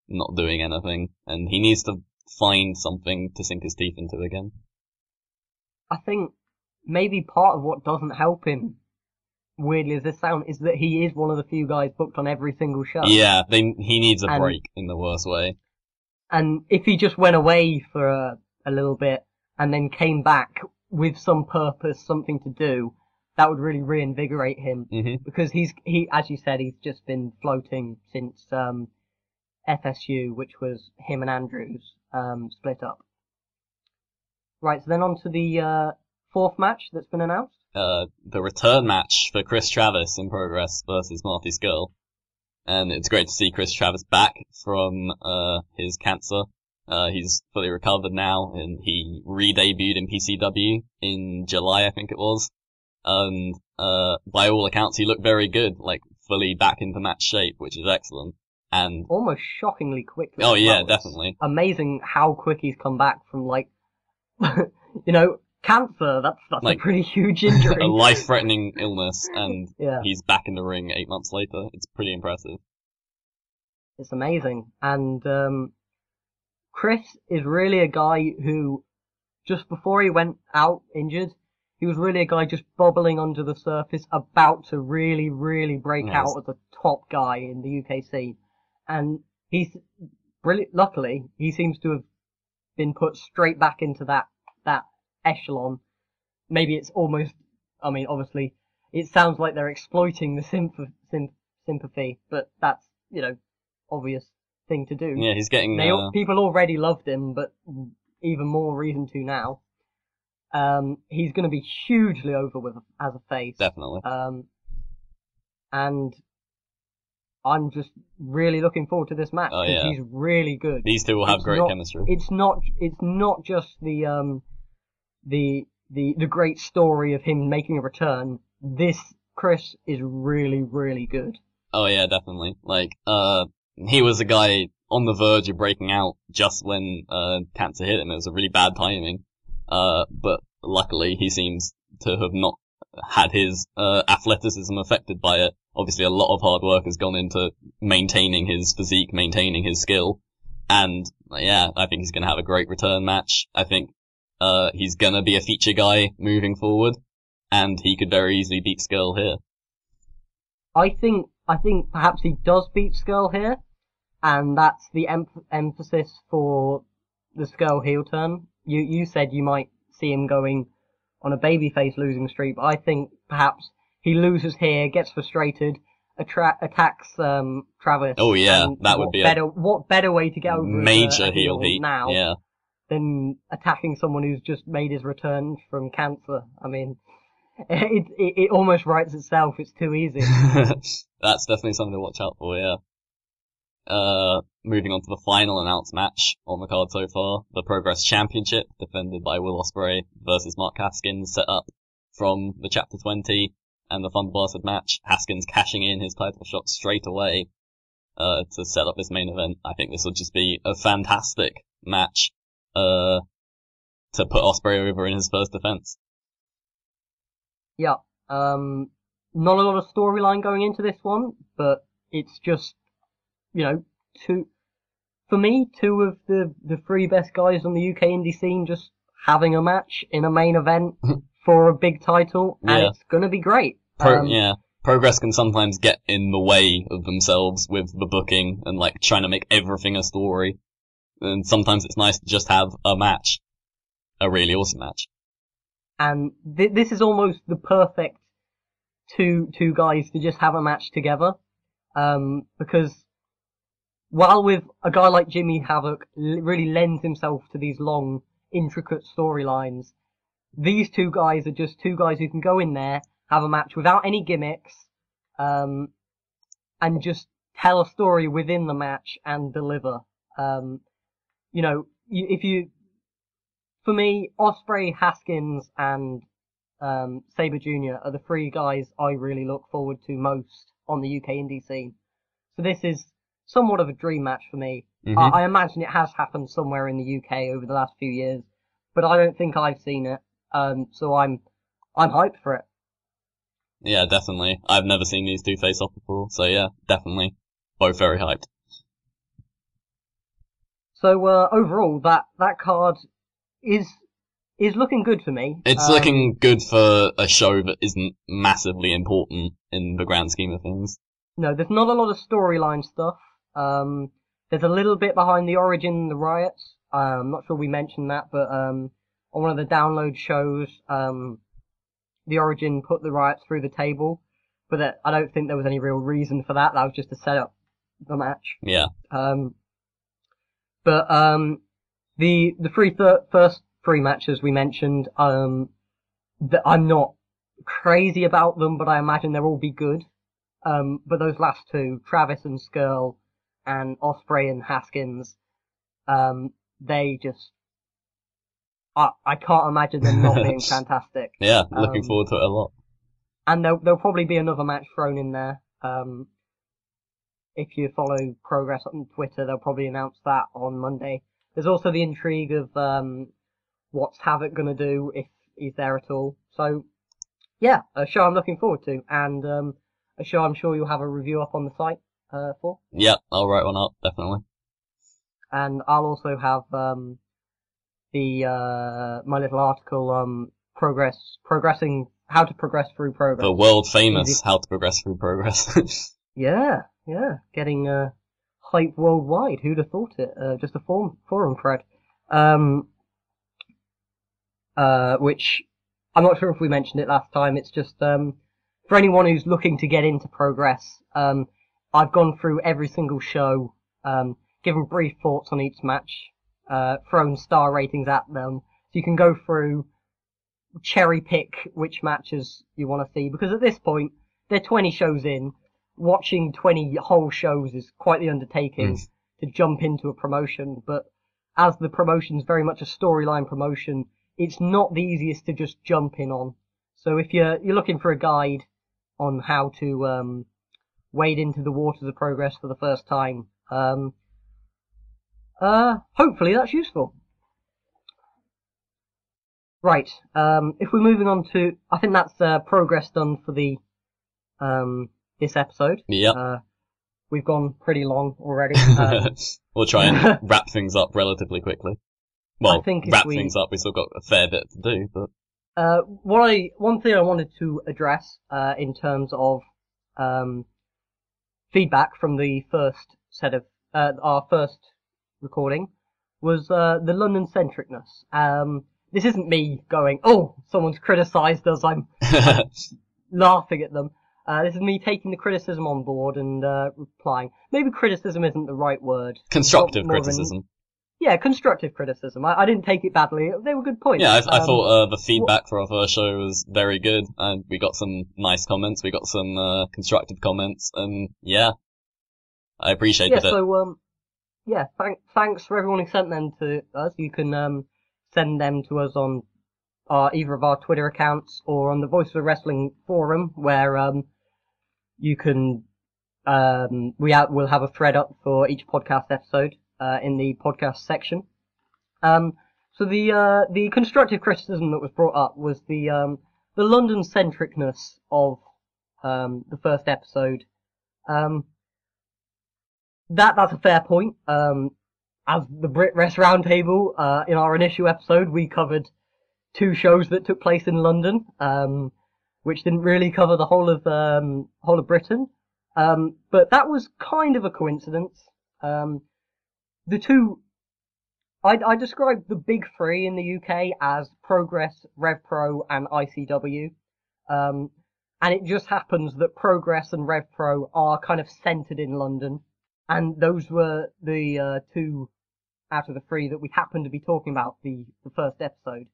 not doing anything, and he needs to find something to sink his teeth into again. I think maybe part of what doesn't help him, weirdly as this sound, is that he is one of the few guys booked on every single show. Yeah, they, he needs a And- break in the worst way. And if he just went away for a, a little bit and then came back with some purpose, something to do, that would really reinvigorate him. hmm Because he's, he, as you said, he's just been floating since, um, FSU, which was him and Andrews, um, split up. Right, so then on to the, uh, fourth match that's been announced. Uh, the return match for Chris Travis in progress versus Marty Scurll. And it's great to see Chris Travis back from, uh, his cancer. Uh, he's fully recovered now and he re-debuted in PCW in July, I think it was. And, uh, by all accounts he looked very good, like fully back into match shape, which is excellent. And, Almost shockingly quickly. oh yeah, well. Definitely. Amazing how quick he's come back from like, you know, cancer. That's, that's Like, a pretty huge injury. a life-threatening illness and yeah. he's back in the ring eight months later. It's pretty impressive. It's amazing. And um, Chris is really a guy who, just before he went out injured, he was really a guy just bubbling under the surface, about to really, really break out as a top guy in the UK scene. And he's brilliant. Luckily, he seems to have been put straight back into that that echelon. Maybe it's almost. I mean, obviously, it sounds like they're exploiting the symph- sym- sympathy, but that's you know obvious thing to do. Yeah, he's getting, They, uh, people already loved him, but even more reason to now. Um, he's going to be hugely over with as a face. definitely. Um, and I'm just really looking forward to this match Oh, because yeah. he's really good. These two will have it's great not- chemistry. It's not. It's not just the um, the the the great story of him making a return. This Chris is really really good. Oh yeah, definitely. Like, uh, he was a guy on the verge of breaking out just when uh, cancer hit him. It was a really bad timing. Uh, but luckily he seems to have not had his uh, athleticism affected by it. Obviously, a lot of hard work has gone into maintaining his physique, maintaining his skill, and yeah, I think he's going to have a great return match. I think uh, he's going to be a feature guy moving forward, and he could very easily beat Scurll here. I think I think perhaps he does beat Scurll here, and that's the em- emphasis for the Scurll heel turn. You you said you might see him going on a babyface losing streak, but I think perhaps he loses here, gets frustrated, attra- attacks um, Travis. Oh yeah, that would be better. a what better way to get over major a, a heel heat. now Yeah, than attacking someone who's just made his return from cancer? I mean, it it, it almost writes itself. It's too easy. that's definitely something to watch out for. Yeah. Uh, moving on to the final announced match on the card so far, the Progress Championship, defended by Will Ospreay versus Mark Haskins, set up from the Chapter 20 and the Thunderbastard match. Haskins cashing in his title shot straight away, uh, to set up this main event. I think this will just be a fantastic match, uh, to put Ospreay over in his first defense. Yeah. Um, not a lot of storyline going into this one, but it's just, you know, two, for me, two of the, the three best guys on the UK indie scene just having a match in a main event for a big title, and Yeah. it's gonna be great. Pro- Um, yeah. Progress can sometimes get in the way of themselves with the booking and like trying to make everything a story. And sometimes it's nice to just have a match. A really awesome match. and th- this is almost the perfect two two guys to just have a match together, um, because while with a guy like Jimmy Havoc really lends himself to these long, intricate storylines, these two guys are just two guys who can go in there, have a match without any gimmicks, um, and just tell a story within the match and deliver. Um, you know, if you for me, Ospreay, Haskins, and um, Sabre Jr. are the three guys I really look forward to most on the UK indie scene. So this is somewhat of a dream match for me. Mhm. I, I imagine it has happened somewhere in the UK over the last few years, but I don't think I've seen it. Um, so I'm I'm hyped for it. Yeah, definitely. I've never seen these two face off before, so yeah, definitely. Both very hyped. So uh, overall, that that card is is looking good for me. It's Um, looking good for a show that isn't massively important in the grand scheme of things. No, there's not a lot of storyline stuff. Um, there's a little bit behind the origin and the riots. Uh, I'm not sure we mentioned that, but um, on one of the download shows, um, the origin put the riots through the table, but that, I don't think there was any real reason for that. That was just to set up the match. Yeah. Um, but um, the the three th- first three matches we mentioned, um, that I'm not crazy about them, but I imagine they'll all be good. Um, but those last two, Travis and Scurll, and Ospreay and Haskins, um, they just, I I can't imagine them not being fantastic. Yeah, looking Um, forward to it a lot. And there'll, there'll probably be another match thrown in there. Um, if you follow Progress on Twitter, they'll probably announce that on Monday. There's also the intrigue of um, what's Havoc gonna do if he's there at all. So, yeah, a show I'm looking forward to, and um, a show I'm sure you'll have a review up on the site uh, for. Yeah, I'll write one up, definitely. And I'll also have um, the uh, my little article um, progress progressing how to progress through progress. The world famous Easy. how to progress through progress. Yeah, yeah, getting uh, hype worldwide. Who'd have thought it? Uh, just a forum forum thread, um, uh, which I'm not sure if we mentioned it last time. It's just um, for anyone who's looking to get into progress. Um, I've gone through every single show, um, given brief thoughts on each match, uh, thrown star ratings at them. So you can go through, cherry pick which matches you want to see because at this point they're 20 shows in watching 20 whole shows is quite the undertaking Mm. to jump into a promotion, but as the promotion's very much a storyline promotion, it's not the easiest to just jump in on. So if you're, you're looking for a guide on how to, um, wade into the waters of progress for the first time, um, Uh, hopefully that's useful. Right. Um, if we're moving on to, I think that's uh, progress done for the um this episode. Yep. Uh, we've gone pretty long already. Um, we'll try and wrap things up relatively quickly. Well, I think wrap we- things up. We've still got a fair bit to do, but Uh, what I one thing I wanted to address uh, in terms of um, feedback from the first set of uh, our first recording was uh, the London centricness. Um, this isn't me going, oh, someone's criticised us. I'm laughing at them. Uh, this is me taking the criticism on board and uh, replying. Maybe criticism isn't the right word. constructive criticism. Yeah, constructive criticism. I, I didn't take it badly. They were good points. Yeah, I, I Um, thought uh, the feedback for our first show was very good, and we got some nice comments. We got some uh, constructive comments, and yeah, I appreciated yeah, it. so um, yeah, thank, thanks for everyone who sent them to us. You can um send them to us on our either of our Twitter accounts or on the Voice of Wrestling forum, where um you can um we out we'll have a thread up for each podcast episode uh, in the podcast section. Um, so the uh, the constructive criticism that was brought up was the um the London centricness of um the first episode. Um, that that's a fair point. Um, as the Brit Wres Roundtable, uh, in our initial episode, we covered two shows that took place in London, um, which didn't really cover the whole of whole of Britain. But that was kind of a coincidence. Um, the two, I, I described the big three in the UK as Progress, RevPro, and ICW. Um, and it just happens that Progress and RevPro are kind of centered in London and those were the uh, two out of the three that we happened to be talking about the, the first episode.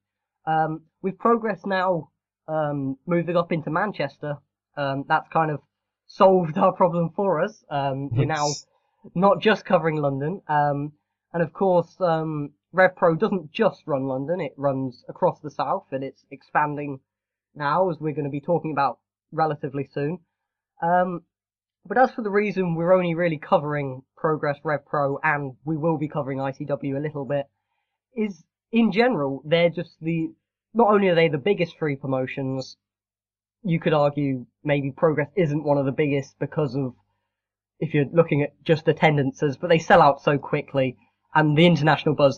Um, with progress now um, moving up into Manchester, um, that's kind of solved our problem for us. Um, we're now not just covering London, um, and of course, um, RevPro doesn't just run London; it runs across the south, and it's expanding now, as we're going to be talking about relatively soon. Um, but as for the reason we're only really covering Progress RevPro and we will be covering ICW a little bit, is in general, they're just the, not only are they the biggest free promotions, you could argue maybe Progress isn't one of the biggest because of, if you're looking at just attendances, but they sell out so quickly and the international buzz